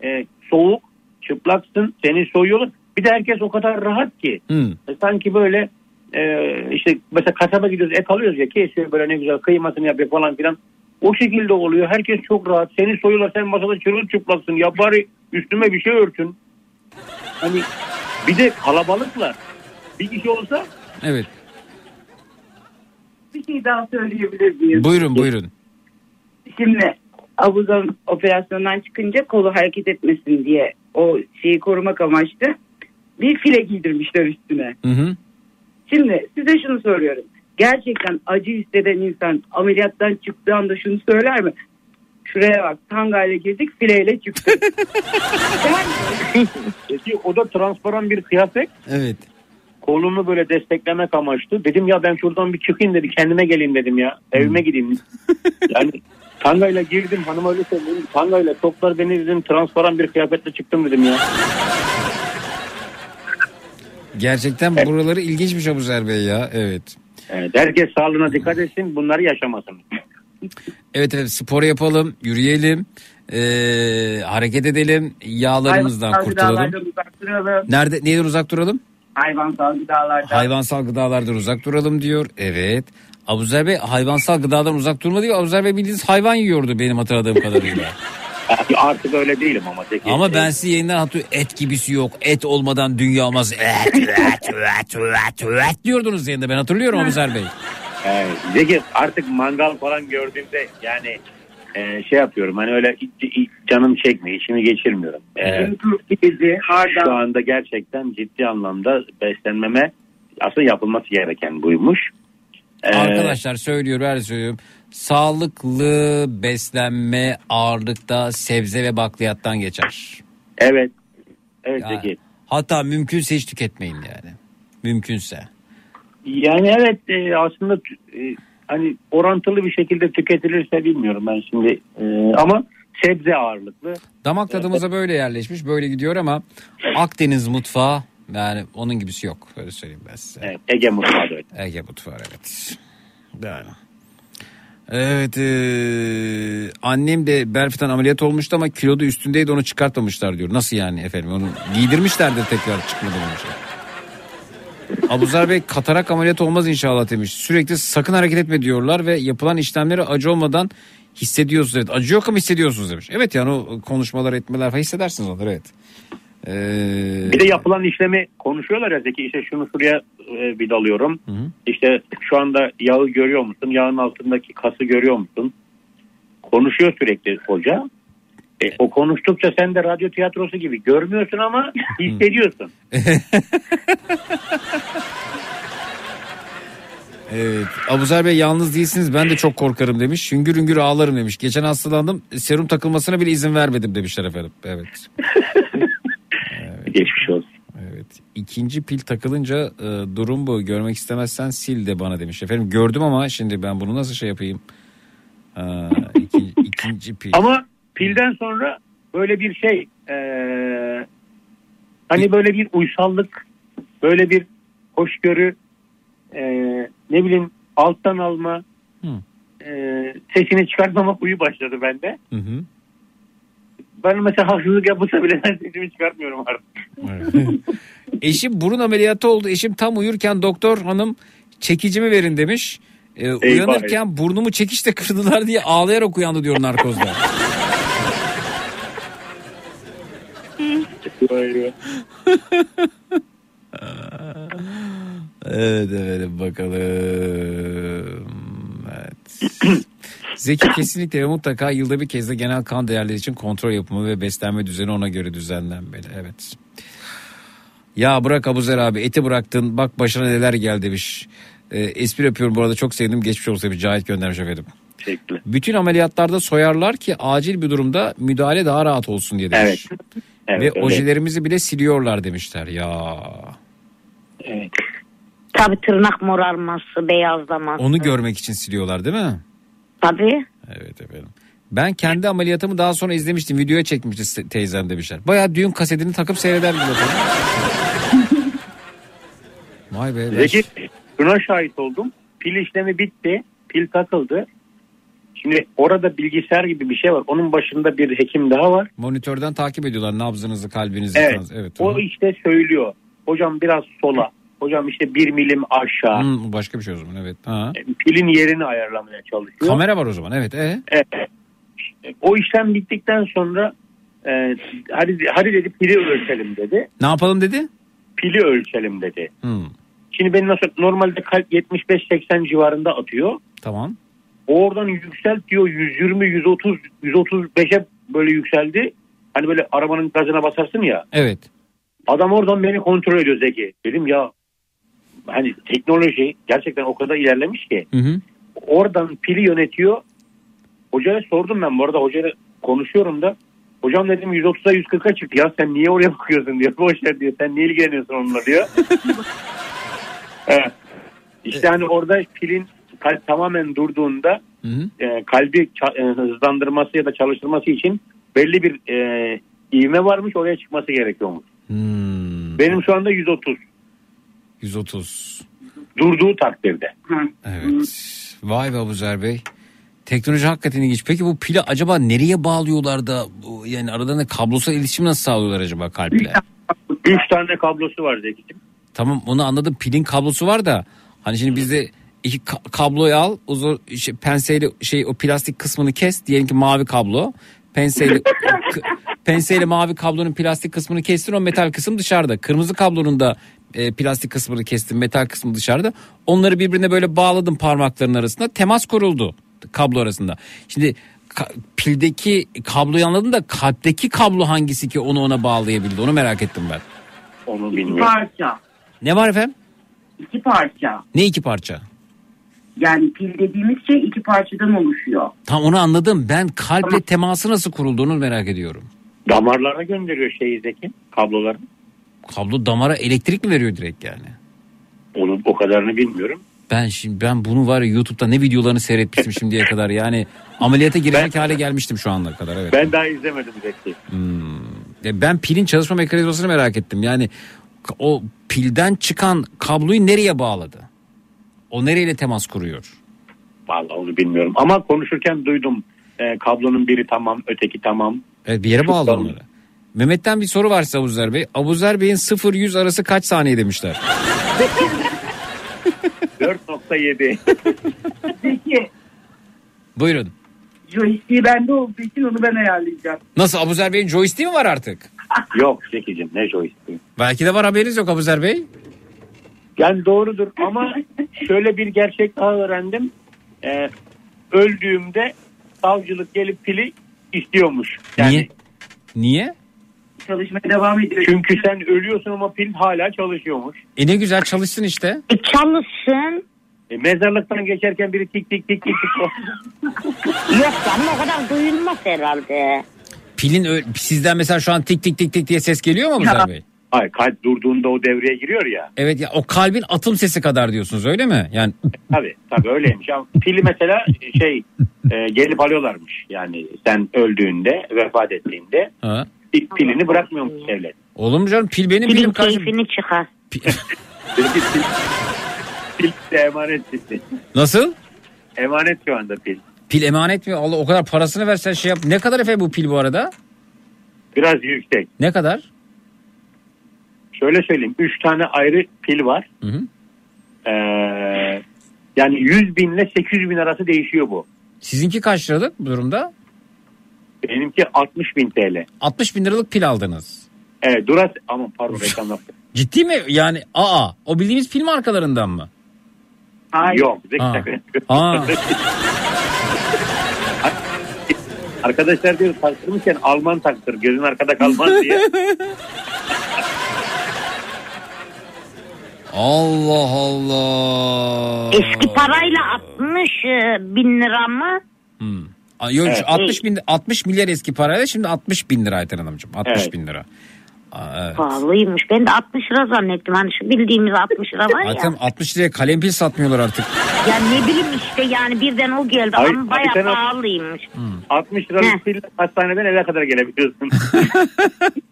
Ee, soğuk, çıplaksın, seni soyuyorlar. Bir de herkes o kadar rahat ki. Hı. E, sanki böyle e, işte mesela kasaba gidiyoruz et alıyoruz ya kesiyor böyle ne güzel kıymasını yapıyor falan filan. O şekilde oluyor. Herkes çok rahat. Seni soyuyorlar sen masada çırılçıplaksın. Ya bari üstüme bir şey örtün. Hani bir de kalabalıklar. Bir kişi olsa Evet. Bir şey daha söyleyebilir miyim? Buyurun buyurun. Şimdi Abuzan operasyondan çıkınca kolu hareket etmesin diye o şeyi korumak amaçlı bir file giydirmişler üstüne. Hı hı. Şimdi size şunu soruyorum. Gerçekten acı hisseden insan ameliyattan çıktığı anda şunu söyler mi? Şuraya bak tangayla girdik fileyle çıktık. Peki o da transparan bir kıyafet. Evet. Kolumu böyle desteklemek amaçlı. Dedim ya ben şuradan bir çıkayım dedi. Kendime geleyim dedim ya. Evime gideyim. yani tangayla girdim hanım öyle söyleyeyim. Tangayla toplar beni dedim transparan bir kıyafetle çıktım dedim ya. Gerçekten buraları ilginçmiş Abuzer Bey ya. Evet. Evet, herkes sağlığına dikkat etsin. Bunları yaşamasın. Evet evet spor yapalım, yürüyelim, ee, hareket edelim, yağlarımızdan Hayvansal kurtulalım. gıdalardan uzak duralım. Nerede neyden uzak duralım? Hayvansal gıdalardan. Hayvansal gıdalardan uzak duralım diyor. Evet. Abuzer Bey hayvansal gıdadan uzak durma diyor. Abuzer Bey bildiğiniz hayvan yiyordu benim hatırladığım kadarıyla. Artık öyle değilim ama. Zeki. Ama ben sizi yayından hatırlıyorum. Et gibisi yok. Et olmadan dünya olmaz. Et, et, et, et, et diyordunuz yayında. Ben hatırlıyorum Abuzer Bey. Evet, Zeki artık mangal falan gördüğümde yani e, şey yapıyorum hani öyle hiç- hiç canım çekmiyor içimi geçirmiyorum. E, şu anda gerçekten ciddi anlamda beslenmeme aslında yapılması gereken buymuş. E, Arkadaşlar söylüyorum her söylüyorum. Sağlıklı beslenme ağırlıkta sebze ve bakliyattan geçer. Evet. Evet Yani, Zeki. hatta mümkünse hiç tüketmeyin yani. Mümkünse. Yani evet e, aslında e, hani orantılı bir şekilde tüketilirse bilmiyorum ben şimdi E, ama sebze ağırlıklı. Damak tadımıza böyle yerleşmiş böyle gidiyor ama Akdeniz mutfağı Yani onun gibisi yok. Öyle söyleyeyim ben size. Evet, Ege mutfağı da öyle. Ege mutfağı evet. Yani. Evet eee, annem de Berfit'ten ameliyat olmuştu ama kilodu üstündeydi onu çıkartmamışlar diyor. Nasıl yani efendim onu giydirmişlerdir tekrar çıkmadan önce. Abuzar Bey katarak ameliyat olmaz inşallah demiş. Sürekli sakın hareket etme diyorlar ve yapılan işlemleri acı olmadan hissediyorsunuz. Evet, acı yok ama hissediyorsunuz demiş. Evet yani o konuşmalar etmeler falan hissedersiniz onları evet. Ee, Bir de yapılan işlemi konuşuyorlar ya Zeki işte şunu şuraya e, vidalıyorum. İşte şu anda yağı görüyor musun? Yağın altındaki kası görüyor musun? Konuşuyor sürekli hoca. E, o konuştukça sen de radyo tiyatrosu gibi görmüyorsun ama hissediyorsun. Evet. Abuzer Bey yalnız değilsiniz ben de çok korkarım demiş. Hüngür hüngür ağlarım demiş. Geçen hastalandım serum takılmasına bile izin vermedim demişler efendim. Evet. Geçmiş olsun. Evet. İkinci pil takılınca e, durum bu. Görmek istemezsen sil de bana demiş. Efendim gördüm ama şimdi ben bunu nasıl şey yapayım? Ha, iki- ikinci pil. Ama pilden sonra böyle bir şey e, hani böyle bir uysallık böyle bir hoşgörü e, ne bileyim alttan alma Hı. e, sesini çıkartmamak uyu başladı bende. Hı hı. Ben mesela haksızlık yapılsa bile ben sesimi çıkartmıyorum artık. Eşim burun ameliyatı oldu. Eşim tam uyurken doktor hanım çekicimi verin demiş. E, uyanırken burnumu çekişte kırdılar diye ağlayarak uyandı diyor narkozda. Evet evet bakalım. Evet. Zeki kesinlikle ve mutlaka yılda bir kez de genel kan değerleri için kontrol yapımı ve beslenme düzeni ona göre düzenlenmeli. Evet. Ya bırak Abuzer abi eti bıraktın bak başına neler geldi demiş. Ee, espri yapıyorum bu arada çok sevdim geçmiş olsun demiş Cahit göndermiş efendim. Teşekkürler. Bütün ameliyatlarda soyarlar ki acil bir durumda müdahale daha rahat olsun diye demiş. Evet. Evet, Ve öyle. ojelerimizi bile siliyorlar demişler ya. Evet. Tabii tırnak morarması, beyazlaması. Onu görmek için siliyorlar değil mi? Tabii. Evet efendim. Ben kendi ameliyatımı daha sonra izlemiştim. Videoya çekmişti teyzem demişler. Baya düğün kasetini takıp seyrederdim. Vay be. Zeki şuna şahit oldum. Pil işlemi bitti. Pil takıldı. Şimdi orada bilgisayar gibi bir şey var. Onun başında bir hekim daha var. Monitörden takip ediyorlar nabzınızı, kalbinizi. Evet. falan. evet O tamam. işte söylüyor. Hocam biraz sola. Hocam işte bir milim aşağı. Hmm, başka bir şey o zaman evet. Ha. Pilin yerini ayarlamaya çalışıyor. Kamera var o zaman evet. E? Evet. O işlem bittikten sonra e, hadi, hadi dedi pili ölçelim dedi. Ne yapalım dedi? Pili ölçelim dedi. Hmm, Şimdi benim nasıl normalde kalp 75-80 civarında atıyor. tamam. Oradan yükselt diyor 120 130 135'e böyle yükseldi. Hani böyle arabanın gazına basarsın ya. Evet. Adam oradan beni kontrol ediyor Zeki. Dedim ya hani teknoloji gerçekten o kadar ilerlemiş ki. Hı hı. Oradan pili yönetiyor. Hocaya sordum ben bu arada hocayla konuşuyorum da. Hocam dedim 130'a 140'a çıktı ya sen niye oraya bakıyorsun diyor. Boş ver diyor sen niye ilgileniyorsun onunla diyor. evet. İşte hani orada pilin kalp tamamen durduğunda Hı hı. e, kalbi e, hızlandırması ya da çalıştırması için belli bir e, ivme varmış oraya çıkması gerekiyormuş. Hmm, Benim şu anda 130 130. durduğu takdirde. Evet. Vay be Abuzer Bey. Teknoloji hakikaten ilginç. Peki bu pili acaba nereye bağlıyorlar da yani aralarında kablosal iletişim nasıl sağlıyorlar acaba kalple? 3 tane kablosu var Zeki'cim. Tamam onu anladım. Pilin kablosu var da hani şimdi bizde kabloyu al, uzun şey, penseyle şey o plastik kısmını kes. Diyelim ki mavi kablo. Penseyle penseyle mavi kablonun plastik kısmını kestin o metal kısım dışarıda. Kırmızı kablonun da e, plastik kısmını kestin metal kısmı dışarıda. Onları birbirine böyle bağladın parmakların arasında. Temas kuruldu kablo arasında. Şimdi ka- pildeki kabloyu anladın da kalpteki kablo hangisi ki onu ona bağlayabildi onu merak ettim ben. Onu İki bilmiyorum. parça. Ne var efendim? İki parça. Ne iki parça? Yani pil dediğimiz şey iki parçadan oluşuyor. Tam onu anladım. Ben kalple teması nasıl kurulduğunu merak ediyorum. Damarlara gönderiyor şeyi Zeki kabloları. Kablo damara elektrik mi veriyor direkt yani? Onu o kadarını bilmiyorum. Ben şimdi ben bunu var ya YouTube'da ne videolarını seyretmiştim şimdiye kadar. Yani ameliyata girecek hale gelmiştim şu ana kadar evet. Ben daha izlemedim Zeki. Ya ben pilin çalışma mekanizmasını merak ettim. Yani o pilden çıkan kabloyu nereye bağladı? O nereyle temas kuruyor? Vallahi onu bilmiyorum. Ama konuşurken duydum. E, kablonun biri tamam, öteki tamam. Evet bir yere bağlı onları. Mehmet'ten bir soru var size Abuzer Bey. Abuzer Bey'in 0-100 arası kaç saniye demişler? 4.7. Peki Buyurun. joystick'i bende olduğu için onu ben ayarlayacağım. Nasıl Abuzer Bey'in joystick'i mi var artık? Yok Zeki'cim ne joystick. Belki de var haberiniz yok Abuzer Bey. Yani doğrudur ama şöyle bir gerçek daha öğrendim. E, öldüğümde savcılık gelip pili istiyormuş. Yani Niye? Niye? Çalışmaya devam ediyor. Çünkü sen ölüyorsun ama pil hala çalışıyormuş. E ne güzel çalışsın işte. E çalışsın. E, mezarlıktan geçerken biri tik tik tik tik tik. Yok canım o kadar duyulmaz herhalde. Pilin ö- sizden mesela şu an tik tik tik tik diye ses geliyor mu Abuzer Bey? Hayır kalp durduğunda o devreye giriyor ya. Evet ya o kalbin atım sesi kadar diyorsunuz öyle mi? Yani Tabii tabii öyleymiş. Ama pili mesela şey e, gelip alıyorlarmış. Yani sen öldüğünde vefat ettiğinde ha. pi- pilini bırakmıyormuş devlet. Olur mu canım pil benim Pilin bilim karşım. keyfini çıkar. Pil, pil de emanet pil. Nasıl? Emanet şu anda pil. Pil emanet mi? Allah o kadar parasını versen şey yap. Ne kadar efendim bu pil bu arada? Biraz yüksek. Ne kadar? Şöyle söyleyeyim. Üç tane ayrı pil var. Hı hı. Ee, yani 100 bin ile 800 bin arası değişiyor bu. Sizinki kaç liralık bu durumda? Benimki 60 bin TL. 60 bin liralık pil aldınız. Evet Duras ama pardon reklam yaptım. Ciddi mi? Yani aa o bildiğimiz pil markalarından mı? Hayır. Yok. Yapıyor. Ha. Arkadaşlar diyor taktırmışken Alman taktır gözün arkada kalmaz diye. Allah Allah. Eski parayla 60 e, bin lira mı? Hmm. Yok, Evet. 60 bin 60 milyar eski parayla şimdi 60 bin lira Ayten Hanımcığım. 60 Evet. bin lira. Aa, evet. Pahalıymış. Ben de 60 lira zannettim. Hani şu bildiğimiz 60 lira var ya. Ayten 60 liraya kalem pil satmıyorlar artık. Ya ne bileyim işte yani birden o geldi Hayır, ama bayağı pahalıymış. 60 liralık pil hastaneden eve kadar gelebiliyorsun.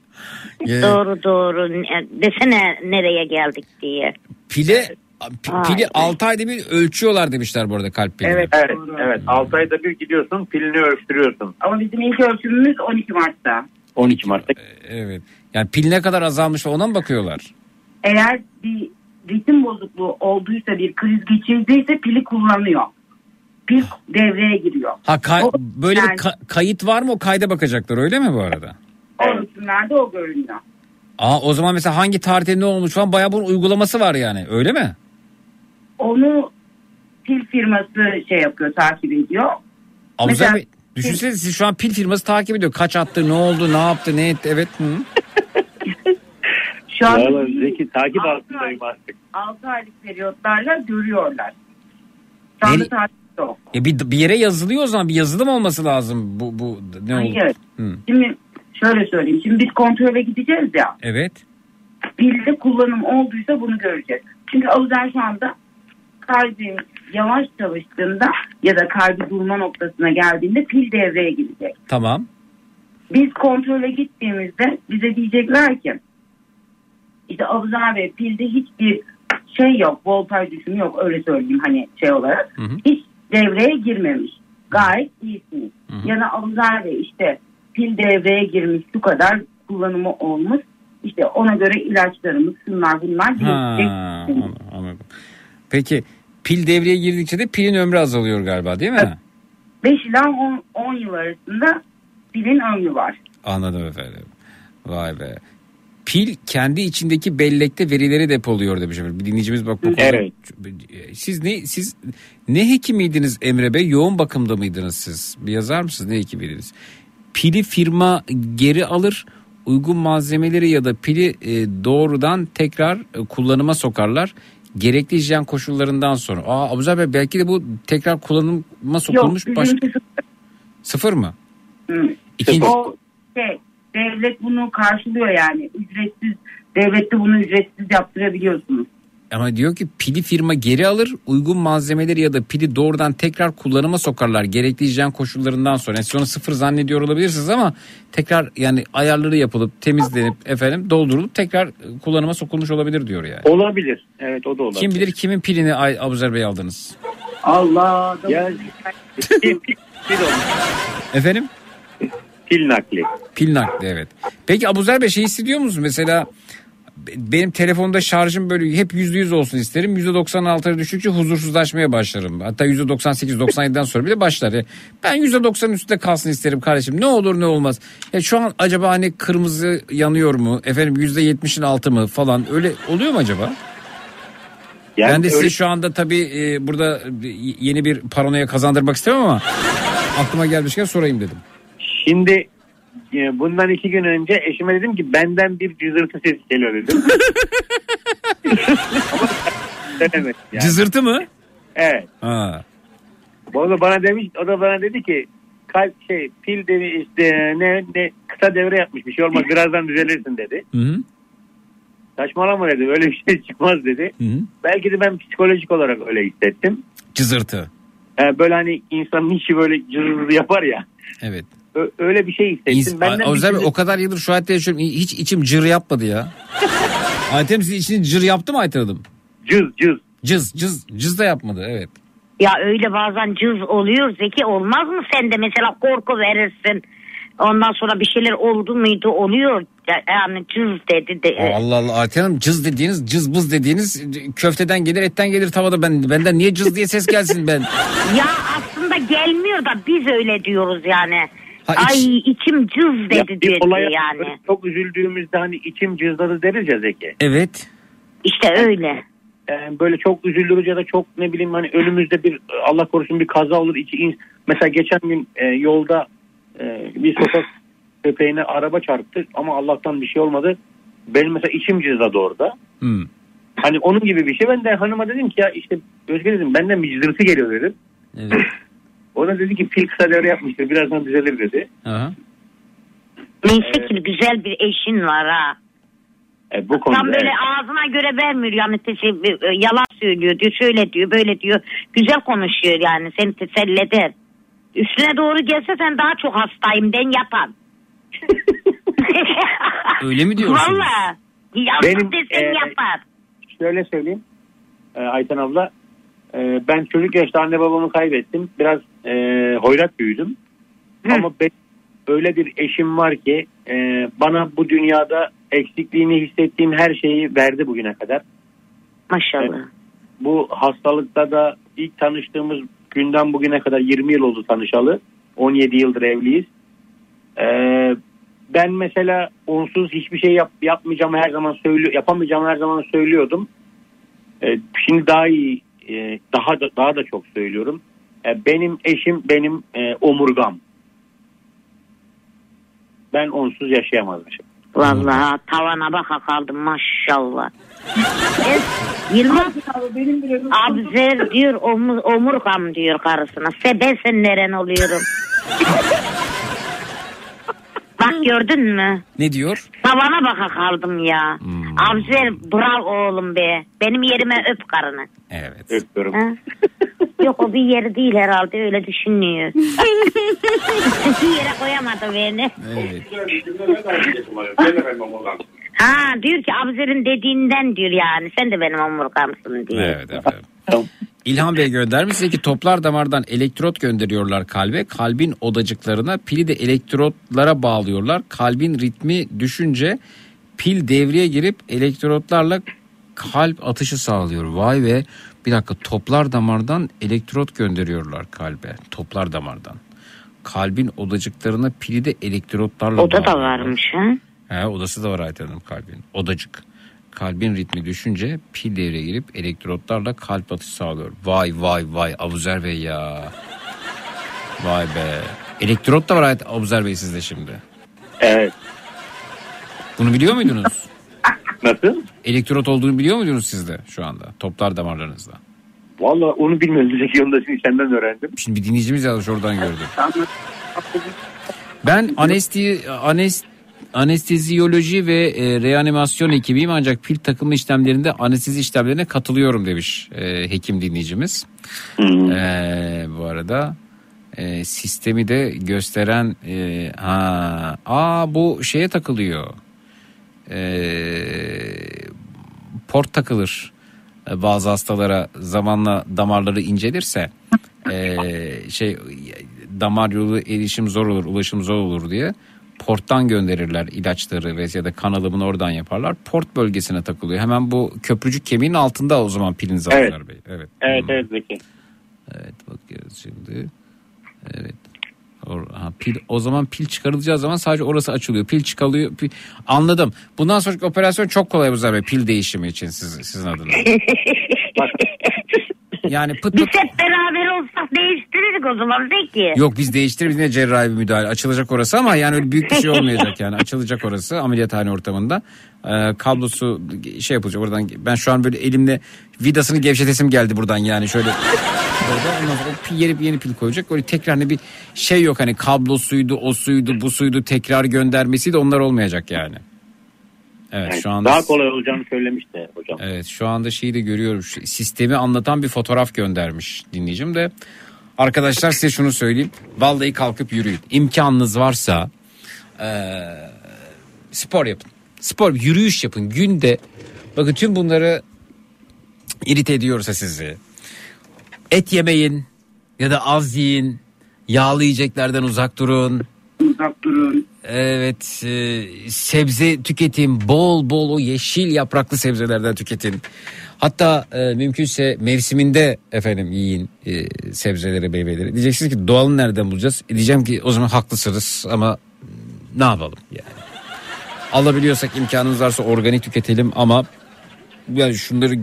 Ee, Doğru doğru. Ne- Desene nereye geldik diye. pile p- Ay, pili ay. 6 ayda bir ölçüyorlar demişler bu arada kalp pilini. Evet. evet evet 6 ayda bir gidiyorsun pilini ölçtürüyorsun. Ama bizim ilk ölçümümüz 12 Mart'ta. 12 Mart'ta. Evet. Yani pil ne kadar azalmış ona mı bakıyorlar? Eğer bir ritim bozukluğu olduysa bir kriz geçirdiyse pili kullanıyor. Pil devreye giriyor. Ha kay- O- böyle yani- bir ka- kayıt var mı o kayda bakacaklar öyle mi bu arada? O ölçümlerde o görünüyor. Aa o zaman mesela hangi tarihte ne olmuş falan bayağı bunun uygulaması var yani öyle mi? Onu pil firması şey yapıyor, takip ediyor. Abuzer Mesela- Bey düşünsenize siz şu an pil firması takip ediyor. Kaç attı ne oldu ne yaptı ne etti evet. Hı. Şu an Vallahi Zeki takip Altı altındayım ay. artık. 6 aylık periyotlarla görüyorlar. Şu anda Neri- takip yok. E bir, bir yere yazılıyor o zaman bir yazılım olması lazım bu bu ne oldu? Hayır. Hı. Şimdi şöyle söyleyeyim. Şimdi biz kontrole gideceğiz ya. Evet. Pilde kullanım olduysa bunu göreceğiz. Çünkü Avuzer şu anda kalbin yavaş çalıştığında ya da kalbi durma noktasına geldiğinde pil devreye girecek. Tamam. Biz kontrole gittiğimizde bize diyecekler ki işte Abuzer Bey pilde hiçbir şey yok, voltaj düşümü yok öyle söyleyeyim hani şey olarak. Hı hı. Hiç devreye girmemiş. Gayet iyisiniz. Hı hı. Ya da Abuzer Bey işte pil devreye girmiş şu kadar kullanımı olmuş. İşte ona göre ilaçlarımız şunlar bunlar Ha, değişecek. anladım, anladım. Peki pil devreye girdikçe de pilin ömrü azalıyor galiba değil mi? 5 ila 10, 10 yıl arasında pilin ömrü var. Anladım efendim. Vay be. Pil kendi içindeki bellekte verileri depoluyor demiş efendim. Bir dinleyicimiz bak bu konuda. Evet. Siz ne siz ne hekimiydiniz Emre Bey? Yoğun bakımda mıydınız siz? Bir yazar mısınız ne hekimiydiniz? Pili firma geri alır. Uygun malzemeleri ya da pili e, doğrudan tekrar e, kullanıma sokarlar. Gerekli hijyen koşullarından sonra. Aa Abuzer Bey belki de bu tekrar kullanıma sokulmuş Yok baş... bizimki sıfır mı? Hı. İkinci, O şey devlet bunu karşılıyor yani ücretsiz devlette bunu ücretsiz yaptırabiliyorsunuz. Ama diyor ki pili firma geri alır uygun malzemeleri ya da pili doğrudan tekrar kullanıma sokarlar gerekli hijyen koşullarından sonra. Yani sonra sıfır zannediyor olabilirsiniz ama tekrar yani ayarları yapılıp temizlenip efendim doldurulup tekrar kullanıma sokulmuş olabilir diyor yani. Olabilir. Evet o da olabilir. Kim bilir kimin pilini Abuzer Bey aldınız? Allah. Ya, pil, pil, pil olmuş. Efendim? Pil nakli. Pil nakli evet. Peki Abuzer Bey şey hissediyor musunuz? Mesela benim telefonda şarjım böyle hep yüzde yüz olsun isterim. Yüzde doksan altıya düşükçe huzursuzlaşmaya başlarım. Hatta yüzde doksan sekiz, doksan yediden sonra bile başlar. Ya Ben yüzde doksanın üstünde kalsın isterim kardeşim. Ne olur ne olmaz. Ya şu an acaba hani kırmızı yanıyor mu? Efendim yüzde yetmişin altı mı falan öyle oluyor mu acaba? Yani ben de size öyle- şu anda tabii e, burada y- yeni bir paranoya kazandırmak istemem ama aklıma gelmişken sorayım dedim. Şimdi e, bundan iki gün önce eşime dedim ki benden bir cızırtı sesi geliyor dedim. Yani. Cızırtı mı? Evet. Ha. O da bana demiş, o da bana dedi ki kalp şey pil demiş işte ne ne kısa devre yapmış bir şey olmaz birazdan düzelirsin dedi. Hı hı. Saçmalama dedi öyle bir şey çıkmaz dedi. Hı hı. Belki de ben psikolojik olarak öyle hissettim. Cızırtı. Ee, böyle hani insanın içi böyle cırrrr yapar ya. Evet. Öyle bir şey hissettim. Benden bir Bey, o kadar yıldır şu hayatta yaşıyorum. Hiç içim cır yapmadı ya. Ayten sizin içiniz cır yaptı mı Ayten Hanım? Cız cız. Cız cız cız da yapmadı evet. Ya öyle bazen cız oluyor Zeki olmaz mı sen de mesela korku verirsin. Ondan sonra bir şeyler oldu muydu oluyor. Ya- Yani cız dedi de. Allah Allah Ayten Hanım cız dediğiniz cız bız dediğiniz köfteden gelir etten gelir tavada ben benden niye cız diye ses gelsin ben. Ya aslında gelmiyor da biz öyle diyoruz yani. Ha, iç- Ay içim cız dedi Ya bir dedi olaya yani. çok üzüldüğümüzde hani içim cızladı deriz ya Zeki. Evet. İşte öyle. Yani böyle çok üzülürüz ya da çok ne bileyim hani önümüzde bir Allah korusun bir kaza olur. içi in- Mesela geçen gün e, yolda e, bir sokak köpeğine araba çarptı ama Allah'tan bir şey olmadı. Benim mesela içim cızladı orada. Hmm. Hani onun gibi bir şey. Ben de hanıma dedim ki ya işte Özge dedim benden bir cızırtı geliyor dedim. Evet. O da dedi ki pil kısa devre yapmıştır birazdan düzelir dedi. Aha. Neyse ki güzel bir eşin var ha. E, bu konuda Tam böyle evet. ağzına göre vermiyor yani teşebbü- yalan söylüyor diyor şöyle diyor böyle diyor güzel konuşuyor yani seni teselli eder. Üstüne doğru gelse sen daha çok hastayım den yapan. Öyle mi diyorsunuz? Valla. Yalnız Benim, desen e, yapar. Şöyle söyleyeyim e, Ayten abla. E, ben çocuk yaşta anne babamı kaybettim. Biraz e, hoyrat büyüdüm. Ama ben, öyle bir eşim var ki e, bana bu dünyada eksikliğini hissettiğim her şeyi verdi bugüne kadar. Maşallah. Bu hastalıkta da ilk tanıştığımız günden bugüne kadar 20 yıl oldu tanışalı. 17 yıldır evliyiz. E, ben mesela onsuz hiçbir şey yap, yapmayacağımı her zaman söylüyor, yapamayacağımı her zaman söylüyordum. E, şimdi daha iyi, e, daha da daha da çok söylüyorum. E, benim eşim benim e, omurgam. Ben onsuz yaşayamazmışım. Vallahi tavana baka kaldım maşallah. Abzer diyor omur, omurgam diyor karısına. Se ben senin neren oluyorum. Bak gördün mü? Ne diyor? Tavana baka kaldım ya. Hmm. Abzer bravo oğlum be. Benim yerime öp karını. Evet. Öpüyorum. Ha? Yok o bir yeri değil herhalde öyle düşünüyor. bir yere koyamadı beni. Evet. Ha diyor ki Abzer'in dediğinden diyor yani. Sen de benim omurgamsın diyor. Evet efendim. İlhan Bey göndermiş ki toplar damardan elektrot gönderiyorlar kalbe. Kalbin odacıklarına pili de elektrotlara bağlıyorlar. Kalbin ritmi düşünce pil devreye girip elektrotlarla kalp atışı sağlıyor. Vay be bir dakika toplar damardan elektrot gönderiyorlar kalbe. Toplar damardan. Kalbin odacıklarına pili de elektrotlarla Oda da bağlıyorlar. varmış ha. He, odası da var Ayten Hanım kalbin. Odacık. Kalbin ritmi düşünce pil devreye girip elektrotlarla kalp atışı sağlıyor. Vay vay vay Abuzer Bey ya. Vay be. Elektrot da var Ayten- Abuzer Bey sizde şimdi. Evet. Bunu biliyor muydunuz? Nasıl? Elektrot olduğunu biliyor muydunuz sizde şu anda? Toplar damarlarınızda. Valla onu bilmiyorum. Zeki onu da şimdi senden öğrendim. Şimdi bir dinleyicimiz yazmış oradan gördüm. Ben anesti, anest, anesteziyoloji ve e, reanimasyon ekibiyim ancak pil takılma işlemlerinde anestezi işlemlerine katılıyorum demiş e, hekim dinleyicimiz. E, bu arada e, sistemi de gösteren e, ha aa bu şeye takılıyor. E, port takılır E, bazı hastalara zamanla damarları incelirse e, şey damar yolu erişim zor olur ulaşım zor olur diye porttan gönderirler ilaçları ya da kan alımını oradan yaparlar. Port bölgesine takılıyor. Hemen bu köprücük kemiğin altında o zaman piliniz Evet. Bey. Evet. Evet evet Zeki. Evet bakıyoruz şimdi. Evet. Or- ha, pil o zaman pil çıkarılacağı zaman sadece orası açılıyor. Pil çıkarılıyor. Pil... Anladım. Bundan sonraki operasyon çok kolay Abuzer Bey. Pil değişimi için siz, sizin adına. Yani pıt Biz pıt. hep beraber olsak değiştirirdik o zaman Zeki. Yok biz değiştiririz yine cerrahi bir müdahale. Açılacak orası ama yani öyle büyük bir şey olmayacak yani. Açılacak orası ameliyathane ortamında. Ee, kablosu şey yapılacak oradan. Ben şu an böyle elimle vidasını gevşetesim geldi buradan yani şöyle. Böyle ondan sonra yeni, yeni pil koyacak. Öyle tekrar hani bir şey yok hani kablosuydu, o suydu, bu suydu tekrar göndermesiydi onlar olmayacak yani. Evet Yani şu anda Daha kolay olacağını söylemişti hocam. Evet şu anda şeyi de görüyorum. Sistemi anlatan bir fotoğraf göndermiş dinleyicim de. Arkadaşlar size şunu söyleyeyim. Vallahi kalkıp yürüyün. İmkanınız varsa eee, spor yapın. Spor yürüyüş yapın. Günde bakın tüm bunları irite ediyorsa sizi. Et yemeyin ya da az yiyin. Yağlı yiyeceklerden uzak durun. Uzak durun. Evet e, sebze tüketin bol bol o yeşil yapraklı sebzelerden tüketin. Hatta e, mümkünse mevsiminde efendim yiyin e, sebzeleri meyveleri. Diyeceksiniz ki doğalını nereden bulacağız? E, diyeceğim ki o zaman haklısınız ama ne yapalım yani. Alabiliyorsak imkanımız varsa organik tüketelim ama yani şunları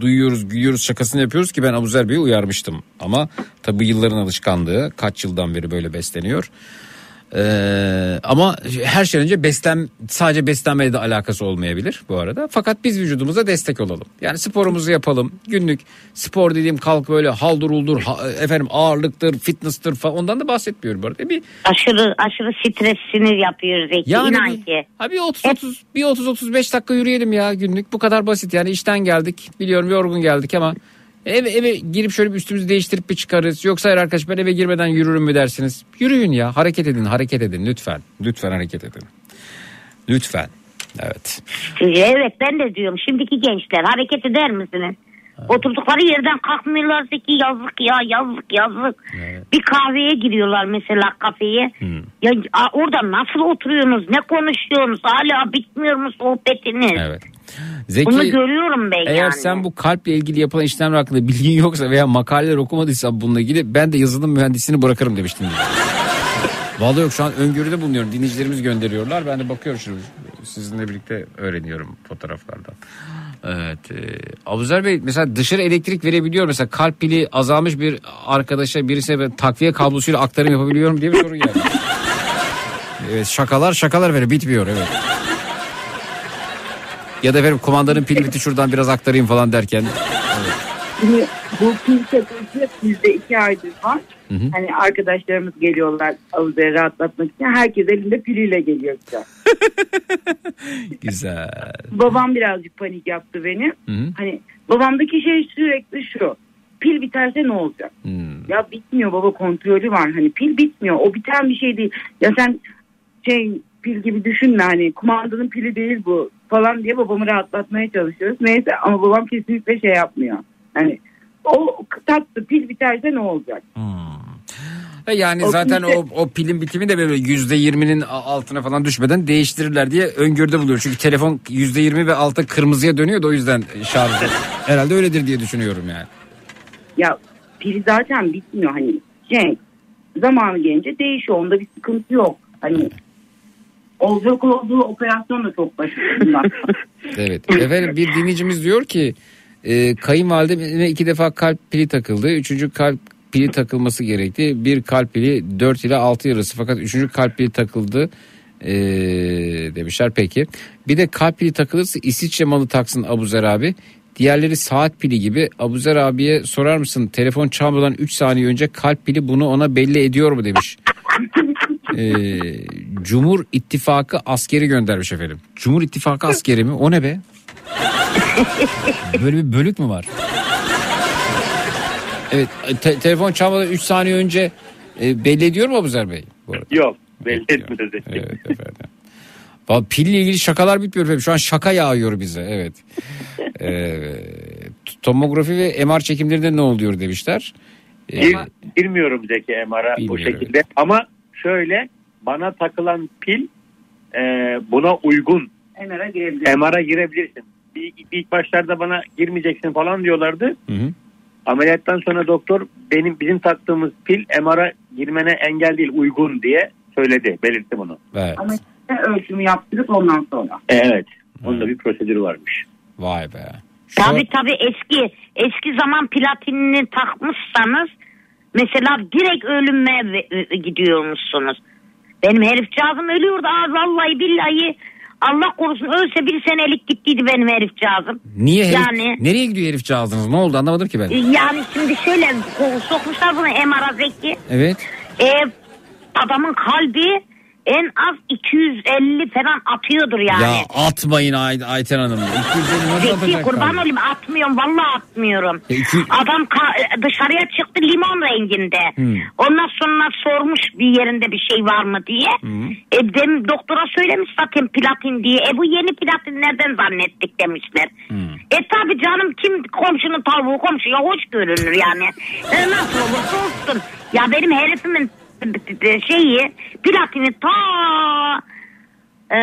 duyuyoruz, gülüyoruz, şakasını yapıyoruz ki ben Abuzer Bey'i uyarmıştım. Ama tabii yılların alışkanlığı kaç yıldan beri böyle besleniyor. Ee, ama her şeyden önce beslen sadece beslenmeyle de alakası olmayabilir bu arada. Fakat biz vücudumuza destek olalım. Yani sporumuzu yapalım. Günlük spor dediğim kalk böyle haldır uldur ha- efendim ağırlıktır, fitness'tır falan ondan da bahsetmiyorum bu arada. Bir Aşırı aşırı stres sinir yapıyor Zeki. Yani İnan bir- ki. Ha bir 30 30 bir 30 35 dakika yürüyelim ya günlük. Bu kadar basit yani işten geldik. Biliyorum yorgun geldik ama eve eve girip şöyle bir üstümüzü değiştirip bir çıkarız. Yoksa hayır arkadaş ben eve girmeden yürürüm mü dersiniz? Yürüyün ya. Hareket edin, hareket edin lütfen. Lütfen hareket edin. Lütfen. Evet. Evet ben de diyorum şimdiki gençler hareket eder misiniz? Oturdukları yerden kalkmıyorlar Zeki yazık ya yazık yazık. Bir kahveye giriyorlar mesela kafeye. Ya a- orada nasıl oturuyorsunuz ne konuşuyorsunuz hala bitmiyor mu sohbetiniz? Evet. Zeki Bunu görüyorum ben eğer yani. sen bu kalple ilgili yapılan işlemler hakkında bilgin yoksa veya makaleler okumadıysan bununla ilgili ben de yazılım mühendisliğini bırakırım demiştim. Vallahi yok şu an öngörüde bulunuyorum. Dinleyicilerimiz gönderiyorlar. Ben de bakıyorum şimdi sizinle birlikte öğreniyorum fotoğraflardan. Evet. E, Abuzer Bey mesela dışarı elektrik verebiliyor. Mesela kalp pili azalmış bir arkadaşa birisine ben takviye kablosuyla aktarım yapabiliyorum diye bir soru geldi. evet şakalar şakalar böyle bitmiyor evet. Ya da efendim kumandanın pili bitti şuradan biraz aktarayım falan derken. Şimdi bu pil takılışı bizde iki aydır var. Hı hı. Hani arkadaşlarımız geliyorlar Avuzu'ya rahatlatmak için. Herkes elinde piliyle geliyor bize. Güzel. Babam birazcık panik yaptı beni. Hı hı. Hani babamdaki şey sürekli şu. Pil biterse ne olacak? Hmm. Ya bitmiyor baba kontrolü var. Hani pil bitmiyor. O biten bir şey değil. Ya sen şey pil gibi düşünme hani kumandanın pili değil bu falan diye babamı rahatlatmaya çalışıyoruz. Neyse ama babam kesinlikle şey yapmıyor. Hani o taktı pil biterse ne olacak? E Yani O zaten kimse- o, o pilin bitimi de böyle yüzde yirminin altına falan düşmeden değiştirirler diye öngörüde buluyor. Çünkü telefon yüzde yirmi ve altı kırmızıya dönüyor da o yüzden şarj. Herhalde öyledir diye düşünüyorum yani. Ya pil zaten bitmiyor hani şey zamanı gelince değişiyor onda bir sıkıntı yok. Hani olacak olduğu operasyon da çok başarılı. Evet. Efendim bir dinleyicimiz diyor ki e, kayınvalideme iki defa kalp pili takıldı. Üçüncü kalp pili takılması gerekti. Bir kalp pili 4 ile 6 arası fakat üçüncü kalp pili takıldı. E, demişler peki. Bir de kalp pili takılırsa İsviçre malı taksın Abuzer abi. Diğerleri saat pili gibi. Abuzer abiye sorar mısın telefon çalmadan 3 saniye önce kalp pili bunu ona belli ediyor mu demiş. Ee, Cumhur İttifakı askeri göndermiş efendim. Cumhur İttifakı askeri mi? O ne be? Böyle bir bölük mü var? Evet te- telefon çalmadan 3 saniye önce e, belli ediyor mu Abuzer Bey? Bu arada? Yok belli etmedi. Evet efendim. Vallahi Pille ilgili şakalar bitmiyor efendim. Şu an şaka yağıyor bize. Evet. Ee, tomografi ve MR çekimlerinde ne oluyor demişler. Ee, Gir, girmiyorum Zeki MR'a bu şekilde. Ama şöyle bana takılan pil e, buna uygun. MR'a girebilir. MR'a girebilirsin. İlk, ilk başlarda bana girmeyeceksin falan diyorlardı. Hı hı. Ameliyattan sonra doktor benim bizim taktığımız pil MR'a girmene engel değil uygun diye söyledi. Belirtti bunu. Evet. Ama işte ölçümü yaptırıp ondan sonra. E, evet. Onun da bir prosedürü varmış. Vay be. Tabii tabii eski eski zaman platinini takmışsanız mesela direkt ölüme e, gidiyormuşsunuz. Benim herifcağızım ölüyordu az vallahi billahi Allah korusun ölse bir senelik gittiydi benim herifcağızım. Niye herif, Yani nereye gidiyor herifcağızınız? Ne oldu anlamadım ki ben. yani şimdi şöyle sokmuşlar bunu MR'a Zeki. Evet. E, adamın kalbi en az 250 falan atıyordur yani. Ya atmayın Ay Ayten Hanım. 250 nasıl Zeki kurban olayım atmıyorum vallahi atmıyorum. E, iki- Adam ka- dışarıya çıktı limon renginde. Hmm. Ondan sonra sormuş bir yerinde bir şey var mı diye. E, dem, doktora söylemiş zaten platin diye. E bu yeni platin nereden zannettik demişler. E tabi canım kim komşunun tavuğu komşuya hoş görünür yani. E, nasıl olursa olsun. Ya benim herifimin şeyi platini ta ee,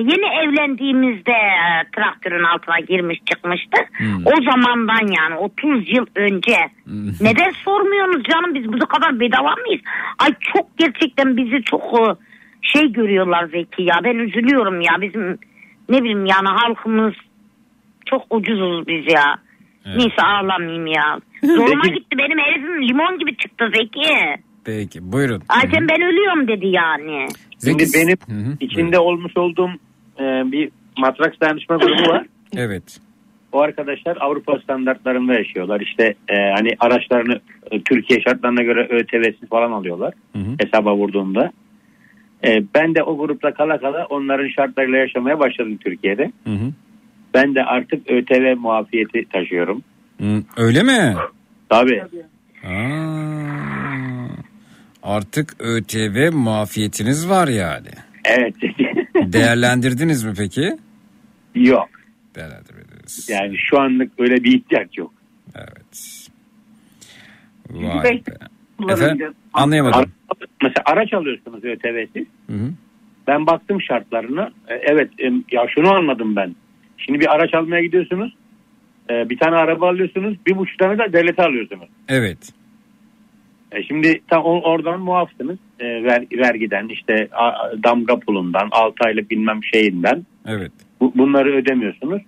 yeni evlendiğimizde e, traktörün altına girmiş çıkmıştı. O zamandan yani 30 yıl önce. Neden sormuyorsunuz canım biz bu kadar bedava mıyız? Ay çok gerçekten bizi çok e, şey görüyorlar Zeki ya. Ben üzülüyorum ya bizim ne bileyim yani halkımız çok ucuzuz biz ya. Neyse ağlamayayım ya. Zoruma gitti benim herifim limon gibi çıktı Zeki. Peki buyurun. Ayten ben ölüyorum dedi yani. Şimdi Zeki- benim Hı hı, içinde olmuş olduğum e, bir matraks dayanışma grubu var. Evet. O arkadaşlar Avrupa standartlarında yaşıyorlar. İşte e, hani araçlarını e, Türkiye şartlarına göre ÖTV'siz falan alıyorlar. Hı hı. Hesaba vurduğunda. E, ben de o grupta kala kala onların şartlarıyla yaşamaya başladım Türkiye'de. Hı hı. Ben de artık ÖTV muafiyeti taşıyorum. Hı, Öyle mi? Tabii. Aa, artık ÖTV muafiyetiniz var yani. Evet. Değerlendirdiniz mi peki? Yok. Değerlendirmediniz. Yani şu anlık öyle bir ihtiyaç yok. Evet. Vay be. Efendim? Anlayamadım. Mesela araç alıyorsunuz ÖTV'siz. Hı hı. Ben baktım şartlarına. E, Evet ya şunu anladım ben. Şimdi bir araç almaya gidiyorsunuz. E, Bir tane araba alıyorsunuz. Bir buçuk tane de devlete alıyorsunuz. Evet. E, Şimdi tam oradan muafsınız. E, ver, vergiden işte a- damga pulundan 6 aylık bilmem şeyinden. Evet. Bu- bunları ödemiyorsunuz.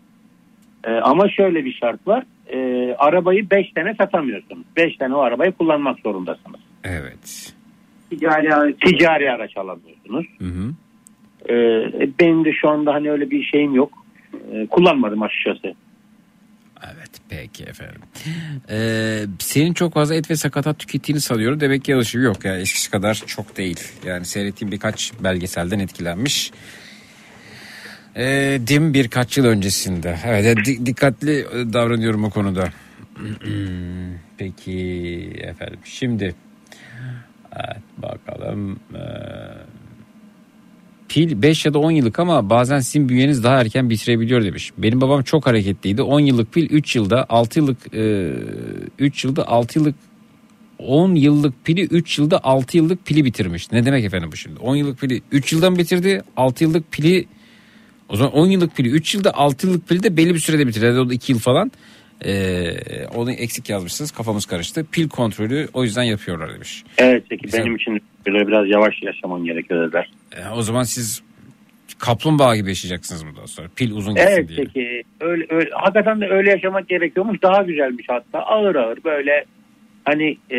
E, ama şöyle bir şart var. E, arabayı 5 tane satamıyorsunuz. 5 tane o arabayı kullanmak zorundasınız. Evet. Ticari araç. Ticari araç alamıyorsunuz. Hı hı. E, benim de şu anda hani öyle bir şeyim yok. E, kullanmadım açıkçası. Peki efendim. Ee, senin çok fazla et ve sakatat tükettiğini sanıyorum. Demek ki alışım yok yani eskisi kadar çok değil. Yani seyrettiğim birkaç belgeselden etkilenmiş. Ee, dim birkaç yıl öncesinde. Evet di- dikkatli davranıyorum o konuda. Peki efendim şimdi evet, bakalım. Ee, pil 5 ya da 10 yıllık ama bazen sizin bünyeniz daha erken bitirebiliyor demiş. Benim babam çok hareketliydi. 10 yıllık pil 3 yılda 6 yıllık e, 3 yılda 6 yıllık 10 yıllık pili 3 yılda 6 yıllık pili bitirmiş. Ne demek efendim bu şimdi? 10 yıllık pili 3 yıldan bitirdi. 6 yıllık pili o zaman 10 yıllık pili 3 yılda 6 yıllık pili de belli bir sürede bitirdi. Yani o da 2 yıl falan. Ee, onu eksik yazmışsınız. Kafamız karıştı. Pil kontrolü o yüzden yapıyorlar demiş. Evet peki Güzel. benim için böyle biraz yavaş yaşaman gerekiyor dediler. E, o zaman siz kaplumbağa gibi yaşayacaksınız bundan sonra. Pil uzun gitsin Evet diye. peki öyle, öyle, hakikaten de öyle yaşamak gerekiyormuş daha güzelmiş hatta ağır ağır böyle hani e,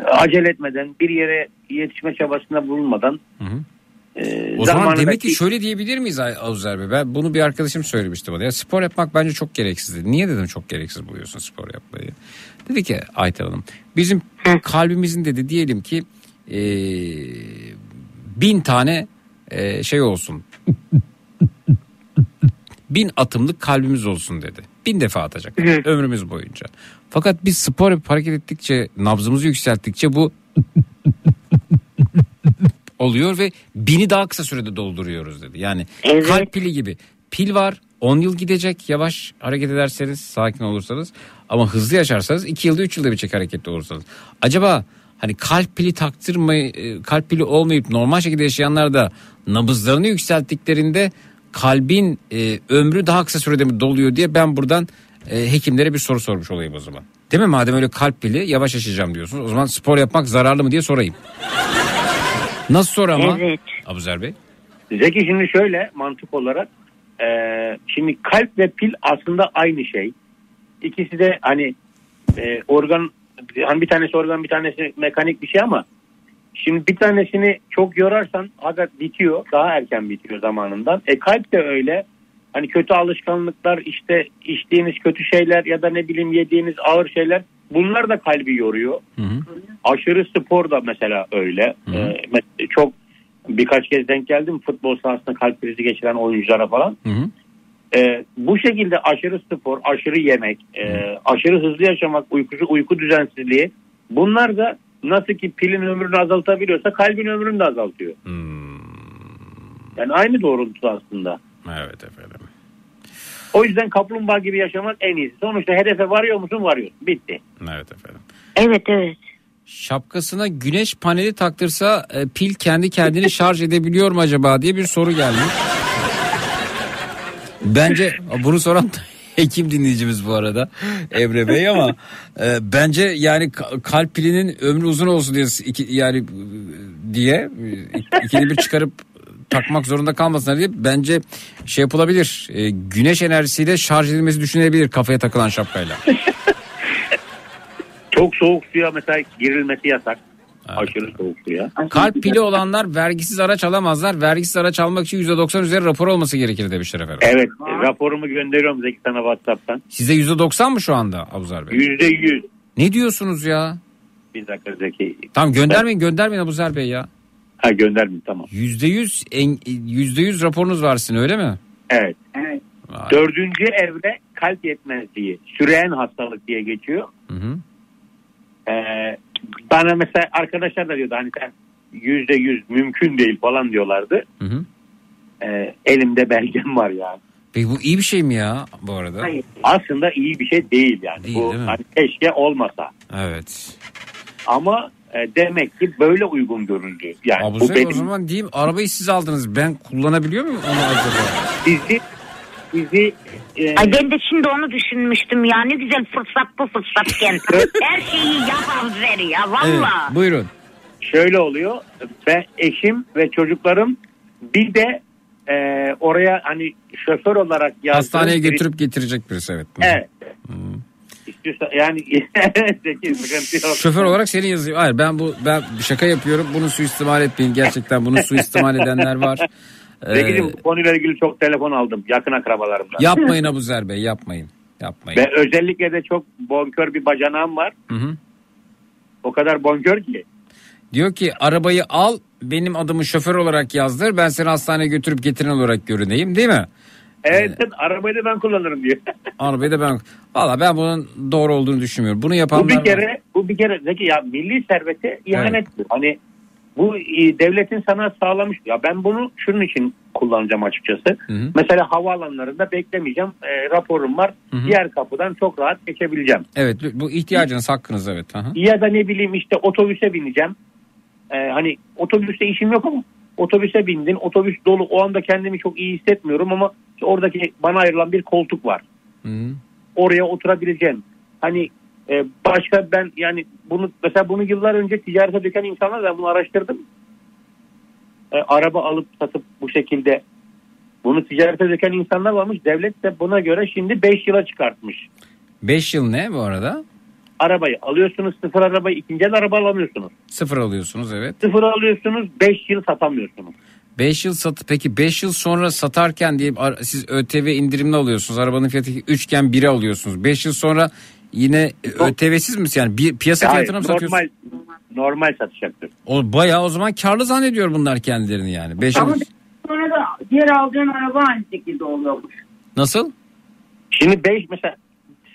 acele etmeden bir yere yetişme çabasında bulunmadan Hı hı. e, O zaman demek ki şöyle diyebilir miyiz Avuzer Bey? Ben bunu bir arkadaşım söylemişti bana. Ya spor yapmak bence çok gereksiz dedi. Niye dedim çok gereksiz buluyorsun spor yapmayı? Dedi ki Ayten Hanım bizim kalbimizin dedi diyelim ki e, bin tane e, şey olsun. bin atımlık kalbimiz olsun dedi. Bin defa atacak ömrümüz boyunca. Fakat biz spor yapıp hareket ettikçe nabzımızı yükselttikçe bu oluyor ve bini daha kısa sürede dolduruyoruz dedi. Yani Evet. kalp pili gibi. Pil var 10 yıl gidecek yavaş hareket ederseniz sakin olursanız ama hızlı yaşarsanız 2 yılda 3 yılda bir çek hareketli olursanız. Acaba hani kalp pili taktırmayı e, kalp pili olmayıp normal şekilde yaşayanlar da nabızlarını yükselttiklerinde kalbin e, ömrü daha kısa sürede mi doluyor diye ben buradan e, hekimlere bir soru sormuş olayım o zaman. Değil mi madem öyle kalp pili yavaş yaşayacağım diyorsunuz o zaman spor yapmak zararlı mı diye sorayım. Nasıl sor ama? Evet. Abuzer Bey. Zeki şimdi şöyle mantık olarak e, şimdi kalp ve pil aslında aynı şey. İkisi de hani e, organ hani bir tanesi organ bir tanesi mekanik bir şey ama şimdi bir tanesini çok yorarsan aga bitiyor daha erken bitiyor zamanından. E kalp de öyle. Hani kötü alışkanlıklar işte içtiğiniz kötü şeyler ya da ne bileyim yediğiniz ağır şeyler bunlar da kalbi yoruyor. Aşırı spor da mesela öyle. Ee, mes- çok birkaç kez denk geldim futbol sahasında kalp krizi geçiren oyunculara falan. Ee, bu şekilde aşırı spor, aşırı yemek, e, aşırı hızlı yaşamak, uykusu, uyku düzensizliği bunlar da nasıl ki pilin ömrünü azaltabiliyorsa kalbin ömrünü de azaltıyor. Yani aynı doğrultuda aslında. Evet efendim. O yüzden kaplumbağa gibi yaşamak en iyisi. Sonuçta hedefe varıyor musun? Varıyorsun. Bitti. Evet efendim. Evet evet. Şapkasına güneş paneli taktırsa e, pil kendi kendini şarj edebiliyor mu acaba diye bir soru gelmiş. Bence bunu soran hekim dinleyicimiz bu arada Emre Bey ama e, bence yani ka- kalp pilinin ömrü uzun olsun diye iki, yani e, diye e, ikili bir çıkarıp takmak zorunda kalmasınlar diye bence şey yapılabilir. E, güneş enerjisiyle şarj edilmesi düşünülebilir kafaya takılan şapkayla. Çok soğuk suya mesela girilmesi yasak. Aşırı soğuk suya. Kalp pili olanlar vergisiz araç alamazlar. Vergisiz araç almak için %90 üzeri rapor olması gerekir demişler efendim. Evet raporumu gönderiyorum Zeki sana Whatsapp'tan. Size %90 mı şu anda Abuzer Bey? Yüzde yüz. Ne diyorsunuz ya? Bir dakika Zeki. Tamam göndermeyin göndermeyin Abuzer Bey ya. Ha gönderdim tamam. %100 en, %100 raporunuz var sizin öyle mi? Evet. Dördüncü evre kalp yetmezliği. Süreyen hastalık diye geçiyor. Hı hı. Ee, bana mesela arkadaşlar da diyordu hani sen yüzde yüz mümkün değil falan diyorlardı. Hı hı. Ee, elimde belgem var yani. Peki bu iyi bir şey mi ya bu arada? Aslında iyi bir şey değil yani. Değil, Bu değil hani keşke olmasa. Evet. Ama e, demek ki böyle uygun görüldü. Yani bu Abuzer Bey, benim o zaman diyeyim arabayı siz aldınız. Ben kullanabiliyor muyum onu acaba? bizi bizi e, Ay ben de şimdi onu düşünmüştüm ya. Ne güzel fırsat bu fırsatken. Her şeyi yap ver ya Evet, valla. buyurun. şöyle oluyor. Ben eşim ve çocuklarım bir de e, oraya hani şoför olarak yazdığım Hastaneye biri- götürüp getirecek birisi evet. Evet. İstiyorsa yani. Şoför olarak seni yazıyor. Hayır ben bu ben şaka yapıyorum. Bunu suistimal etmeyin. Gerçekten bunu suistimal edenler var. Ee, Zeki'cim bu konuyla ilgili çok telefon aldım yakın akrabalarımdan. yapmayın Abuzer Bey yapmayın. Yapmayın. Ve özellikle de çok bonkör bir bacanağım var. Hı hı. O kadar bonkör ki. Diyor ki arabayı al benim adımı şoför olarak yazdır. Ben seni hastaneye götürüp getiren olarak görüneyim değil mi? Evet sen arabayı da ben kullanırım diyor. Arabayı da ben... Valla ben bunun doğru olduğunu düşünmüyorum. Bunu yapanlar bu bir var. kere bu bir kere Zeki ya milli servete ihanet bu. Hani bu e, devletin sana sağlamış. Ya ben bunu şunun için kullanacağım açıkçası. hı. Mesela havaalanlarında beklemeyeceğim. E, raporum var. Hı hı. Diğer kapıdan çok rahat geçebileceğim. Evet bu ihtiyacınız hakkınız evet. Aha. Ya da ne bileyim işte otobüse bineceğim. E, hani otobüste işim yok ama otobüse bindin. Otobüs dolu. O anda kendimi çok iyi hissetmiyorum ama işte oradaki bana ayrılan bir koltuk var. Hı hı. oraya oturabileceğim. Hani e, başka ben yani bunu mesela bunu yıllar önce ticarete döken insanlar ben bunu araştırdım. E, araba alıp satıp bu şekilde bunu ticarete döken insanlar varmış. Devlet de buna göre şimdi 5 yıla çıkartmış. 5 yıl ne bu arada? Arabayı alıyorsunuz sıfır arabayı ikinci el araba alamıyorsunuz. Sıfır alıyorsunuz evet. Sıfır alıyorsunuz 5 yıl satamıyorsunuz. 5 yıl sat peki 5 yıl sonra satarken diye ar- siz ÖTV indirimli alıyorsunuz. Arabanın fiyatı 3 iken 1'e alıyorsunuz. 5 yıl sonra yine e, ÖTV'siz mi yani bir piyasa Hayır, fiyatına mı satıyorsunuz? normal, normal satacaktır. O bayağı o zaman karlı zannediyor bunlar kendilerini yani. 5 yıl. Ama diğer aldığın araba aynı şekilde oluyormuş. Nasıl? Şimdi 5 mesela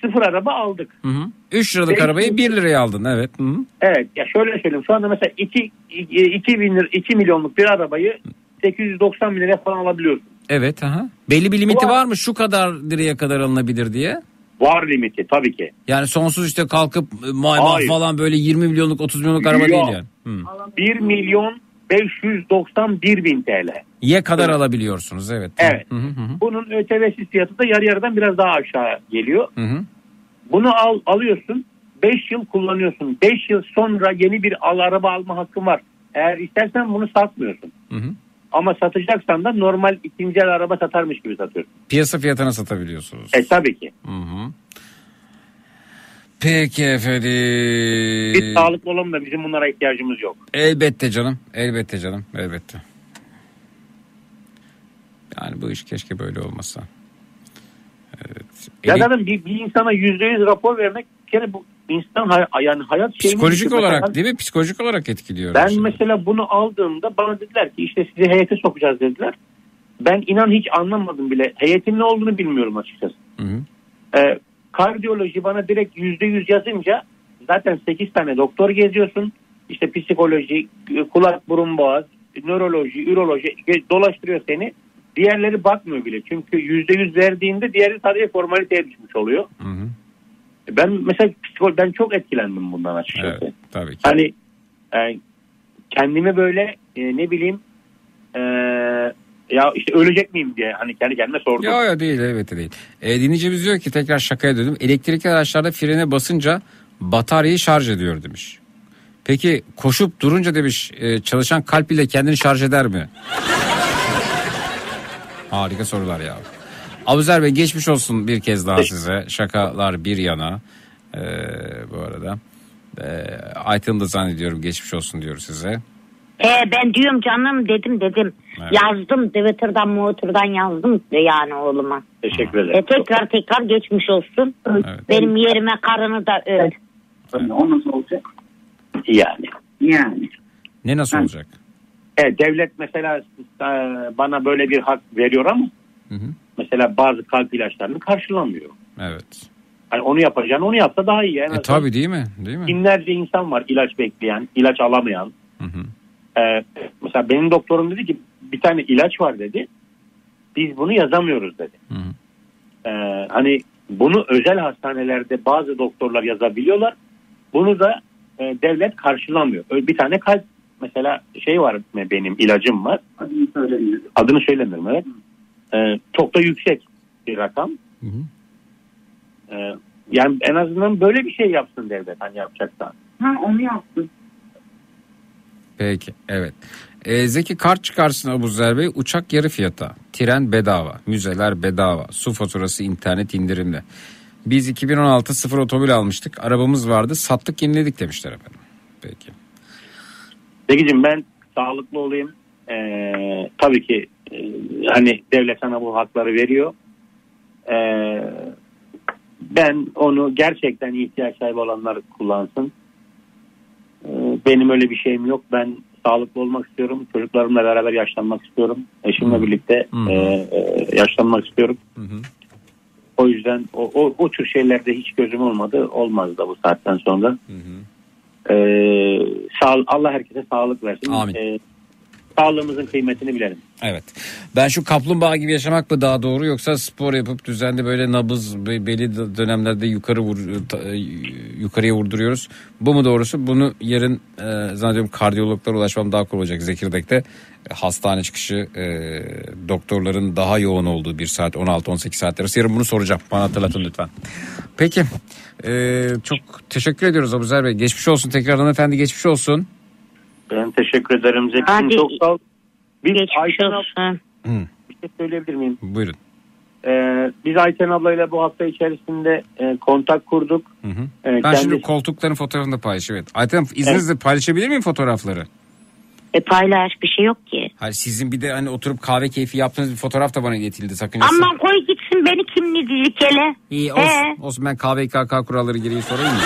sıfır araba aldık. Hı hı. 3 liralık Beş- arabayı 1 liraya aldın evet. Hı hı. Evet ya şöyle söyleyeyim şu anda mesela 2 2 bin lira 2 milyonluk bir arabayı 890 bin liraya falan alabiliyorsun. Evet aha. Belli bir limiti Bu- var mı şu kadar liraya kadar alınabilir diye? Var limiti tabii ki. Yani sonsuz işte kalkıp e, Hayır. falan böyle 20 milyonluk 30 milyonluk araba Yok. değil yani. Hı. 1 milyon 591 bin TL. Ye kadar alabiliyorsunuz evet. Evet. Hı hı hı. Bunun ÖTV'siz fiyatı da yarı yarıdan biraz daha aşağı geliyor. Hı hı. Bunu al alıyorsun 5 yıl kullanıyorsun. 5 yıl sonra yeni bir al araba alma hakkın var. Eğer istersen bunu satmıyorsun. Hı hı. Ama satacaksan da normal ikinci el araba satarmış gibi satıyorsun. Piyasa fiyatına satabiliyorsunuz. E tabii ki. Hı hı. Peki efendim. Biz sağlıklı olalım da bizim bunlara ihtiyacımız yok. Elbette canım. Elbette canım. Elbette. Yani bu iş keşke böyle olmasa. Evet. Ya Eli- zaten bir, bir insana yüzde yüz rapor vermek bir kere bu insan hay- yani hayat şeyini... psikolojik Mesela olarak değil mi? Psikolojik olarak etkiliyor. Ben aslında. mesela bunu aldığımda bana dediler ki işte sizi heyete sokacağız dediler. Ben inan hiç anlamadım bile. Heyetin ne olduğunu bilmiyorum açıkçası. Hı hı. Ee, kardiyoloji bana direkt yüzde yüz yazınca zaten 8 tane doktor geziyorsun. İşte psikoloji, kulak burun boğaz, nöroloji, üroloji ge- dolaştırıyor seni. Diğerleri bakmıyor bile. Çünkü yüzde yüz verdiğinde diğeri sadece formaliteye düşmüş oluyor. Hı hı. Ben mesela psikolo ben çok etkilendim bundan açıkçası. Evet, tabii ki. Hani e, kendimi böyle e, ne bileyim e, ya işte ölecek miyim diye hani kendi kendime sordum. Ya ya değil elbette değil. E, dinleyicimiz diyor ki tekrar şakaya döndüm. Elektrikli araçlarda frene basınca bataryayı şarj ediyor demiş. Peki koşup durunca demiş e, çalışan kalp ile kendini şarj eder mi? Harika sorular ya. Abuzer Bey geçmiş olsun bir kez daha size. Şakalar bir yana. E, bu arada. E, Aytın da zannediyorum geçmiş olsun diyor size. Ee, ben diyorum canım dedim dedim. Evet. Yazdım Twitter'dan Twitter'dan yazdım yani oğluma. Teşekkür ederim. E, tekrar tekrar geçmiş olsun. Benim yerime karını da öl. O nasıl olacak? Yani. Yani. Ne nasıl olacak? Evet, devlet mesela e, bana böyle bir hak veriyor ama Hı hı. mesela bazı kalp ilaçlarını karşılamıyor. Evet. Hani onu yapacağını onu yapsa daha iyi. En E, tabii değil mi? Değil mi? Binlerce insan var ilaç bekleyen, ilaç alamayan. Hı hı. Ee, mesela benim doktorum dedi ki bir tane ilaç var dedi. Biz bunu yazamıyoruz dedi. Hı hı. Ee, hani bunu özel hastanelerde bazı doktorlar yazabiliyorlar. Bunu da e, devlet karşılamıyor. Öyle Bir tane kalp mesela şey var benim ilacım var. Adını söylemiyorum. Adını söylemiyorum evet. Ee, çok da yüksek bir rakam. Hı hı. Ee, yani en azından böyle bir şey yapsın devlet hani yapacaksa. Ha onu yaptım. Peki evet. Ee, Zeki kart çıkarsın Abuzer Bey uçak yarı fiyata. Tren bedava. Müzeler bedava. Su faturası internet indirimli. Biz 2016 sıfır otomobil almıştık. Arabamız vardı sattık yeniledik demişler efendim. Peki. Zekicim ben sağlıklı olayım. Ee, tabii ki e, hani devlet sana bu hakları veriyor. Ee, ben onu gerçekten ihtiyaç sahibi olanlar kullansın. Ee, benim öyle bir şeyim yok. Ben sağlıklı olmak istiyorum. Çocuklarımla beraber yaşlanmak istiyorum. Eşimle birlikte e, e, yaşlanmak istiyorum. Hı hı. O yüzden o, o, o tür şeylerde hiç gözüm olmadı. Olmaz da bu saatten sonra. Hı hı. Ee, sağ, Allah herkese sağlık versin. Amin. Ee, sağlığımızın kıymetini bilelim. Evet. Ben şu kaplumbağa gibi yaşamak mı daha doğru yoksa spor yapıp düzenli böyle nabız be- belli dönemlerde yukarı vur, ta- e, yukarıya vurduruyoruz. Bu mu doğrusu? Bunu yarın e, zannediyorum kardiyologlara ulaşmam daha kolay olacak Zekirdek'te. E, Hastane çıkışı e, doktorların daha yoğun olduğu bir saat 16-18 saat arası. Yarın bunu soracağım. Bana hatırlatın lütfen. Peki. E, çok teşekkür ediyoruz Abuzer Bey. Geçmiş olsun tekrar hanımefendi geçmiş olsun. Ben teşekkür ederim Hadi. çok sağ ol. Biz Ayten ab- olsun. Hı, bir şey söyleyebilir miyim? buyurun. Ee, biz Ayten ablayla bu hafta içerisinde e, kontak kurduk. Hı hı. Ee, Ben kendisi- şimdi koltukların fotoğrafını da paylaşayım. Evet. Ayten izninizle paylaşabilir miyim fotoğrafları? E paylaş bir şey yok ki. Hayır sizin bir de hani oturup kahve keyfi yaptığınız bir fotoğraf da bana iletildi sakıncası. Aman koy gitsin beni kim dilkele. İyi olsun, olsun ben KVKK kuralları gereği sorayım mı?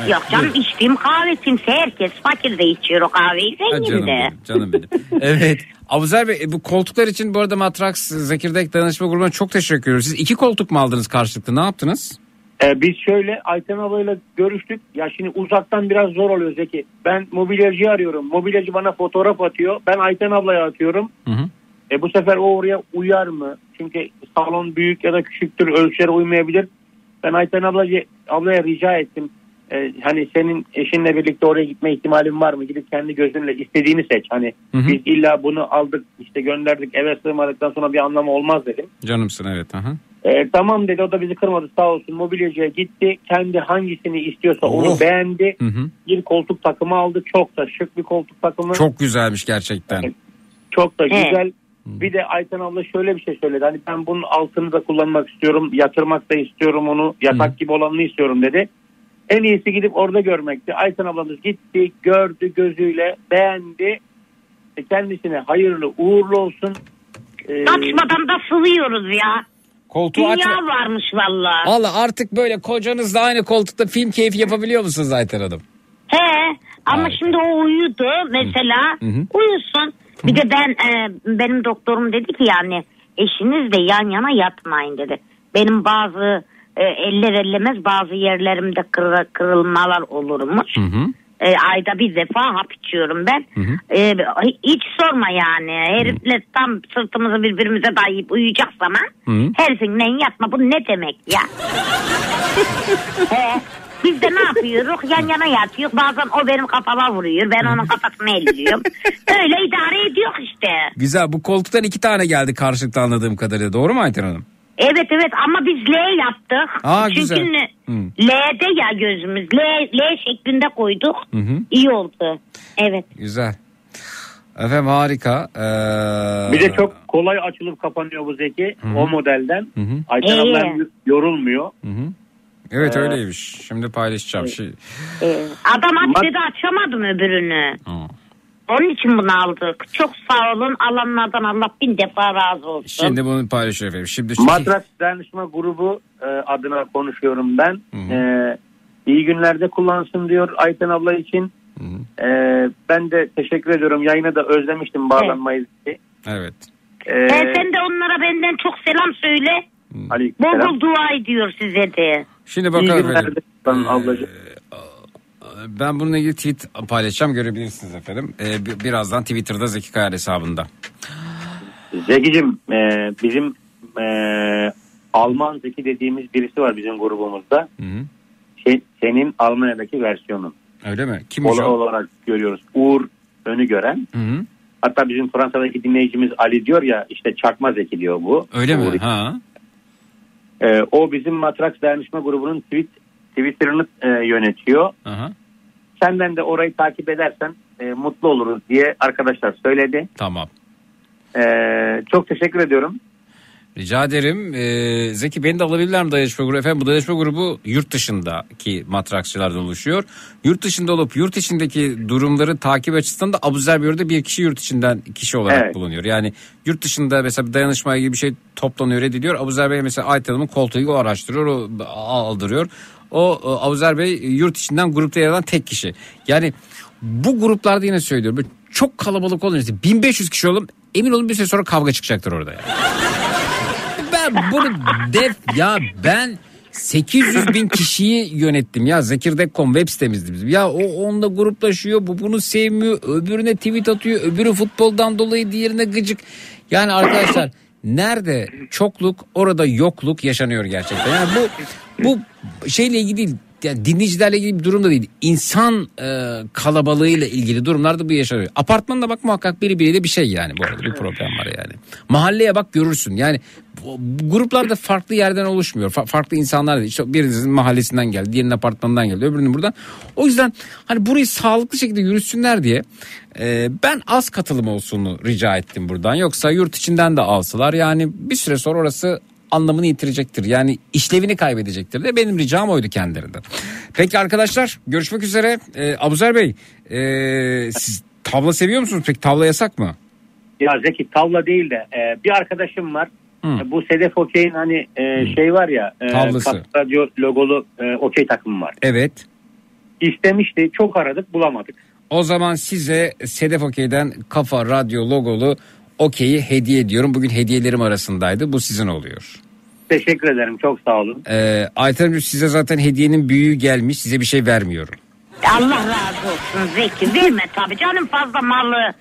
Evet, Yok canım buyurun. içtiğim kahve kimse herkes fakir de içiyor o kahveyi zengin canım de. benim, canım benim. Evet. Abuzer Bey e, bu koltuklar için bu arada Matrax Zekirdek Danışma Grubu'na çok teşekkür ediyoruz. Siz iki koltuk mu aldınız karşılıklı ne yaptınız? Ee, biz şöyle Ayten ablayla görüştük. Ya şimdi uzaktan biraz zor oluyor Zeki. Ben mobilyacıyı arıyorum. Mobilyacı bana fotoğraf atıyor. Ben Ayten ablaya atıyorum. Hı hı. E bu sefer o oraya uyar mı? Çünkü salon büyük ya da küçüktür. Ölçülere uymayabilir. Ben Ayten ablaya, ablaya rica ettim. E, hani senin eşinle birlikte oraya gitme ihtimalin var mı? Gidip kendi gözünle istediğini seç. Hani Hı hı. biz illa bunu aldık işte gönderdik eve sığmadıktan sonra bir anlamı olmaz dedim. Canımsın evet. Aha. E, tamam dedi o da bizi kırmadı sağ olsun mobilyacıya gitti. Kendi hangisini istiyorsa onu Oh. beğendi. Hı hı. Bir koltuk takımı aldı. Çok da şık bir koltuk takımı. Çok güzelmiş gerçekten. Çok da Evet. güzel. Bir de Ayten abla şöyle bir şey söyledi. Hani ben bunun altını da kullanmak istiyorum. Yatırmak da istiyorum onu. Yatak gibi olanını istiyorum dedi. En iyisi gidip orada görmekti. Ayten ablamız gitti, gördü gözüyle, beğendi. E, Kendisine hayırlı uğurlu olsun. E, Açmadan da sıvıyoruz ya. Koltuğu Dünya açma. varmış valla. Allah artık böyle kocanızla aynı koltukta film keyfi yapabiliyor musunuz Ayten Hanım? He ama Harika. şimdi o uyudu mesela Hı hı. uyusun. Bir de ben e, benim doktorum dedi ki yani eşinizle yan yana yatmayın dedi. Benim bazı e, eller ellemez bazı yerlerimde kırı- kırılmalar olurmuş. Hı hı. E, ayda bir defa hap içiyorum ben. Hı hı. E, hiç sorma yani. Herifle tam sırtımızı birbirimize dayayıp uyuyacak zaman Hı. herifinle yatma bu ne demek ya? He, biz de ne yapıyoruz? Yan yana yatıyoruz. Bazen o benim kafama vuruyor. Ben onun kafasını elliyorum. Öyle idare ediyor işte. Güzel bu koltuktan iki tane geldi karşılıklı anladığım kadarıyla doğru mu Ayten Hanım? Evet evet ama biz L yaptık. Aa, Çünkü güzel. Hı. L'de ya gözümüz. L, L şeklinde koyduk. Hı hı. İyi oldu. Evet. Güzel. Efendim harika. Ee, Bir de çok kolay açılıp kapanıyor bu Zeki. Hı. O modelden. Hı hı. Ayten abla yorulmuyor. Hı hı. Evet Ee, öyleymiş. Şimdi paylaşacağım. Şey, Ee, adam aç Mat- dedi açamadım öbürünü. Hı. Onun için bunu aldık. Çok sağ olun. Alanlardan Allah bin defa razı olsun. Şimdi bunu paylaşıyorum efendim. Şimdi Matras Dayanışma Grubu e, adına konuşuyorum ben. Hı. E, iyi günlerde kullansın diyor Ayten abla için. Hı hı. E, ben de teşekkür ediyorum. Yayına da özlemiştim bağlanmayı. Evet. E, Ee, sen de onlara benden çok selam söyle. Bol aleykümselam. bol dua ediyor size de. Şimdi İyi bakalım günlerde efendim. ablacığım. Ben bununla ilgili tweet paylaşacağım görebilirsiniz efendim. Ee, bi- birazdan Twitter'da Zeki Kayar hesabında. Zeki'cim e, bizim e, Alman Zeki dediğimiz birisi var bizim grubumuzda. Hı hı. Şey, senin Almanya'daki versiyonun. Öyle mi? Kimmiş Ola- o? olarak görüyoruz. Uğur önü gören. Hı hı. Hatta bizim Fransa'daki dinleyicimiz Ali diyor ya işte çakma Zeki diyor bu. Öyle Uğur mi? Ha. Ee, o bizim Matrax Dayanışma grubunun tweet, Twitter'ını e, yönetiyor. Aha. Senden de orayı takip edersen e, mutlu oluruz diye arkadaşlar söyledi. Tamam. Ee, çok teşekkür ediyorum. Rica ederim. Ee, Zeki beni de alabilirler mi dayanışma grubu? Efendim bu dayanışma grubu yurt dışındaki matrakçılardan oluşuyor. Yurt dışında olup yurt içindeki durumları takip açısından da Abuzer Bey'de bir kişi yurt içinden kişi olarak Evet. bulunuyor. Yani yurt dışında mesela bir dayanışmaya ilgili bir şey toplanıyor ediliyor. Abuzer Bey mesela Ayten Hanım'ın koltuğu araştırıyor o aldırıyor. O o Abuzer Bey yurt içinden grupta yer alan tek kişi. Yani bu gruplarda yine söylüyorum böyle çok kalabalık olunca 1500 kişi olun emin olun bir süre sonra kavga çıkacaktır orada yani. Ben bunu def ya ben 800 bin kişiyi yönettim ya Zekirdek.com web sitemizdi bizim. Ya o onda gruplaşıyor bu bunu sevmiyor öbürüne tweet atıyor öbürü futboldan dolayı diğerine gıcık. Yani arkadaşlar nerede çokluk orada yokluk yaşanıyor gerçekten. Yani bu bu şeyle ilgili değil yani dinleyicilerle ilgili bir durum da değil. İnsan e, kalabalığıyla ilgili durumlarda bu yaşanıyor. Apartmanda bak muhakkak biri biriyle bir şey yani bu arada bir problem var yani. Mahalleye bak görürsün yani bu, bu gruplar da farklı yerden oluşmuyor. Fa- farklı insanlar değil. İşte birinizin mahallesinden geldi, diğerinin apartmanından geldi, öbürünün buradan. O yüzden hani burayı sağlıklı şekilde yürütsünler diye e, ben az katılım olsunu rica ettim buradan. Yoksa yurt içinden de alsalar yani bir süre sonra orası anlamını yitirecektir. Yani işlevini kaybedecektir de benim ricam oydu kendilerinden. Peki arkadaşlar görüşmek üzere. Ee, Abuzer Bey ee, siz tavla seviyor musunuz? Peki tavla yasak mı? Ya Zeki tavla değil de e, bir arkadaşım var. Hı. E, bu Sedef Okey'in hani e, şey var ya e, Tavlası. Kap Radyo logolu e, okey takımı var. Evet. istemişti. Çok aradık bulamadık. O zaman size Sedef Okey'den Kafa Radyo logolu Okey'i hediye ediyorum. Bugün hediyelerim arasındaydı. Bu sizin oluyor. Teşekkür ederim çok sağ olun. Ee, Ayten size zaten hediyenin büyüğü gelmiş. Size bir şey vermiyorum. Allah razı olsun Zeki. Verme tabii canım fazla malı.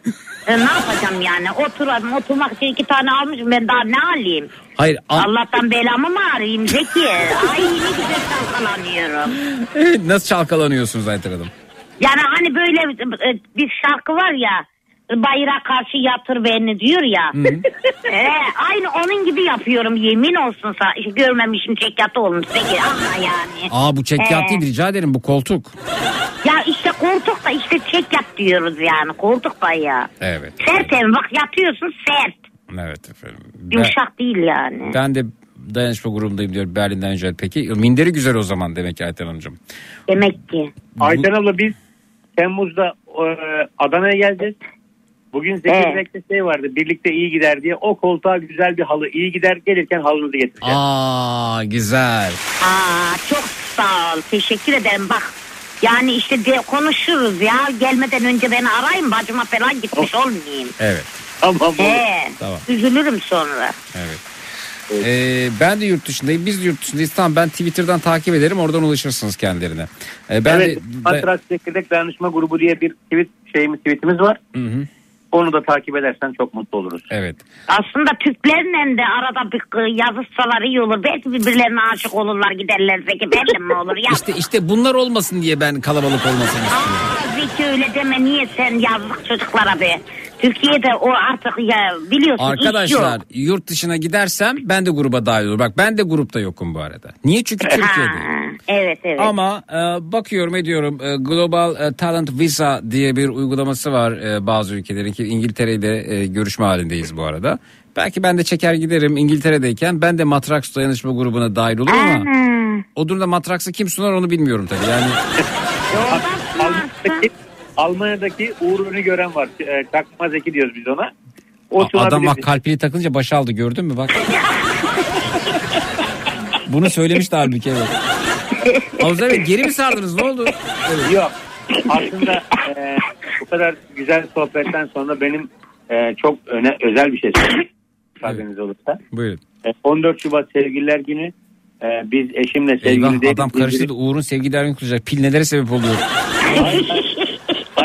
E, ne yapacağım yani? Oturalım oturmak için iki tane almışım ben daha ne alayım? Hayır. an- Allah'tan belamı mı arayayım Zeki? Ay ne güzel çalkalanıyorum. Nasıl çalkalanıyorsunuz Ayten Hanım? Yani hani böyle e, bir şarkı var ya bayrağa karşı yatır beni diyor ya. e, aynı onun gibi yapıyorum yemin olsun sana. İşte görmemişim çekyatı olmuş peki ama yani. Aa bu çekyat Ee, değil rica ederim bu koltuk. Ya işte koltuk da işte çekyat diyoruz yani koltuk da ya. Evet. Sert ev bak yatıyorsun sert. Evet efendim. Ben, Yumuşak değil yani. ben de dayanışma grubundayım diyor Berlin'den Yücel. Peki minderi güzel o zaman demek ki Ayten Hanımcığım. Demek ki. Ayten abla biz Temmuz'da e, Adana'ya geleceğiz. Bugün Zekirdek'te şey vardı birlikte iyi gider diye o koltuğa güzel bir halı iyi gider gelirken halınızı getireceğiz. Aa güzel. Aa çok sağ ol teşekkür ederim bak. Yani işte de konuşuruz ya gelmeden önce beni arayın bacıma falan gitmiş olmayayım. Evet. Tamam. He, Tamam. üzülürüm sonra. Evet. Ee, ben de yurt dışındayım. Biz de yurt dışındayız. Tamam ben Twitter'dan takip ederim. Oradan ulaşırsınız kendilerine. Ee, ben evet, de, Matras Zekirdek Dayanışma Grubu diye bir tweet şeyimiz tweetimiz var. Hı hı. Onu da takip edersen çok mutlu oluruz. Evet. Aslında Türklerle de arada bir yazışsalar iyi olur. Belki birbirlerine aşık olurlar giderler Zeki belli mi olur ya? İşte işte bunlar olmasın diye ben kalabalık olmasını istiyorum. Aa, Zeki öyle deme niye sen yazdık çocuklara be. Türkiye'de o artık ya biliyorsun iş Arkadaşlar yok. yurt dışına gidersem ben de gruba dahil olurum. Bak ben de grupta yokum bu arada. Niye? Çünkü Türkiye'de. Ha, evet evet. Ama e, bakıyorum ediyorum e, Global e, Talent Visa diye bir uygulaması var e, bazı ülkelerin ki İngiltere'yle e, görüşme halindeyiz bu arada. Belki ben de çeker giderim İngiltere'deyken ben de Matrax dayanışma grubuna dahil olurum ama o durumda Matrax'ı kim sunar onu bilmiyorum tabii. Yani Almanya'daki, Almanya'daki Uğur gören var. E, Çakma Zeki diyoruz biz ona. O adam sunabilir. bak kalpini takınca baş aldı gördün mü bak. Bunu söylemişti halbuki evet. Havza Bey geri mi sardınız ne oldu? Yok. Aslında e, bu kadar güzel sohbetten sonra benim e, çok öne, özel bir şey söyleyeyim. Müsaadeniz olursa. Buyurun. E, 14 Şubat Sevgililer Günü e, biz eşimle sevgili Eyvah değiliz. adam karıştırdı Uğur'un sevgililer günü kutlayacak. Pil nelere sebep oluyor? Hayır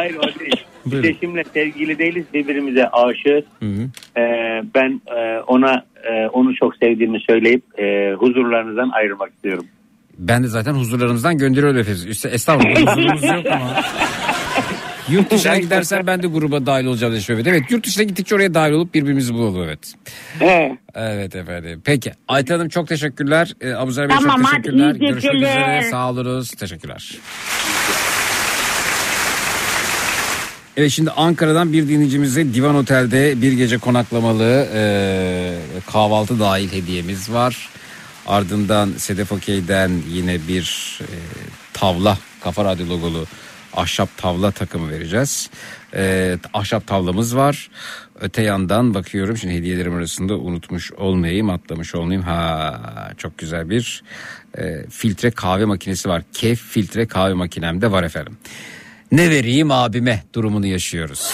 o değil. Biz Buyurun. eşimle sevgili değiliz birbirimize aşığız. Hı hı. E, ben e, ona e, onu çok sevdiğimi söyleyip e, huzurlarınızdan ayrılmak istiyorum. Ben de zaten huzurlarımızdan gönderiyorum efendim. Üste, estağfurullah huzurumuz yok ama. Yurt dışına gidersen ben de gruba dahil olacağım diye söylüyorum. Evet yurt dışına gittikçe oraya dahil olup birbirimizi bulalım evet. Evet efendim. Peki Ayten Hanım çok teşekkürler. Ee, Abuzer Bey Tamam, çok hadi teşekkürler. iyi Görüşmek geceler. üzere. Sağ oluruz. Teşekkürler. Evet şimdi Ankara'dan bir dinleyicimize Divan Otel'de bir gece konaklamalı e, kahvaltı dahil hediyemiz var. Ardından Sedef Okey'den yine bir e, tavla Kafa Radyo logolu ahşap tavla takımı vereceğiz. E, ahşap tavlamız var. Öte yandan bakıyorum şimdi hediyelerim arasında unutmuş olmayayım atlamış olmayayım. Ha çok güzel bir e, filtre kahve makinesi var. Kef filtre kahve makinem de var efendim. Ne vereyim abime durumunu yaşıyoruz.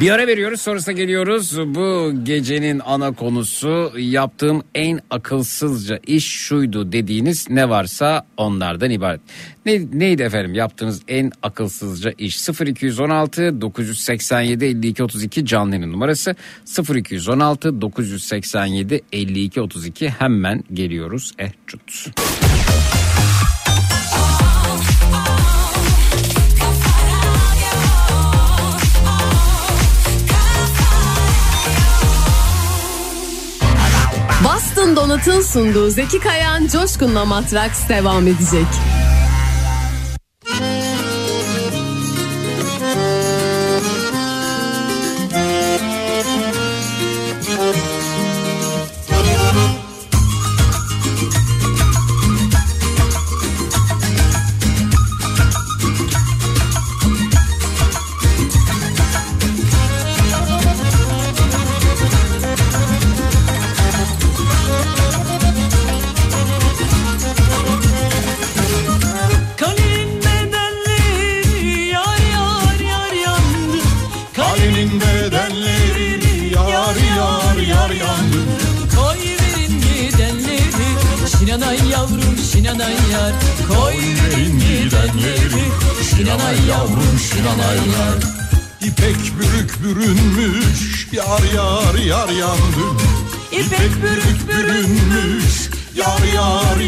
Bir ara veriyoruz sonrasında geliyoruz. Bu gecenin ana konusu yaptığım en akılsızca iş şuydu dediğiniz ne varsa onlardan ibaret. Ne, neydi efendim yaptığınız en akılsızca iş? 0216 987 52 32 canlı yayın numarası 0216 987 52 32 hemen geliyoruz. Eh cut. Boston Donat'ın sunduğu Zeki Kayan Coşkun'la Matraks devam edecek.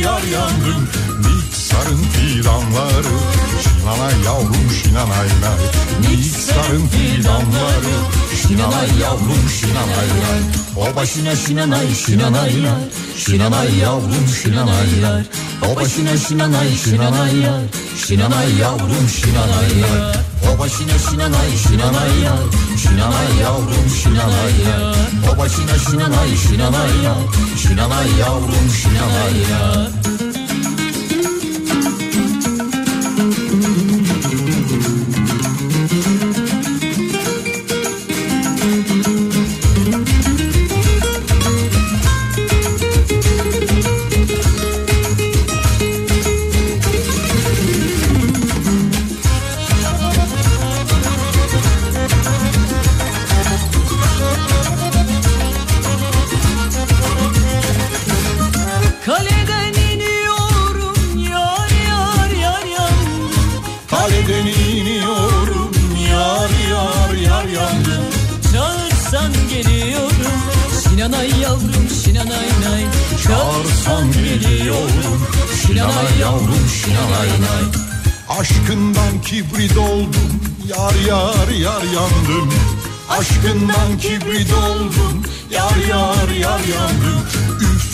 Yar yandım Niksarın fidanları Şinanay yavrum şinanay nay Niksarın fidanları Şinanay yavrum şinanay. Nay O başına şinanay şinanay. Nay Şinanay yavrum şinanay. Yar O başına şinanay şinanay. Yar Şinanay yavrum şinanay. Yar O başına şinanay şinanay. Yar Şinanay yavrum şinanay. Yar O başına şinanay şinanay. Yar Şinanay yavrum şinanay. yar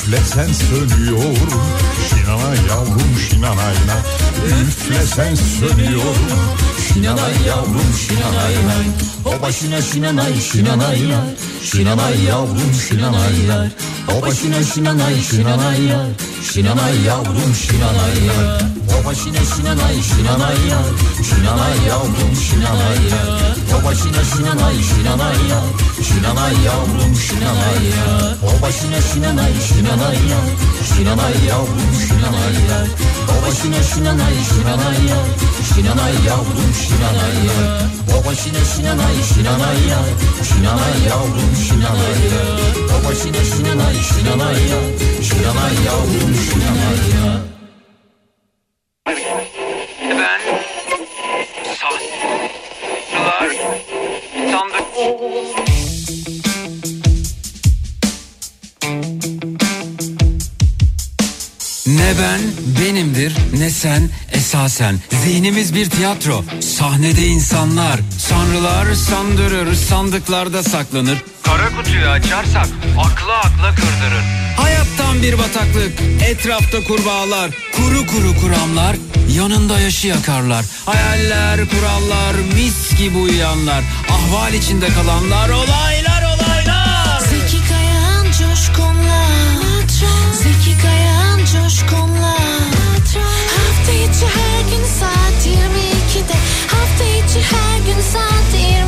Üflesen sönüyorum Şinanay yavrum şinanay nay Üflesen sönüyorum Şinanay yavrum şinanay nay O başına şinanay şinanay yar Şinanay yavrum şinanay yar O başına şinanay şinanay yar Şinanay yavrum şinanay yar O başına şinanay şinanay yar Şinanay yavrum şinanay yar O başına şinanay şinanay yar Şinanay yavrum şinanay yar O başına şinanay şinanay yar Şinanay yavrum şinanay yar O başına şinanay şinanay yar Şinanay yavrum şinanay yar O başına şinanay şinanay yar Şinanay yavrum şinanay yar O başına şinanay şinanay yar Şinanay yavrum yar Ben sandık. Ne ben benimdir ne sen esasen. Zihnimiz bir tiyatro sahnede insanlar. Sanrılar sandırır sandıklarda saklanır. Kara kutuyu açarsak aklı akla kırdırır Hayattan bir bataklık etrafta kurbağalar Kuru kuru kuramlar yanında yaşı yakarlar. Hayaller kurallar mis gibi uyuyanlar Ahval içinde kalanlar olaylar olaylar. Zeki Kayan Coşkun'la. Zeki Kayan Coşkun'la. Hafta içi her gün saat 22'de Hafta içi her gün saat 22'de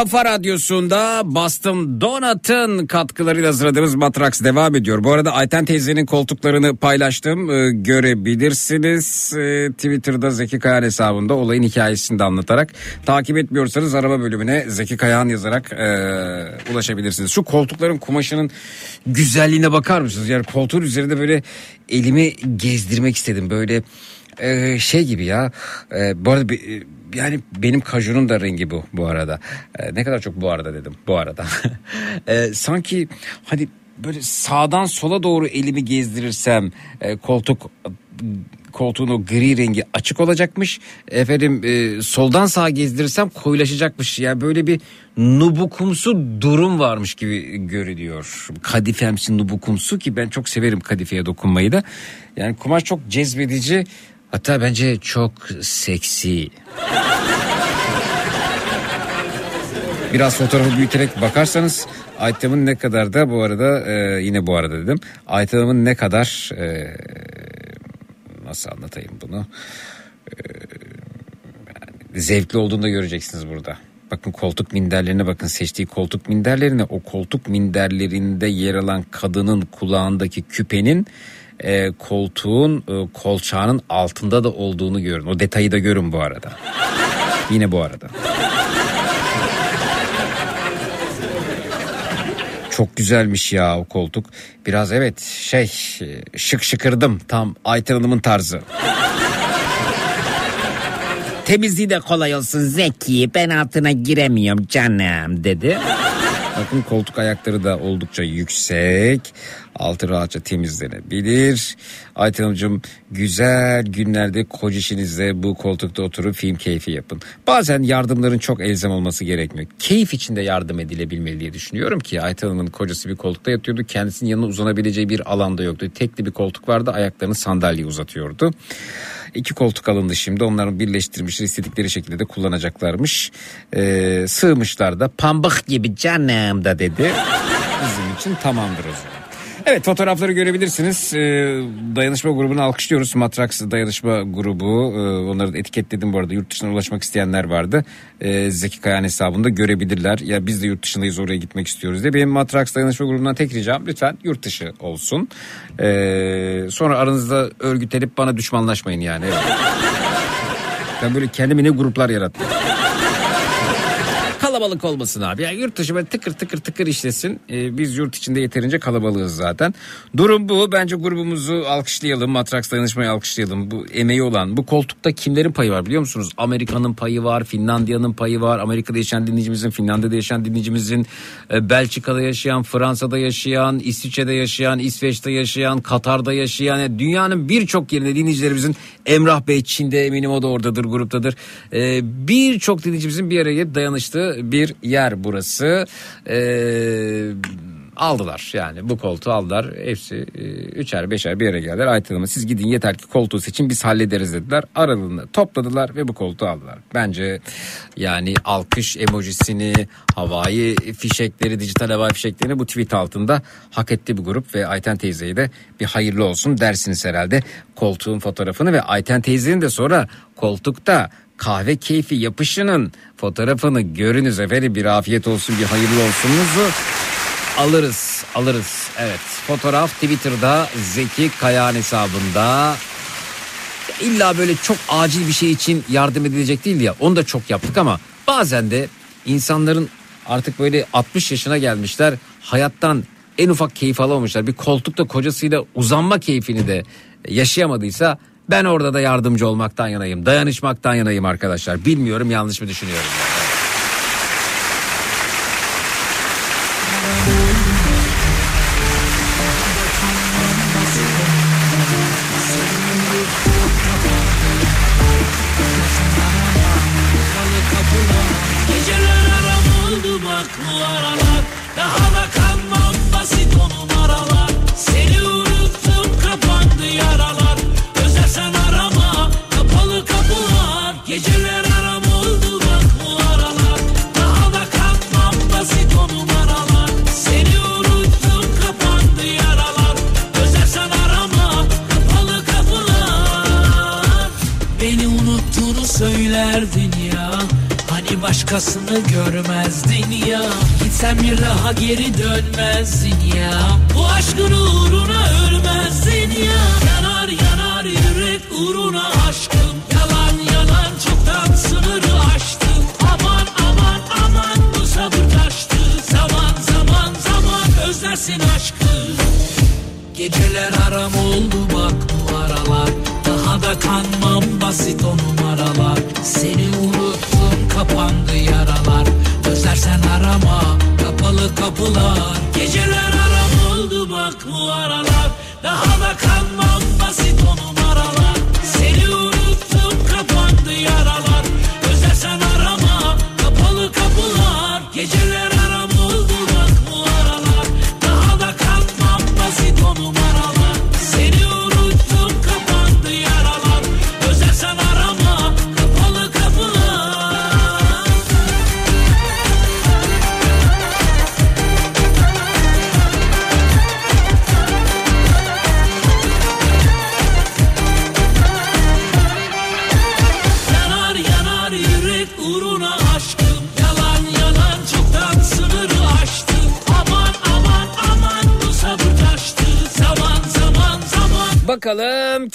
Kafa radyosunda Bastım Donat'ın katkılarıyla hazırladığımız Matrax devam ediyor. Bu arada Ayten teyzenin koltuklarını paylaştım. Ee, görebilirsiniz. Ee, Twitter'da Zeki Kayan hesabında olayın hikayesini de anlatarak. Takip etmiyorsanız araba bölümüne Zeki Kayan yazarak e, ulaşabilirsiniz. Şu koltukların kumaşının güzelliğine bakar mısınız? Yani koltuğun üzerinde böyle elimi gezdirmek istedim. Böyle e, şey gibi ya. E, bu arada bir- yani benim kajunun da rengi bu bu arada. E, ne kadar çok bu arada dedim bu arada. E, sanki hani böyle sağdan sola doğru elimi gezdirirsem e, koltuk koltuğun gri rengi açık olacakmış. Efendim e, soldan sağa gezdirirsem koyulaşacakmış. Yani böyle bir nubukumsu durum varmış gibi görünüyor. Kadifemsi nubukumsu ki ben çok severim kadifeye dokunmayı da. Yani kumaş çok cezbedici. Hatta bence çok seksi. Biraz fotoğrafı büyüterek bakarsanız item'ın ne kadar da bu arada e, yine bu arada dedim. Item'ın ne kadar e, nasıl anlatayım bunu? E, yani zevkli olduğunu da göreceksiniz burada. Bakın koltuk minderlerine bakın seçtiği koltuk minderlerine o koltuk minderlerinde yer alan kadının kulağındaki küpenin e, koltuğun e, kolçağının altında da olduğunu görün. O detayı da görün bu arada. Yine bu arada. Çok güzelmiş ya o koltuk. Biraz evet şey e, şık şıkırdım tam Ayten Hanım'ın tarzı. Temizliği de kolay olsun Zeki ben altına giremiyorum canım dedi. Bakın koltuk ayakları da oldukça yüksek. Altı rahatça temizlenebilir. Ayten Hanımcığım güzel günlerde kocişinizle bu koltukta oturup film keyfi yapın. Bazen yardımların çok elzem olması gerekmiyor. Keyif içinde yardım edilebilmeli diye düşünüyorum ki Ayten Hanım'ın kocası bir koltukta yatıyordu. Kendisinin yanına uzanabileceği bir alanda yoktu. Tekli bir koltuk vardı ayaklarını sandalyeye uzatıyordu. İki koltuk alındı şimdi. Onların birleştirmişler istedikleri şekilde de kullanacaklarmış. Ee, sığmışlar da pambık gibi canım da dedi. Bizim için tamamdır o zaman. Evet fotoğrafları görebilirsiniz. Ee, dayanışma grubunu alkışlıyoruz. Matrax dayanışma grubu. Ee, onları da etiketledim bu arada. Yurt dışına ulaşmak isteyenler vardı. Ee, Zeki Kayan hesabında görebilirler. Ya biz de yurt dışındayız oraya gitmek istiyoruz diye. Benim Matrax dayanışma grubundan tek ricam lütfen yurt dışı olsun. Sonra aranızda örgütlenip bana düşmanlaşmayın yani. Ben böyle kendime ne gruplar yarattım. Kalabalık olmasın abi. Yani yurt dışı böyle tıkır tıkır tıkır işlesin. Ee, biz yurt içinde yeterince kalabalığız zaten. Durum bu. Bence grubumuzu alkışlayalım. Matrax dayanışmayı alkışlayalım. Bu emeği olan. Bu koltukta kimlerin payı var biliyor musunuz? Amerika'nın payı var. Finlandiya'nın payı var. Amerika'da yaşayan dinleyicimizin, Finlandiya'da yaşayan dinleyicimizin, e, Belçika'da yaşayan, Fransa'da yaşayan, İsviçre'de yaşayan, İsveç'te yaşayan, Katar'da yaşayan. yani dünyanın birçok yerinde dinleyicilerimizin Emrah Bey Çin'de eminim o da oradadır, gruptadır. Ee, birçok dinleyicimizin bir araya dayanıştığı bir yer burası. Ee, aldılar yani bu koltuğu aldılar. Hepsi e, üçer beşer bir yere geldiler. Ayten siz gidin yeter ki koltuğu seçin biz hallederiz dediler. Aralığını topladılar ve bu koltuğu aldılar. Bence yani alkış emojisini, havai fişekleri, dijital havai fişeklerini bu tweet altında hak etti bu grup ve Ayten teyzeye de bir hayırlı olsun dersiniz herhalde. Koltuğun fotoğrafını ve Ayten teyzenin de sonra koltukta kahve keyfi yapışının fotoğrafını görünüz efendim. Bir afiyet olsun bir hayırlı olsunuzu alırız alırız. Evet fotoğraf Twitter'da Zeki Kayağan hesabında. İlla böyle çok acil bir şey için yardım edilecek değil ya onu da çok yaptık ama bazen de insanların artık böyle 60 yaşına gelmişler hayattan en ufak keyif alamamışlar. Bir koltukta kocasıyla uzanma keyfini de yaşayamadıysa ben orada da yardımcı olmaktan yanayım dayanışmaktan yanayım arkadaşlar. Bilmiyorum yanlış mı düşünüyorum Geceler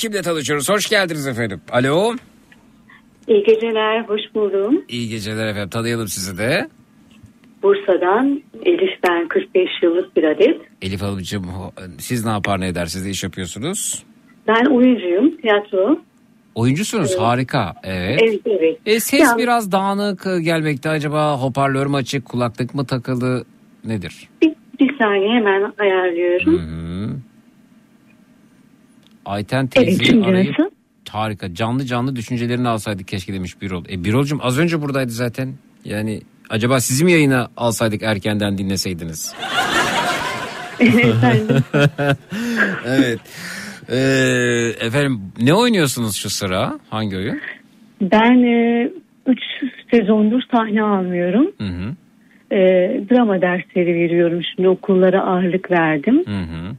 kimle tanışıyoruz hoş geldiniz efendim alo İyi geceler, hoş buldum. iyi geceler efendim tanıyalım sizi de Bursa'dan Elif ben 45 yıllık bir adet. Elif Hanımcığım siz ne yapar ne eder siz de iş yapıyorsunuz Ben oyuncuyum, tiyatro. oyuncusunuz Evet. harika evet. Evet, evet. E, ses Ya, biraz dağınık gelmekte acaba hoparlör mü açık kulaklık mı takılı nedir? Bir, bir saniye hemen ayarlıyorum. Ayten Evet, teyzeyi şimdi arayıp nasıl? harika canlı canlı düşüncelerini alsaydık keşke demiş Birol. E Birol'cum az önce buradaydı zaten. Yani acaba sizi mi yayına alsaydık erkenden dinleseydiniz? Evet. Ee, efendim ne oynuyorsunuz şu sıra? Hangi oyun? ben 3 sezondur sahne almıyorum. Hı hı. E, drama dersleri veriyorum. Şimdi okullara ağırlık verdim. Hı hı.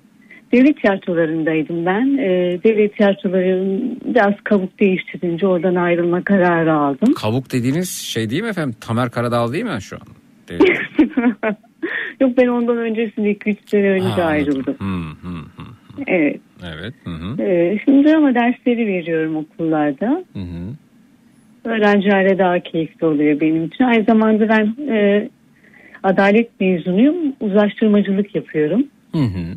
Devlet tiyatrolarındaydım ben. E, devlet tiyatrolarının biraz kabuk değiştirince oradan ayrılma kararı aldım. Kabuk dediğiniz şey değil mi efendim? Tamer Karadağ değil mi şu an? Yok ben ondan öncesinde 2-3 sene önce Ha, ayrıldım. Hı, hı, hı. Evet. Evet. Hı hı. Ee, şimdi drama dersleri veriyorum okullarda. Hı hı. Öğrencilerle daha keyifli oluyor benim için. Aynı zamanda ben e, adalet mezunuyum. Uzlaştırmacılık yapıyorum. Hı hı.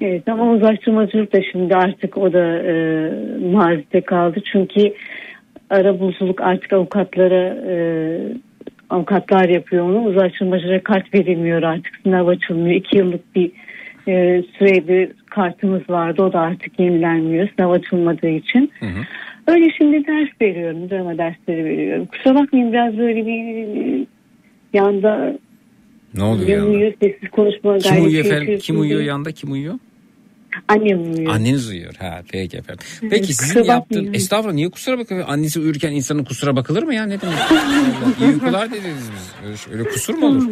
Evet ama uzlaştırmacılık da şimdi artık o da e, mazide kaldı. Çünkü arabuluculuk artık avukatlara e, avukatlar yapıyor onu. Uzlaştırmacılara kart verilmiyor artık. Sınav açılmıyor. İki yıllık bir e, sürede kartımız vardı. O da artık yenilenmiyor sınav açılmadığı için. Öyle şimdi ders veriyorum. Drama dersleri veriyorum. Kusura bakmayın biraz böyle bir yanda Ne oluyor uyuyor sessiz konuşma Kim uyuyor efendim? Kim uyuyor yanında? Kim uyuyor? Annem uyuyor. Anneniz uyuyor. Ha peki efendim. Evet, Peki sizin kusura yaptığın estağfurullah niye kusura bakıyor? Annesi uyurken insanın kusura bakılır mı ya? Ne demek? İyi uykular dediniz biz. Öyle, kusur mu olur?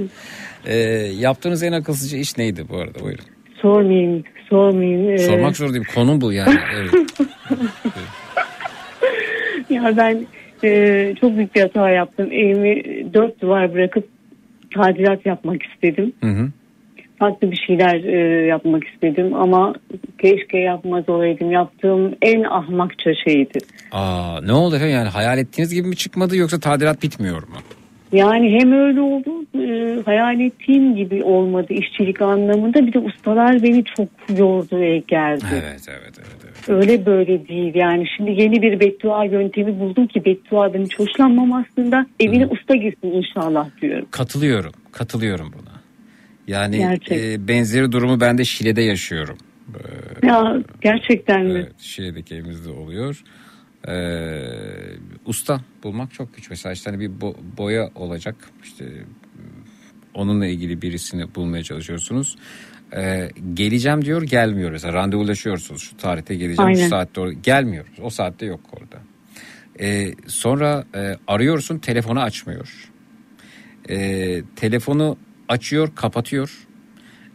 Ee, yaptığınız en akılsızca iş neydi bu arada? Buyurun. Sormayayım, sormayayım. Ee, Sormak zor değil. Konum bu yani. Evet. Ya ben e, çok büyük bir hata yaptım. Evimi dört duvar bırakıp tadilat yapmak istedim. Hı hı. Farklı bir şeyler e, yapmak istedim ama keşke yapmaz olaydım. Yaptığım en ahmakça şeydi. Aa, ne oldu efendim? Yani hayal ettiğiniz gibi mi çıkmadı yoksa tadilat bitmiyor mu? Yani hem öyle oldu e, hayal ettiğim gibi olmadı işçilik anlamında bir de ustalar beni çok yordu ve gerdi. Evet evet evet. evet. Öyle böyle değil yani şimdi yeni bir beddua yöntemi buldum ki bedduadan hiç hoşlanmam aslında evine usta girsin inşallah diyorum. Katılıyorum. Katılıyorum buna. Yani Gerçek. e, benzeri durumu ben de Şile'de yaşıyorum. Ee, Ya gerçekten mi? Evet, Şile'deki evimizde oluyor. Ee, usta bulmak çok güç. Mesela işte hani bir bo- boya olacak. İşte onunla ilgili birisini bulmaya çalışıyorsunuz. Ee, geleceğim diyor gelmiyor. Mesela randevulaşıyorsunuz. Şu tarihte geleceğim Aynen. şu saatte orada. Gelmiyor. O saatte yok orada. Ee, sonra e, arıyorsun telefonu açmıyor. Ee, telefonu açıyor kapatıyor.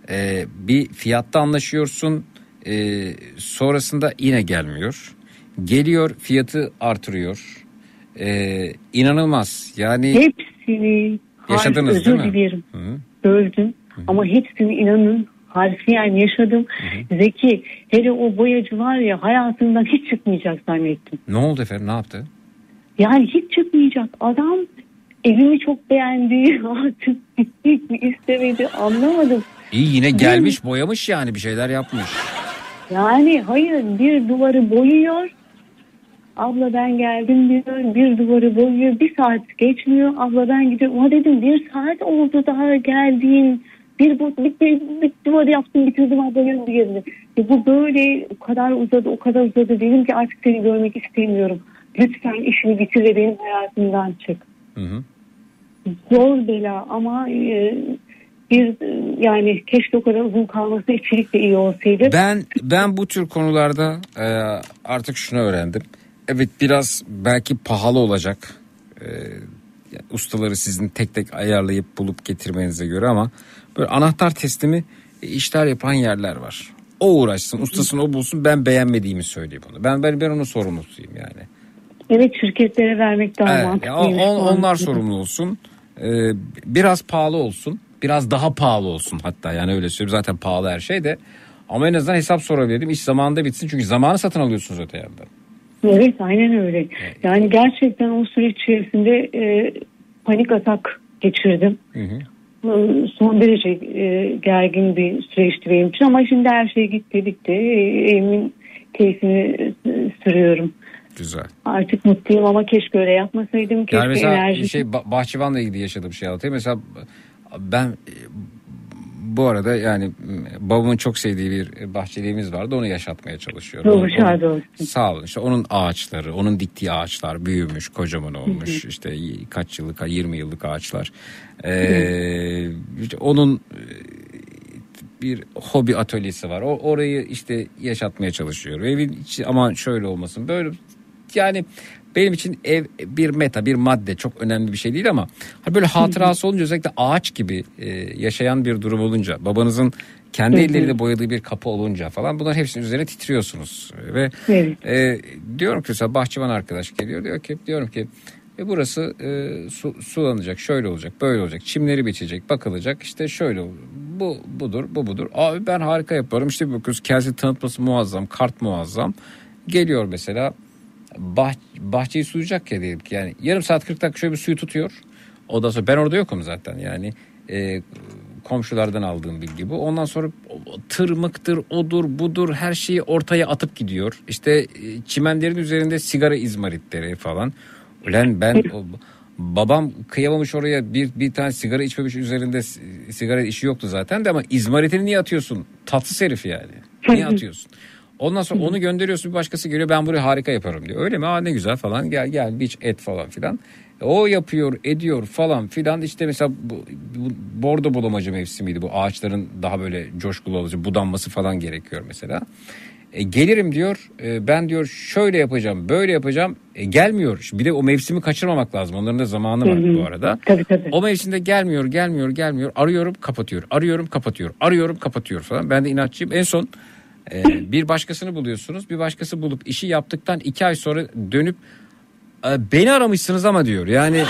Ee, bir fiyatta anlaşıyorsun. Ee, sonrasında yine gelmiyor. Geliyor fiyatı artırıyor. Ee, inanılmaz. Yani Hepsini Yaşadınız Hayır, değil özür mi? dilerim. Hı. Böldüm ama hepsini inanın harfiyen yaşadım. Zeki hele o boyacı var ya hayatından hiç çıkmayacak zannettim. ne oldu efendim ne yaptı? Yani hiç çıkmayacak. Adam evimi çok beğendi. Artık gitmek mi istemedi anlamadım. İyi yine gelmiş boyamış yani bir şeyler yapmış. Yani hayır bir duvarı boyuyor. Abla ben geldim diyor. Bir duvarı boyuyor. Bir saat geçmiyor. Abla ben gidiyorum. Ama dedim bir saat oldu daha geldiğin. Bir, bu, bir, bir, bir duvarı yaptım bitirdim abla yanımda yerine. E bu böyle o kadar uzadı o kadar uzadı. Dedim ki artık seni görmek istemiyorum. Lütfen işini bitir ve benim hayatımdan çık. Hı hı. Zor bela ama e, bir yani keşke o kadar uzun kalması içerik de iyi olsaydı. Ben ben bu tür konularda e, artık şunu öğrendim. Evet biraz belki pahalı olacak. E, ustaları sizin tek tek ayarlayıp bulup getirmenize göre ama böyle anahtar teslimi e, işler yapan yerler var. O uğraşsın, ustasını o bulsun. Ben beğenmediğimi söyleyeyim onu. Ben ben ben onun sorumlusuyum yani. Evet şirketlere vermek daha Evet, ya mantıklıymış. on- onlar sorumlu olsun. Ee, biraz pahalı olsun. Biraz daha pahalı olsun hatta yani öyle söyleyeyim. Zaten pahalı her şey de. Ama en azından hesap sorabilirim. İş zamanında bitsin. Çünkü zamanı satın alıyorsunuz öte yandan. Evet aynen öyle. Yani gerçekten o süreç içerisinde e, panik atak geçirdim. Hı hı. Son derece e, gergin bir süreçti benim için ama şimdi her şey gitti bitti. E, Evimin keyfini e, sürüyorum. Güzel. Artık mutluyum ama keşke öyle yapmasaydım. Keşke Yani mesela enerji... şey bah- bahçıvanla ilgili yaşadığım şey anlatayım. Mesela ben bu arada yani babamın çok sevdiği bir bahçeliğimiz vardı. Onu yaşatmaya çalışıyorum. Şad onu- olsun. Sağ olun. İşte onun ağaçları, onun diktiği ağaçlar büyümüş, kocaman olmuş. işte kaç yıllık, 20 yıllık ağaçlar. Ee, işte onun e, bir hobi atölyesi var. O orayı işte yaşatmaya çalışıyorum. Evin içi aman şöyle olmasın. Böyle yani benim için ev bir meta, bir madde çok önemli bir şey değil ama hani böyle hatırası olunca özellikle ağaç gibi e, yaşayan bir durum olunca, babanızın kendi elleriyle boyadığı bir kapı olunca falan bunların hepsinin üzerine titriyorsunuz. Ve Evet. e, diyorum ki mesela bahçıvan arkadaş geliyor diyor ki diyorum ki e burası e, su, sulanacak, şöyle olacak, böyle olacak, çimleri biçecek, bakılacak, işte şöyle bu budur, bu budur. Abi ben harika yaparım. İşte bir bakıyoruz kendisi tanıtması muazzam, kart muazzam. Geliyor mesela bah, bahçeyi sulayacak ya diyelim ki yani yarım saat 40 dakika şöyle bir suyu tutuyor. Ondan sonra ben orada yokum zaten yani e, komşulardan aldığım bilgi bu. Ondan sonra tırmıktır, odur, budur her şeyi ortaya atıp gidiyor. İşte e, çimenlerin üzerinde sigara izmaritleri falan. Ulan ben o, babam kıyamamış oraya bir, bir tane sigara içmemiş üzerinde sigara işi yoktu zaten de ama izmaritini niye atıyorsun? Tatsız herif yani. Niye atıyorsun? Ondan sonra onu gönderiyorsun bir başkası geliyor ben burayı harika yaparım diyor. Öyle mi? Aa ne güzel falan gel gel biç et falan filan. O yapıyor, ediyor falan filan. İşte mesela bu, bu bordo bulamacı mevsimiydi. Bu ağaçların daha böyle coşkulu olacak, budanması falan gerekiyor mesela. E, gelirim diyor. E, ben diyor şöyle yapacağım, böyle yapacağım. E, gelmiyor. Bir de o mevsimi kaçırmamak lazım. Onların da zamanı var bu arada. Tabii tabii. O mevsimde gelmiyor, gelmiyor, gelmiyor. Arıyorum, kapatıyor. Arıyorum, kapatıyor. Arıyorum, kapatıyor falan. Ben de inatçıyım. En son e, bir başkasını buluyorsunuz. Bir başkası bulup işi yaptıktan iki ay sonra dönüp e, beni aramışsınız ama diyor. Yani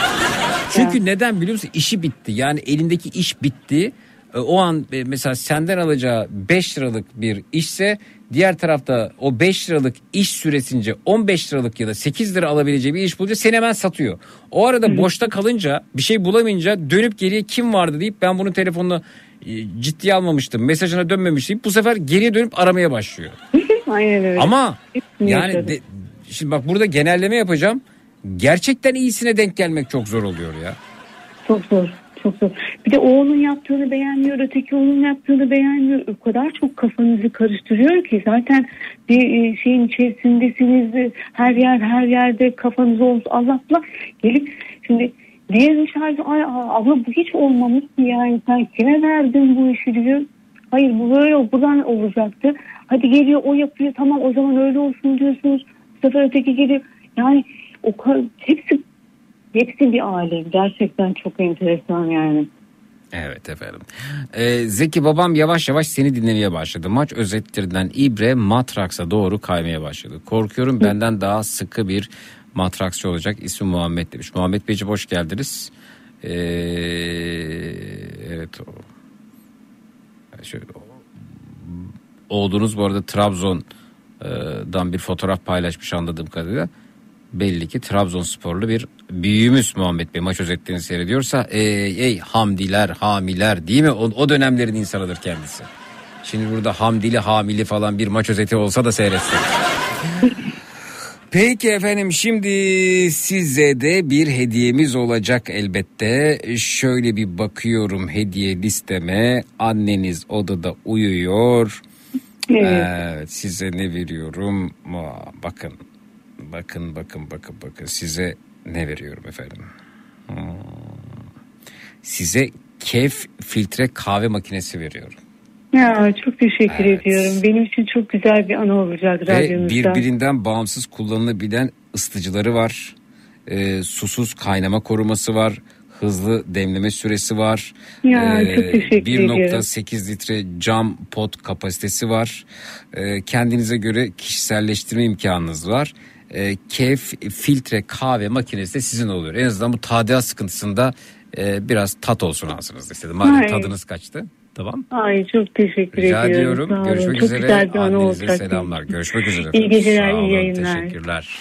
çünkü neden biliyor musun? İşi bitti. Yani elindeki iş bitti. E, O an e, mesela senden alacağı 5 liralık bir işse diğer tarafta o 5 liralık iş süresince 15 liralık ya da 8 lira alabileceği bir iş bulunca seni hemen satıyor. O arada boşta kalınca bir şey bulamayınca dönüp geriye kim vardı deyip ben bunun telefonunu e, ciddiye almamıştım. Mesajına dönmemiştim. Bu sefer geriye dönüp aramaya başlıyor. Aynen öyle. Ama yani de- şimdi bak burada genelleme yapacağım. Gerçekten iyisine denk gelmek çok zor oluyor ya. Çok zor. Çok zor. Bir de o onun yaptığını beğenmiyor, öteki onun yaptığını beğenmiyor. O kadar çok kafanızı karıştırıyor ki zaten bir e, şeyin içerisindesiniz. Her yer her yerde kafanız olsun. Allah Allah. Gelip şimdi diğer dışarıda ay abla bu hiç olmamış ki yani sen kime verdin bu işi diyor. Hayır bu böyle buradan olacaktı. Hadi geliyor o yapıyor tamam o zaman öyle olsun diyorsunuz. Bu sefer öteki geliyor. Yani o kadar, hepsi Hepsi bir alem. Gerçekten çok enteresan yani. Evet efendim. Ee, Zeki babam yavaş yavaş seni dinlemeye başladı. Maç özetlerinden İbre Matraks'a doğru kaymaya başladı. Korkuyorum benden daha sıkı bir matraksçı olacak. İsmi Muhammed demiş. Muhammed Beyciğim hoş geldiniz. Ee, evet. o- Şöyle, oğlunuz bu arada Trabzon'dan bir fotoğraf paylaşmış anladığım kadarıyla. Belli ki Trabzonsporlu bir büyüğümüz Muhammed Bey maç özetlerini seyrediyorsa ey, ey hamdiler hamiler değil mi? O, o dönemlerin insanıdır kendisi. Şimdi burada hamdili hamili falan bir maç özeti olsa da seyretsek. Peki efendim şimdi size de bir hediyemiz olacak elbette. Şöyle bir bakıyorum hediye listeme. Anneniz odada uyuyor. Evet. Evet, size ne veriyorum? Aa, bakın. Bakın bakın bakın bakın size ne veriyorum efendim? Hmm. Size Kef filtre kahve makinesi veriyorum. Ya çok teşekkür ediyorum. Benim için çok güzel bir anı olacak Ve radyonuzda. birbirinden bağımsız kullanılabilen ısıtıcıları var. Ee, susuz kaynama koruması var. Hızlı demleme süresi var. Ya, Ee, çok teşekkür ediyorum. 1.8 litre cam pot kapasitesi var. Ee, kendinize göre kişiselleştirme imkanınız var. Ee, Kef filtre kahve makinesi de sizin oluyor. En azından bu tadilat sıkıntısında e, biraz tat olsun ağzınızda istedim. Madem tadınız kaçtı. Tamam. Ay çok teşekkür Rica ediyorum. ediyorum. Görüşmek çok üzere. Annenize selamlar. Görüşmek üzere. İyi geceler, iyi yayınlar. Teşekkürler.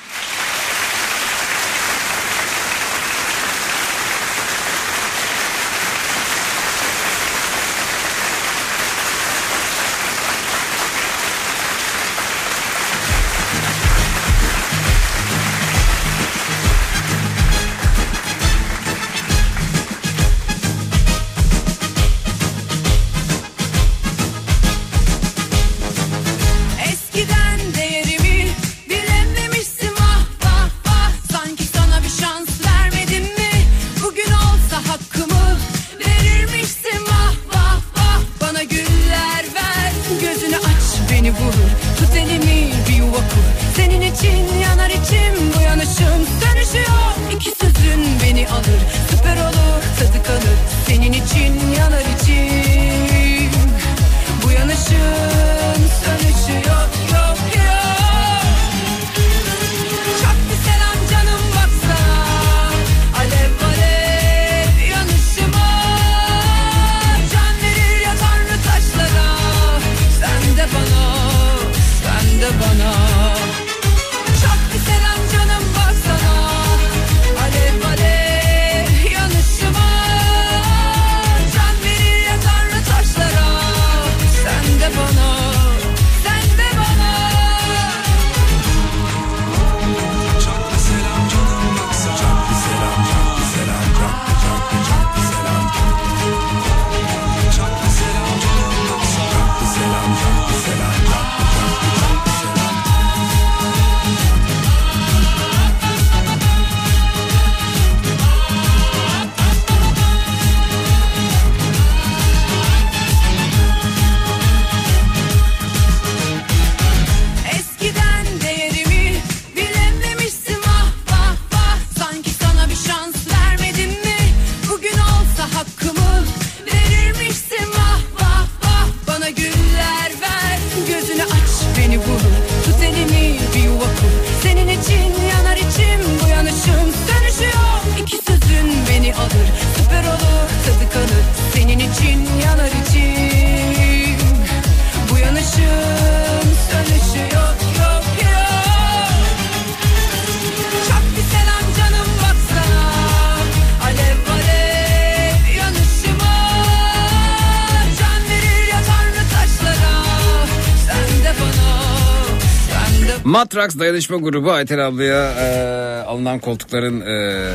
Matrax dayanışma grubu Ayten ablaya e, alınan koltukların e,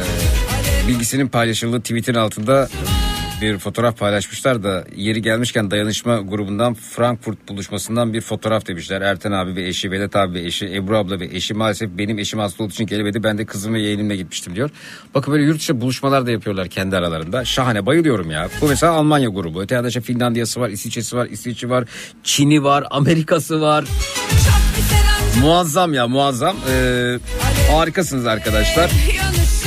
bilgisinin paylaşıldığı tweetin altında bir fotoğraf paylaşmışlar da yeri gelmişken dayanışma grubundan Frankfurt buluşmasından bir fotoğraf demişler. Erten abi ve eşi, Vedat abi ve eşi, Ebru abla ve eşi maalesef benim eşim hasta olduğu için gelemedi. Ben de kızım ve yeğenimle gitmiştim diyor. Bakın böyle yurt dışı buluşmalar da yapıyorlar kendi aralarında. Şahane bayılıyorum ya. Bu mesela Almanya grubu. Öte yanda işte Finlandiya'sı var, İsviçre'si var, İsviçre var, Çin'i var, Amerika'sı var. Muazzam ya muazzam. Ee, harikasınız arkadaşlar.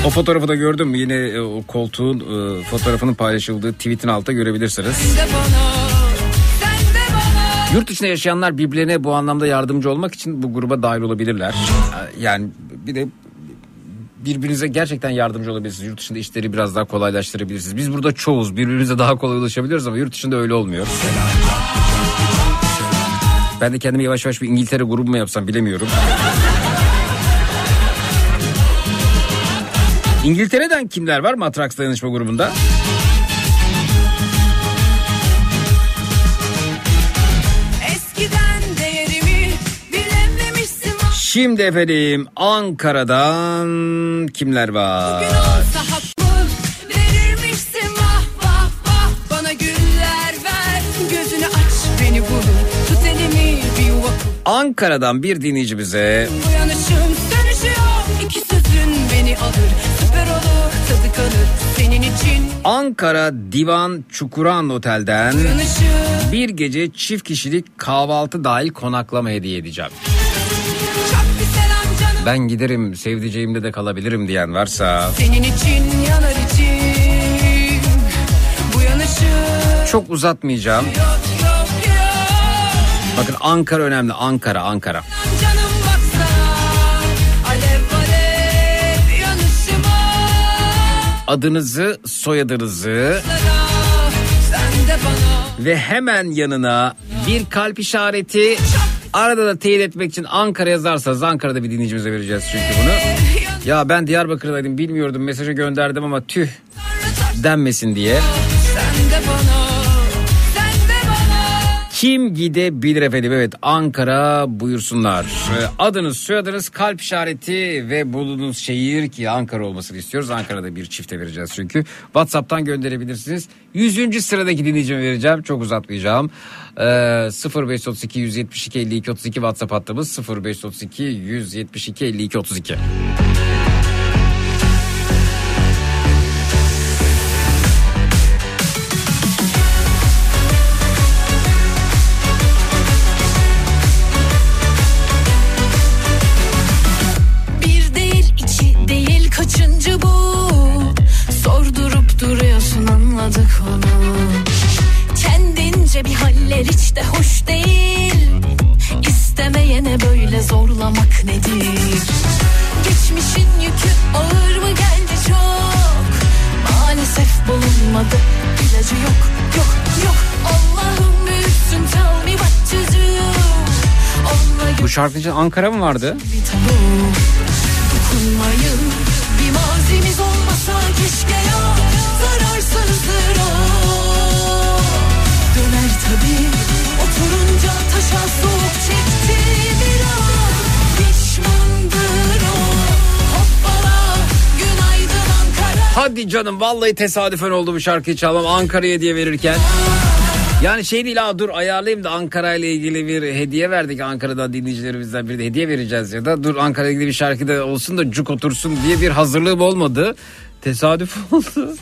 O fotoğrafı da gördüm mü? Yine e, o koltuğun e, fotoğrafının paylaşıldığı tweetin altta görebilirsiniz. Yurt dışında yaşayanlar birbirlerine bu anlamda yardımcı olmak için bu gruba dahil olabilirler. Yani bir de birbirinize gerçekten yardımcı olabilirsiniz. Yurt dışında işleri biraz daha kolaylaştırabilirsiniz. Biz burada çoğuz birbirimize daha kolay ulaşabiliyoruz ama yurt dışında öyle olmuyor. Ben de kendimi yavaş yavaş bir İngiltere grubu mu yapsam bilemiyorum. İngiltere'den kimler var Matrax Dayanışma grubunda? Şimdi efendim Ankara'dan kimler var? Ankara'dan bir dinleyicimize Uyanışım sönüşüyor. İki sözün beni alır. Süper olur tadı kalır senin için. Ankara Divan Çukuran Otel'den Uyanışım. bir gece çift kişilik kahvaltı dahil konaklama hediye edeceğim. Ben giderim sevdiceğimde de kalabilirim diyen varsa. Senin için yanar içim Bu yanışım çok uzatmayacağım. yok yok Bakın Ankara önemli Ankara Ankara. Alev alev Adınızı soyadınızı ve hemen yanına bir kalp işareti arada da teyit etmek için Ankara yazarsanız Ankara'da bir dinleyicimize vereceğiz çünkü bunu. Ya ben Diyarbakır'daydım bilmiyordum mesajı gönderdim ama tüh denmesin diye. Kim gidebilir efendim evet Ankara buyursunlar. Ee, Adınız soyadınız kalp işareti ve bulunduğunuz şehir ki Ankara olmasını istiyoruz. Ankara'da bir çifte vereceğiz çünkü. Whatsapp'tan gönderebilirsiniz. 100. sıradaki dinleyicime vereceğim çok uzatmayacağım. Ee, 0532 172 52 32 WhatsApp hattımız 0532 172 52 32. bulunmadı ilacı yok yok yok. Allah'ım büyüksün tell me what to do. Bu şarkıcı Ankara mı vardı? bir tabu. Dokunmayın. Bir mazimiz olmasa keşke Hadi canım vallahi tesadüfen oldu bu şarkıyı çalmam Ankara'ya diye verirken. Yani şey değil ha dur ayarlayayım da Ankara ile ilgili bir hediye verdik Ankara'dan dinleyicilerimizden bir de hediye vereceğiz ya da dur Ankara ile ilgili bir şarkı da olsun da cuk otursun diye bir hazırlığım olmadı. Tesadüf oldu.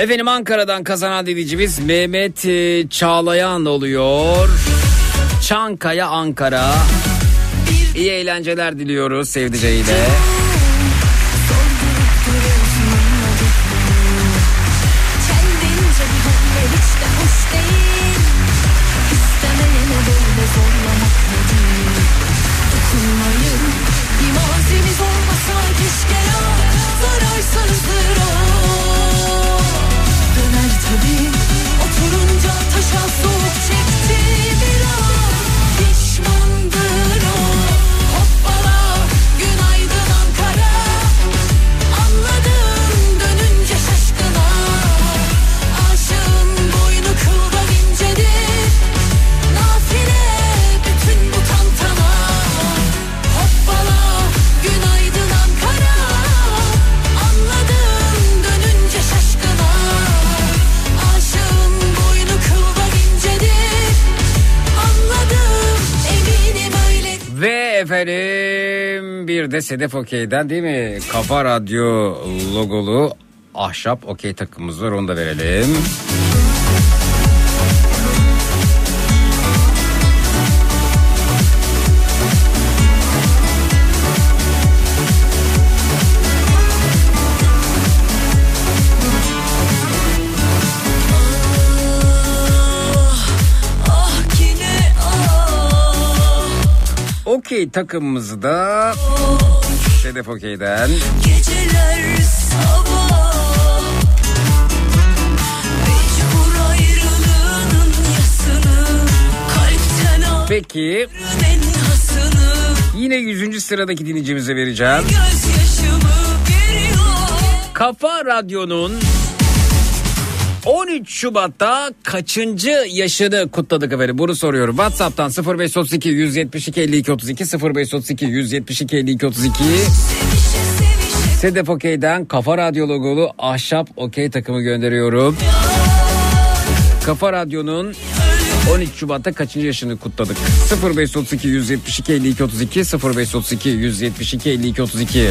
Efendim Ankara'dan kazanan dinleyicimiz Mehmet e, Çağlayan oluyor. Çankaya Ankara. İyi eğlenceler diliyoruz sevdiceğiyle. De Sedef Okey'den değil mi? Kafa Radyo logolu ahşap okey takımımız var onu da verelim. Okey takımımızı da Sedef Okey'den Geceler sabah Peki yine 100. sıradaki dinleyicimize vereceğim. Kafa Radyo'nun 13 Şubat'ta kaçıncı yaşını kutladık efendim? Bunu soruyorum. WhatsApp'tan 0532 172 52 32 0532 172 52 32 Sedef Okey'den Kafa Radyo logolu ahşap okey takımı gönderiyorum. Kafa Radyo'nun 13 Şubat'ta kaçıncı yaşını kutladık? 0532 172 52 32 0532 172 52 32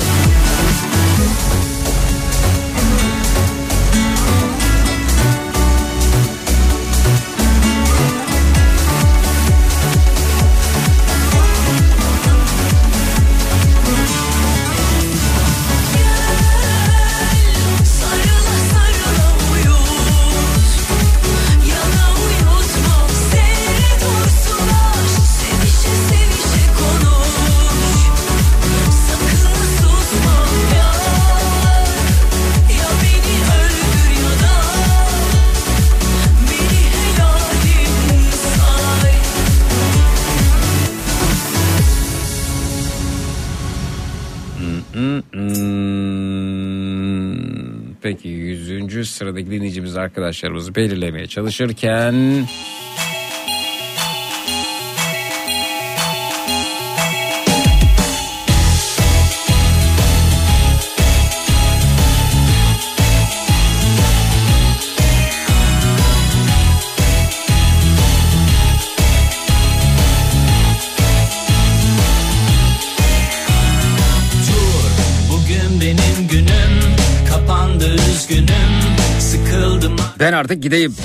sıradaki dinleyicimiz arkadaşlarımızı belirlemeye çalışırken artık gideyim.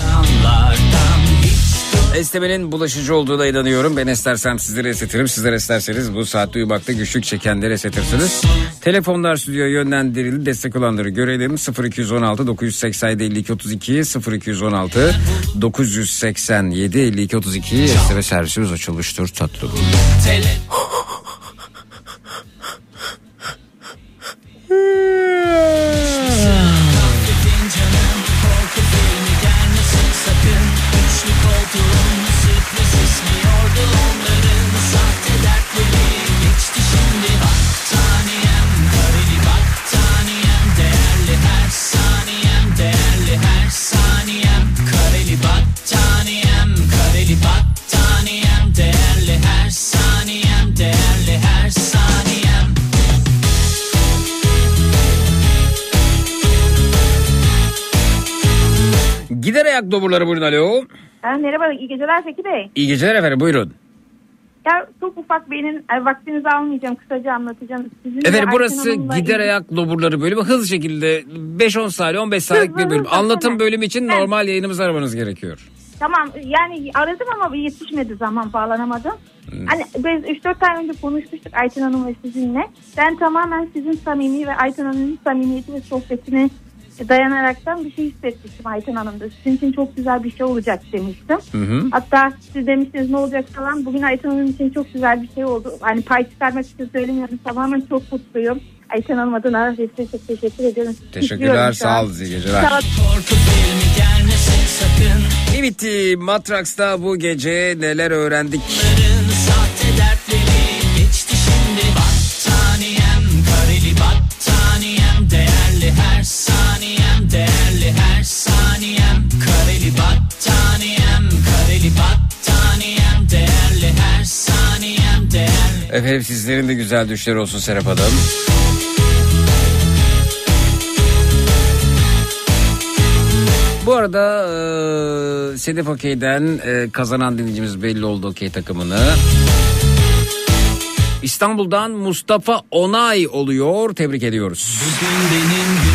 Esnemenin bulaşıcı olduğuna inanıyorum. Ben istersem sizleri esnetirim. Sizler isterseniz bu saatte uyumakta güçlük çekenleri esnetirsiniz. Telefonlar stüdyoya yönlendirildi. Destek olanları görelim. 0216 987 52 32 0216 987 52 32 SMS servisimiz açılmıştır tatlım. tele ayak doburları buyurun alo. Ha, merhaba, iyi geceler Zeki Bey. İyi geceler efendim buyurun. Ya çok ufak benim e, vaktinizi almayacağım, kısaca anlatacağım. Sizin Efendim burası gider ayak doburları bölümü hızlı şekilde 5-10 saniye 15 saniyelik bir bölüm. Anlatım bölümü için normal yayınımızı aramanız gerekiyor. Tamam, yani aradım ama yetişmedi zaman bağlanamadım. Hmm. Hani biz 3-4 ay önce konuşmuştuk Ayten Hanım ve sizinle. Ben tamamen sizin samimi ve Ayten Hanım'ın samimiyeti ve sohbetine dayanaraktan bir şey hissetmiştim Ayten Hanım'da. Sizin için çok güzel bir şey olacak demiştim. Hı hı. Hatta siz demiştiniz ne olacak falan. Bugün Ayten Hanım için çok güzel bir şey oldu. Hani pay çıkarmak için söylemiyorum. Tamamen çok mutluyum. Ayten Hanım adına size çok teşekkür ediyorum. Teşekkürler sağ olun iyi geceler. Sağ ol. Korku filmi gelmesin sakın Evet Matraks'ta bu gece neler öğrendik? Geçti şimdi Efendim sizlerin de güzel düşleri olsun Serap Hanım. Bu arada e, Sedef Okey'den e, kazanan dinleyicimiz belli oldu Okey takımını. İstanbul'dan Mustafa Onay oluyor. Tebrik ediyoruz. Bugün benim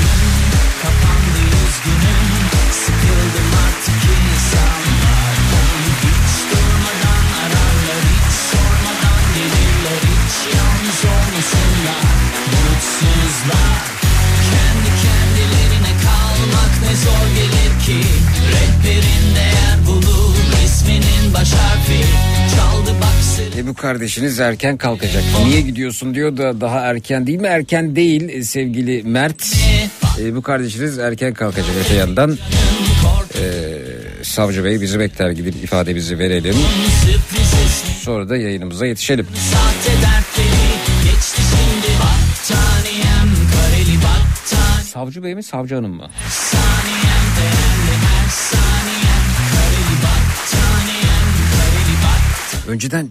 kardeşiniz erken kalkacak. Niye gidiyorsun diyor da daha erken değil mi? Erken değil e, sevgili Mert. E, bu kardeşiniz erken kalkacak öte yandan. E, Savcı Bey bizi bekler gidip ifademizi verelim. Sonra da yayınımıza yetişelim. Savcı Bey mi Savcı Hanım mı? Önceden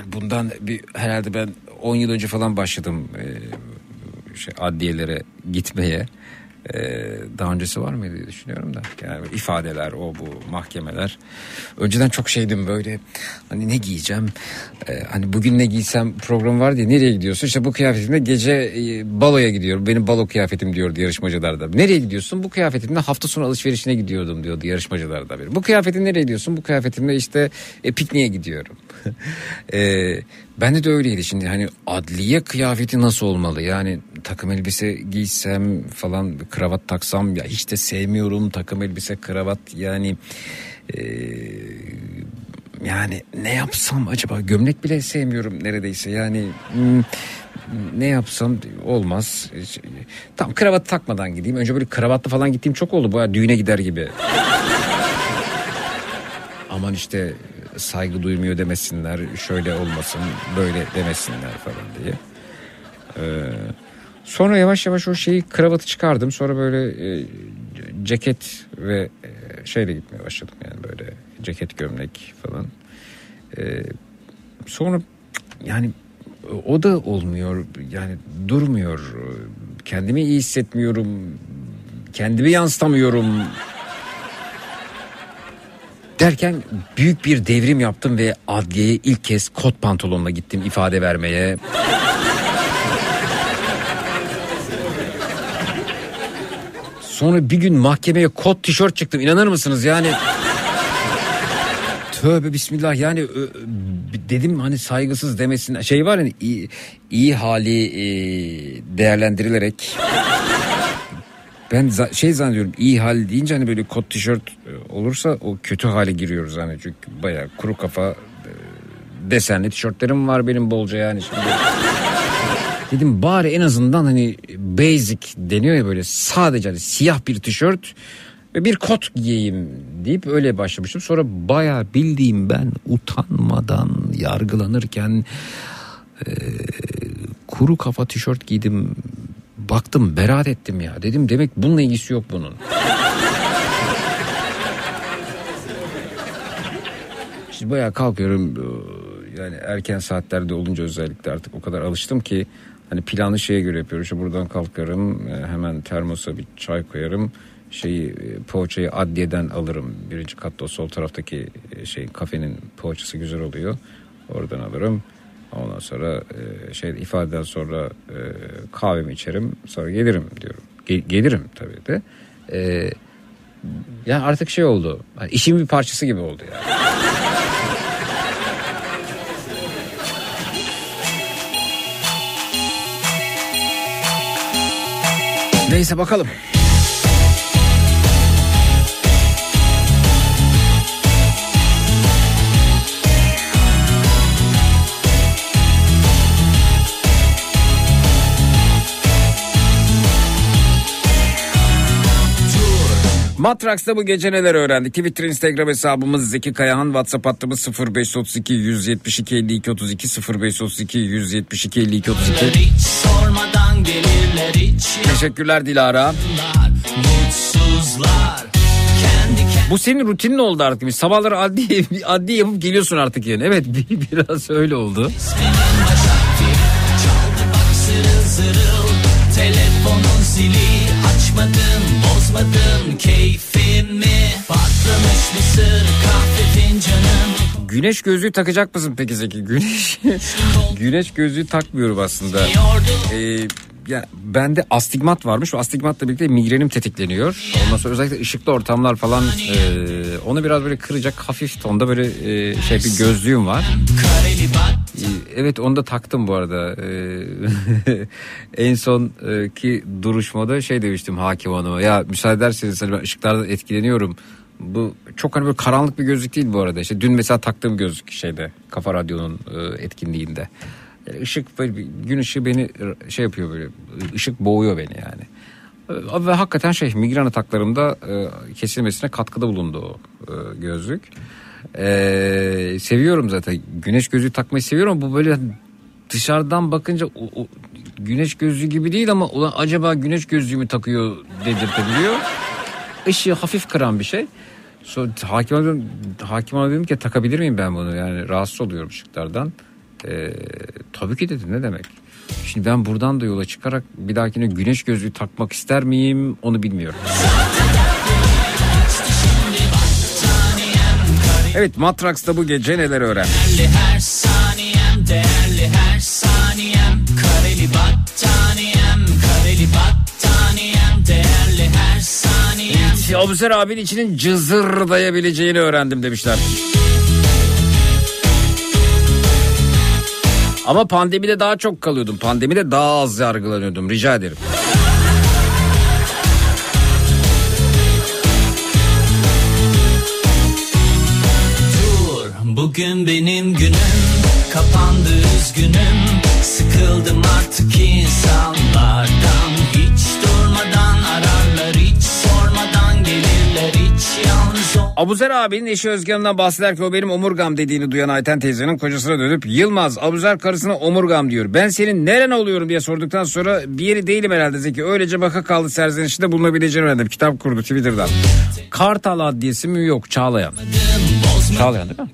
yani bundan bir herhalde ben 10 yıl önce falan başladım e, şey, adliyelere gitmeye. E, daha öncesi var mıydı diye düşünüyorum da. Yani ifadeler o bu mahkemeler. Önceden çok şeydim böyle hani ne giyeceğim? E, hani bugün ne giysem program var diye nereye gidiyorsun? İşte bu kıyafetimle gece e, baloya gidiyorum. Benim balo kıyafetim diyordu yarışmacılarda. Nereye gidiyorsun? Bu kıyafetimle hafta sonu alışverişine gidiyordum diyordu yarışmacılarda biri. Bu kıyafetin nereye gidiyorsun? Bu kıyafetimle işte e, pikniğe gidiyorum. E, bende de öyleydi şimdi hani adliye kıyafeti nasıl olmalı? Yani takım elbise giysem falan kravat taksam ya hiç de sevmiyorum takım elbise kravat yani e, yani ne yapsam acaba gömlek bile sevmiyorum neredeyse yani hmm, ne yapsam olmaz. Tam kravat takmadan gideyim. Önce böyle kravatlı falan gittiğim çok oldu. Baya düğüne gider gibi. Aman işte saygı duymuyor demesinler. Şöyle olmasın böyle demesinler falan diye. Ee, sonra yavaş yavaş o şeyi kravatı çıkardım. Sonra böyle e, ceket ve e, şeyle gitmeye başladım. Yani böyle ceket gömlek falan. Ee, sonra yani o da olmuyor yani durmuyor kendimi iyi hissetmiyorum kendimi yansıtamıyorum derken büyük bir devrim yaptım ve adliyeye ilk kez kot pantolonla gittim ifade vermeye. Sonra bir gün mahkemeye kot tişört çıktım. İnanır mısınız? Yani Tövbe bismillah. Yani dedim hani saygısız demesin. Şey var yani iyi, iyi hali e, değerlendirilerek ben za- şey zannediyorum iyi hal deyince hani böyle kot tişört e, olursa o kötü hale giriyoruz hani çünkü bayağı kuru kafa e, desenli tişörtlerim var benim bolca yani şimdi. Dedim bari en azından hani basic deniyor ya böyle sadece hani siyah bir tişört ve bir kot giyeyim deyip öyle başlamıştım. Sonra bayağı bildiğim ben utanmadan yargılanırken e, kuru kafa tişört giydim. Baktım beraat ettim ya. Dedim demek bununla ilgisi yok bunun. Şimdi bayağı kalkıyorum yani erken saatlerde olunca özellikle artık o kadar alıştım ki hani planı şeye göre yapıyorum. İşte buradan kalkarım e, hemen termosa bir çay koyarım şeyi e, poğaçayı adliyeden alırım. Birinci katta sol taraftaki e, şey kafenin poğaçası güzel oluyor. Oradan alırım. Ondan sonra e, şey ifadeden sonra e, kahvemi içerim. Sonra gelirim diyorum. Ge- gelirim tabii de. E, yani artık şey oldu. Hani işin bir parçası gibi oldu yani. Neyse bakalım. Matraks'ta bu gece neler öğrendik? Twitter, Instagram hesabımız Zeki Kayahan, WhatsApp hattımız 0532 172 52 32 0532 172 52 32. Hiç sormadan gelirler hiç Teşekkürler Dilara. Bu senin rutinin oldu artık. Sabahları adli, adli yapıp geliyorsun artık yani. Evet bir, biraz öyle oldu. Telefonun zili Açmadın bozmadın keyfimi Patlamış mısır kahve fincanım Güneş gözlüğü takacak mısın peki Zeki? Güneş güneş gözlüğü takmıyorum aslında. Ee, ya bende astigmat varmış. O astigmatla birlikte migrenim tetikleniyor. Ondan sonra özellikle ışıklı ortamlar falan e, onu biraz böyle kıracak hafif tonda böyle e, şey bir gözlüğüm var. E, Evet onu da taktım bu arada. Ee, en son e, duruşmada şey demiştim hakim hanıma. Ya müsaade ederseniz hani ben ışıklardan etkileniyorum. Bu çok hani böyle karanlık bir gözlük değil bu arada. İşte dün mesela taktığım gözlük şeyde Kafa Radyo'nun e, etkinliğinde. Yani ışık böyle bir gün ışığı beni şey yapıyor böyle ışık boğuyor beni yani. E, Ve hakikaten şey migren ataklarımda e, kesilmesine katkıda bulundu o e, gözlük. E, seviyorum zaten güneş gözlüğü takmayı seviyorum. Bu böyle dışarıdan bakınca o, o güneş gözlüğü gibi değil ama ulan acaba güneş gözlüğü mü takıyor dedirtebiliyor. Işığı hafif kıran bir şey. Sonra hakim dedim, hakim dedim ki takabilir miyim ben bunu? Yani rahatsız oluyorum ışıklardan. Ee, tabii ki dedim ne demek. Şimdi ben buradan da yola çıkarak bir dahakine güneş gözlüğü takmak ister miyim onu bilmiyorum. Evet Matraks'ta bu gece neler öğren? Değerli her saniyem, değerli her saniyem Kareli battaniyem, kareli battaniyem Değerli her saniyem Evet, Abuzer abinin içinin cızırdayabileceğini öğrendim demişler. Ama pandemide daha çok kalıyordum. Pandemide daha az yargılanıyordum. Rica ederim. Dur, bugün benim günüm Kapandı üzgünüm Sıkıldım artık insanlardan Abuzer abinin eşi Özgen'den bahsederken o benim omurgam dediğini duyan Ayten teyzenin kocasına dönüp Yılmaz Abuzer karısına omurgam diyor. Ben senin neren oluyorum diye sorduktan sonra bir yeri değilim herhalde Zeki. Öylece baka kaldı serzenişinde bulunabileceğini öğrendim. Kitap kurdu Twitter'dan. Kartal Adliyesi mi yok Çağlayan. Çağlayan değil mi?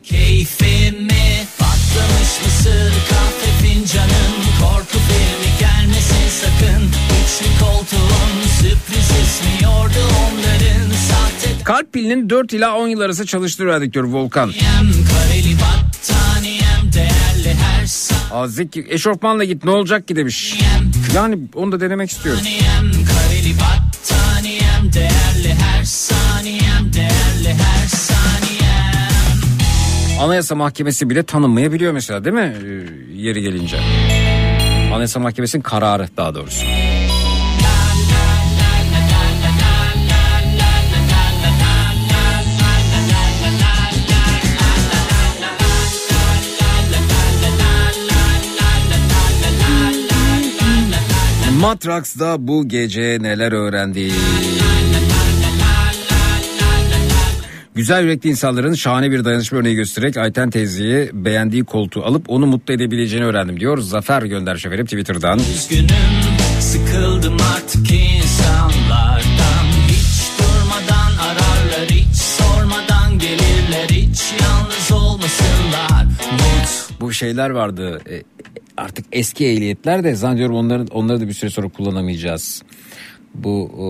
Patlamış mısır kahve fincanın Korku filmi gelmesin sakın Üçlü koltuğun sürpriz ismiyordu onların Sahte Kalp pilinin 4 ila 10 yıl arası çalıştığı öğrendik diyor Volkan. Zeki eşofmanla git ne olacak ki demiş. Yani onu da denemek istiyorum. Anayasa Mahkemesi bile tanınmayabiliyor mesela değil mi Ee, yeri gelince. Anayasa Mahkemesi'nin kararı daha doğrusu. Matraks'da bu gece neler öğrendik? Güzel yürekli insanların şahane bir dayanışma örneği göstererek Ayten teyzeyi beğendiği koltuğu alıp onu mutlu edebileceğini öğrendim diyor. Zafer gönder şoförüm Twitter'dan. Üzgünüm sıkıldım artık insanlardan Hiç durmadan ararlar hiç sormadan gelirler Hiç yalnız olmasınlar Mut Bu şeyler vardı e, artık eski ehliyetler de zannediyorum onları, onları da bir süre sonra kullanamayacağız. Bu e,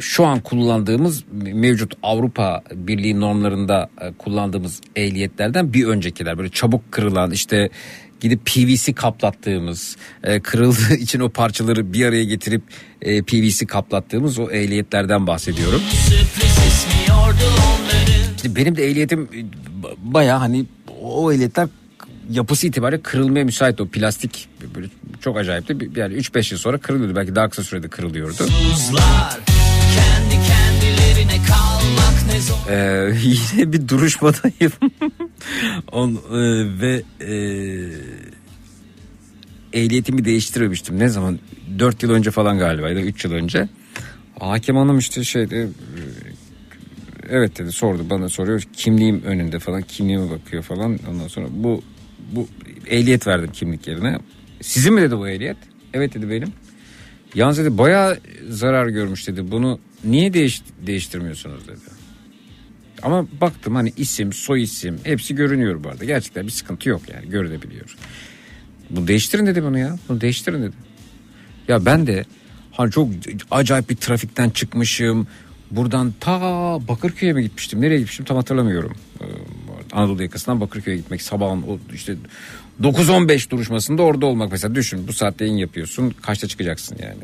şu an kullandığımız mevcut Avrupa Birliği normlarında e, kullandığımız ehliyetlerden bir öncekiler böyle çabuk kırılan işte gidip PVC kaplattığımız e, kırıldığı için o parçaları bir araya getirip e, PVC kaplattığımız o ehliyetlerden bahsediyorum. onların İşte benim de ehliyetim baya hani o ehliyetler yapısı itibariyle kırılmaya müsait o plastik böyle çok acayipti. Bir- Yani 3-5 yıl sonra kırılıyordu. Belki daha kısa sürede kırılıyordu. Kendi kendilerine kalmak ne zor Ee, yine bir duruşmadayım. On, e, ve e, ehliyetimi değiştirmemiştim. Ne zaman? 4 yıl önce falan galiba ya da 3 yıl önce. Hakim hanım işte şeyde e, evet dedi sordu bana soruyor kimliğim önünde falan kimliğime bakıyor falan ondan sonra bu bu ehliyet verdim kimlik yerine. Sizin mi dedi bu ehliyet? Evet dedi benim. Yalnız dedi bayağı zarar görmüş dedi. Bunu niye değiş, değiştirmiyorsunuz dedi. Ama baktım hani isim, soy isim hepsi görünüyor bu arada. Gerçekten bir sıkıntı yok yani görülebiliyor. Bunu değiştirin dedi bunu ya. Bunu değiştirin dedi. Ya ben de hani çok acayip bir trafikten çıkmışım. Buradan ta Bakırköy'e mi gitmiştim? Nereye gitmiştim tam hatırlamıyorum. Anadolu yakasından Bakırköy'e gitmek sabahın o işte 9-15 duruşmasında orada olmak mesela düşün bu saatte yayın yapıyorsun kaçta çıkacaksın yani.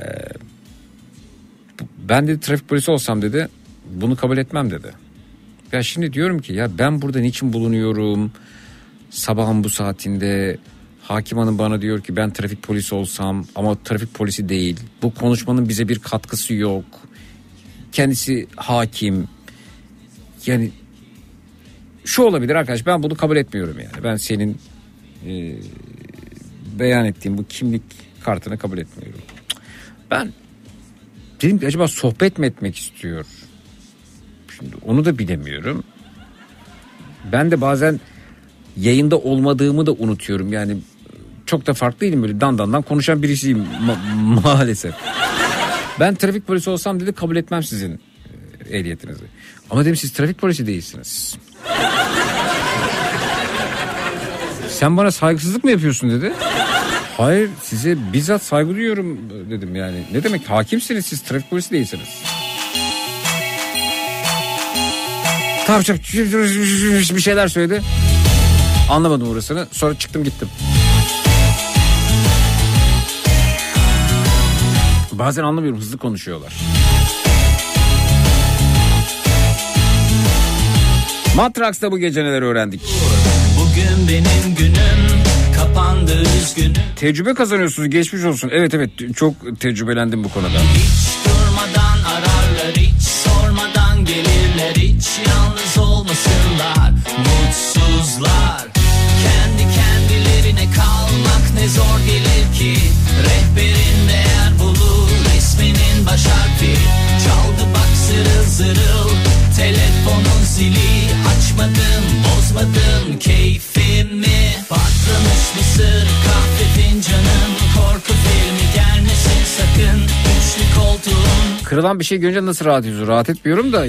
Ee, ben dedi trafik polisi olsam dedi bunu kabul etmem dedi. Ya şimdi diyorum ki ya ben burada niçin bulunuyorum? Sabahın bu saatinde hakim hanım bana diyor ki ben trafik polisi olsam ama trafik polisi değil. Bu konuşmanın bize bir katkısı yok. Kendisi hakim. Yani şu olabilir arkadaş ben bunu kabul etmiyorum yani. Ben senin e, beyan ettiğin bu kimlik kartını kabul etmiyorum. Ben dedim ki acaba sohbet mi etmek istiyor? Şimdi onu da bilemiyorum. Ben de bazen yayında olmadığımı da unutuyorum. Yani çok da farklı değilim böyle dandandan konuşan birisiyim ma- maalesef. Ben trafik polisi olsam dedi kabul etmem sizin ehliyetinizi. Ama dedim siz trafik polisi değilsiniz. Sen bana saygısızlık mı yapıyorsun dedi. Hayır size bizzat saygı duyuyorum dedim yani. Ne demek hakimsiniz siz trafik polisi değilsiniz. Tamam bir şeyler söyledi. Anlamadım orasını. Sonra çıktım gittim. Bazen anlamıyorum hızlı konuşuyorlar. Matraks'ta bu gece neler öğrendik? Bugün benim günüm kapandı üzgünüm Tecrübe kazanıyorsunuz geçmiş olsun. Evet evet çok tecrübelendim bu konuda. Durmadan ararlar hiç sormadan gelirler hiç yalnız olmasınlar mutsuzlar Kendi kendilerine kalmak ne zor gelir ki Rehberin değer bulur isminin baş harfi Çaldı bak zırıl zırıl telefonun zili Bozmadım keyfimi Patlamış mısır kahve fincanım Korku filmi gelmesin sakın Üçlü koltuğun Kırılan bir şey görünce nasıl rahat ediyorsun? Rahat etmiyorum da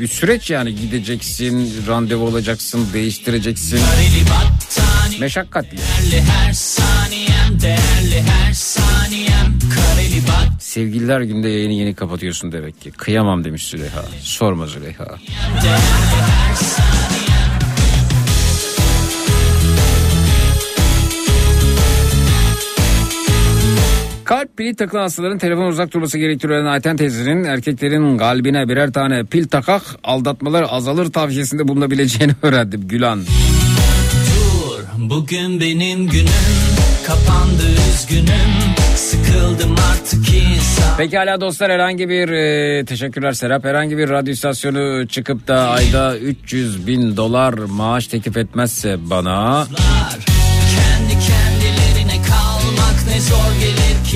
bir süreç yani gideceksin, randevu olacaksın, değiştireceksin. Meşakkatli. Değerli her saniyem Değerli her saniyem Kareli bat Sevgililer günde yayını yeni kapatıyorsun demek ki. Kıyamam demiş Züleyha. Sorma Züleyha. her saniyem Kalp pili takılan hastaların telefon uzak durması gerektirilen Ayten teyzenin erkeklerin kalbine birer tane pil takak aldatmalar azalır tavsiyesinde bulunabileceğini öğrendim Gülan. Dur bugün benim günüm Kapandı üzgünüm Sıkıldım artık insan Pekala dostlar herhangi bir e, teşekkürler Serap herhangi bir radyo istasyonu çıkıp da ayda 300 bin dolar maaş teklif etmezse bana Kendi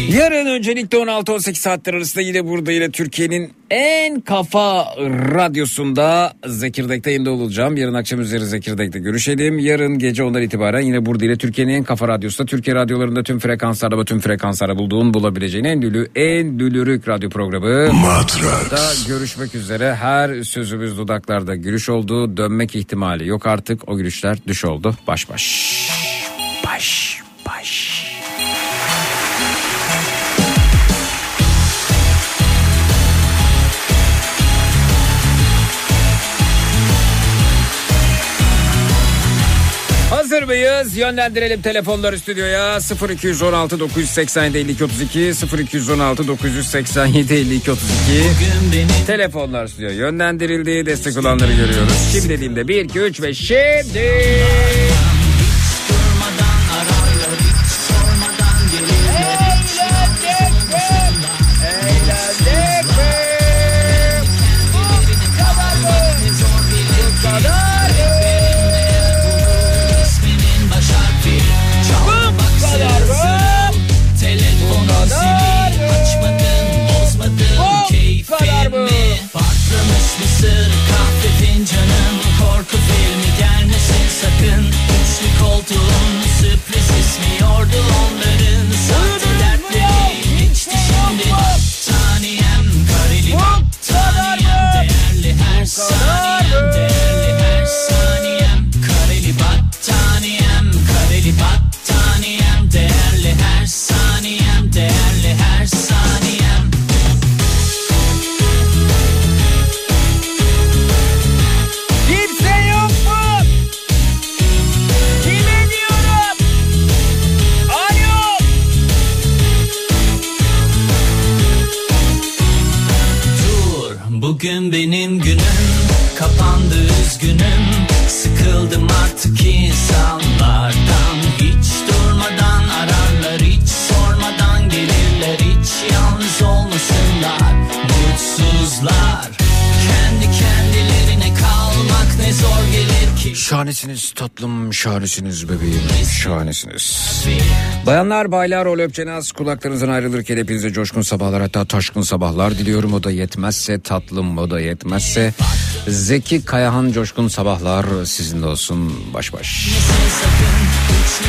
Yarın öncelikle 16-18 saatler arasında yine burada yine Türkiye'nin en kafa radyosunda Zekirdek'te yayında olacağım. Yarın akşam üzeri Zekirdek'te görüşelim. Yarın gece ondan itibaren yine burada yine Türkiye'nin en kafa radyosunda Türkiye radyolarında tüm frekanslarda ve tüm frekanslarda bulduğun bulabileceğin en dülü en dülürük radyo programı. Matrax. Da görüşmek üzere. Her sözümüz dudaklarda gülüş oldu. Dönmek ihtimali yok artık. O gülüşler düş oldu. Baş baş. Baş baş. Hazır mıyız? Yönlendirelim telefonları stüdyoya 0216 987 52 32 0216 987 52 32 Telefonlar stüdyoya yönlendirildi. Destek olanları görüyoruz. Şimdi dediğimde 1 2 3 ve şimdi go. Bugün benim günüm kapandı üzgünüm. Sıkıldım artık insanlardan Şahanesiniz tatlım, şahanesiniz bebeğim, şahanesiniz. Bayanlar, baylar, ol öpçenaz kulaklarınızdan ayrılırken hepinize coşkun sabahlar hatta taşkın sabahlar diliyorum. O da yetmezse tatlım, o da yetmezse Zeki Kayahan coşkun sabahlar sizinle olsun baş baş. Üçlü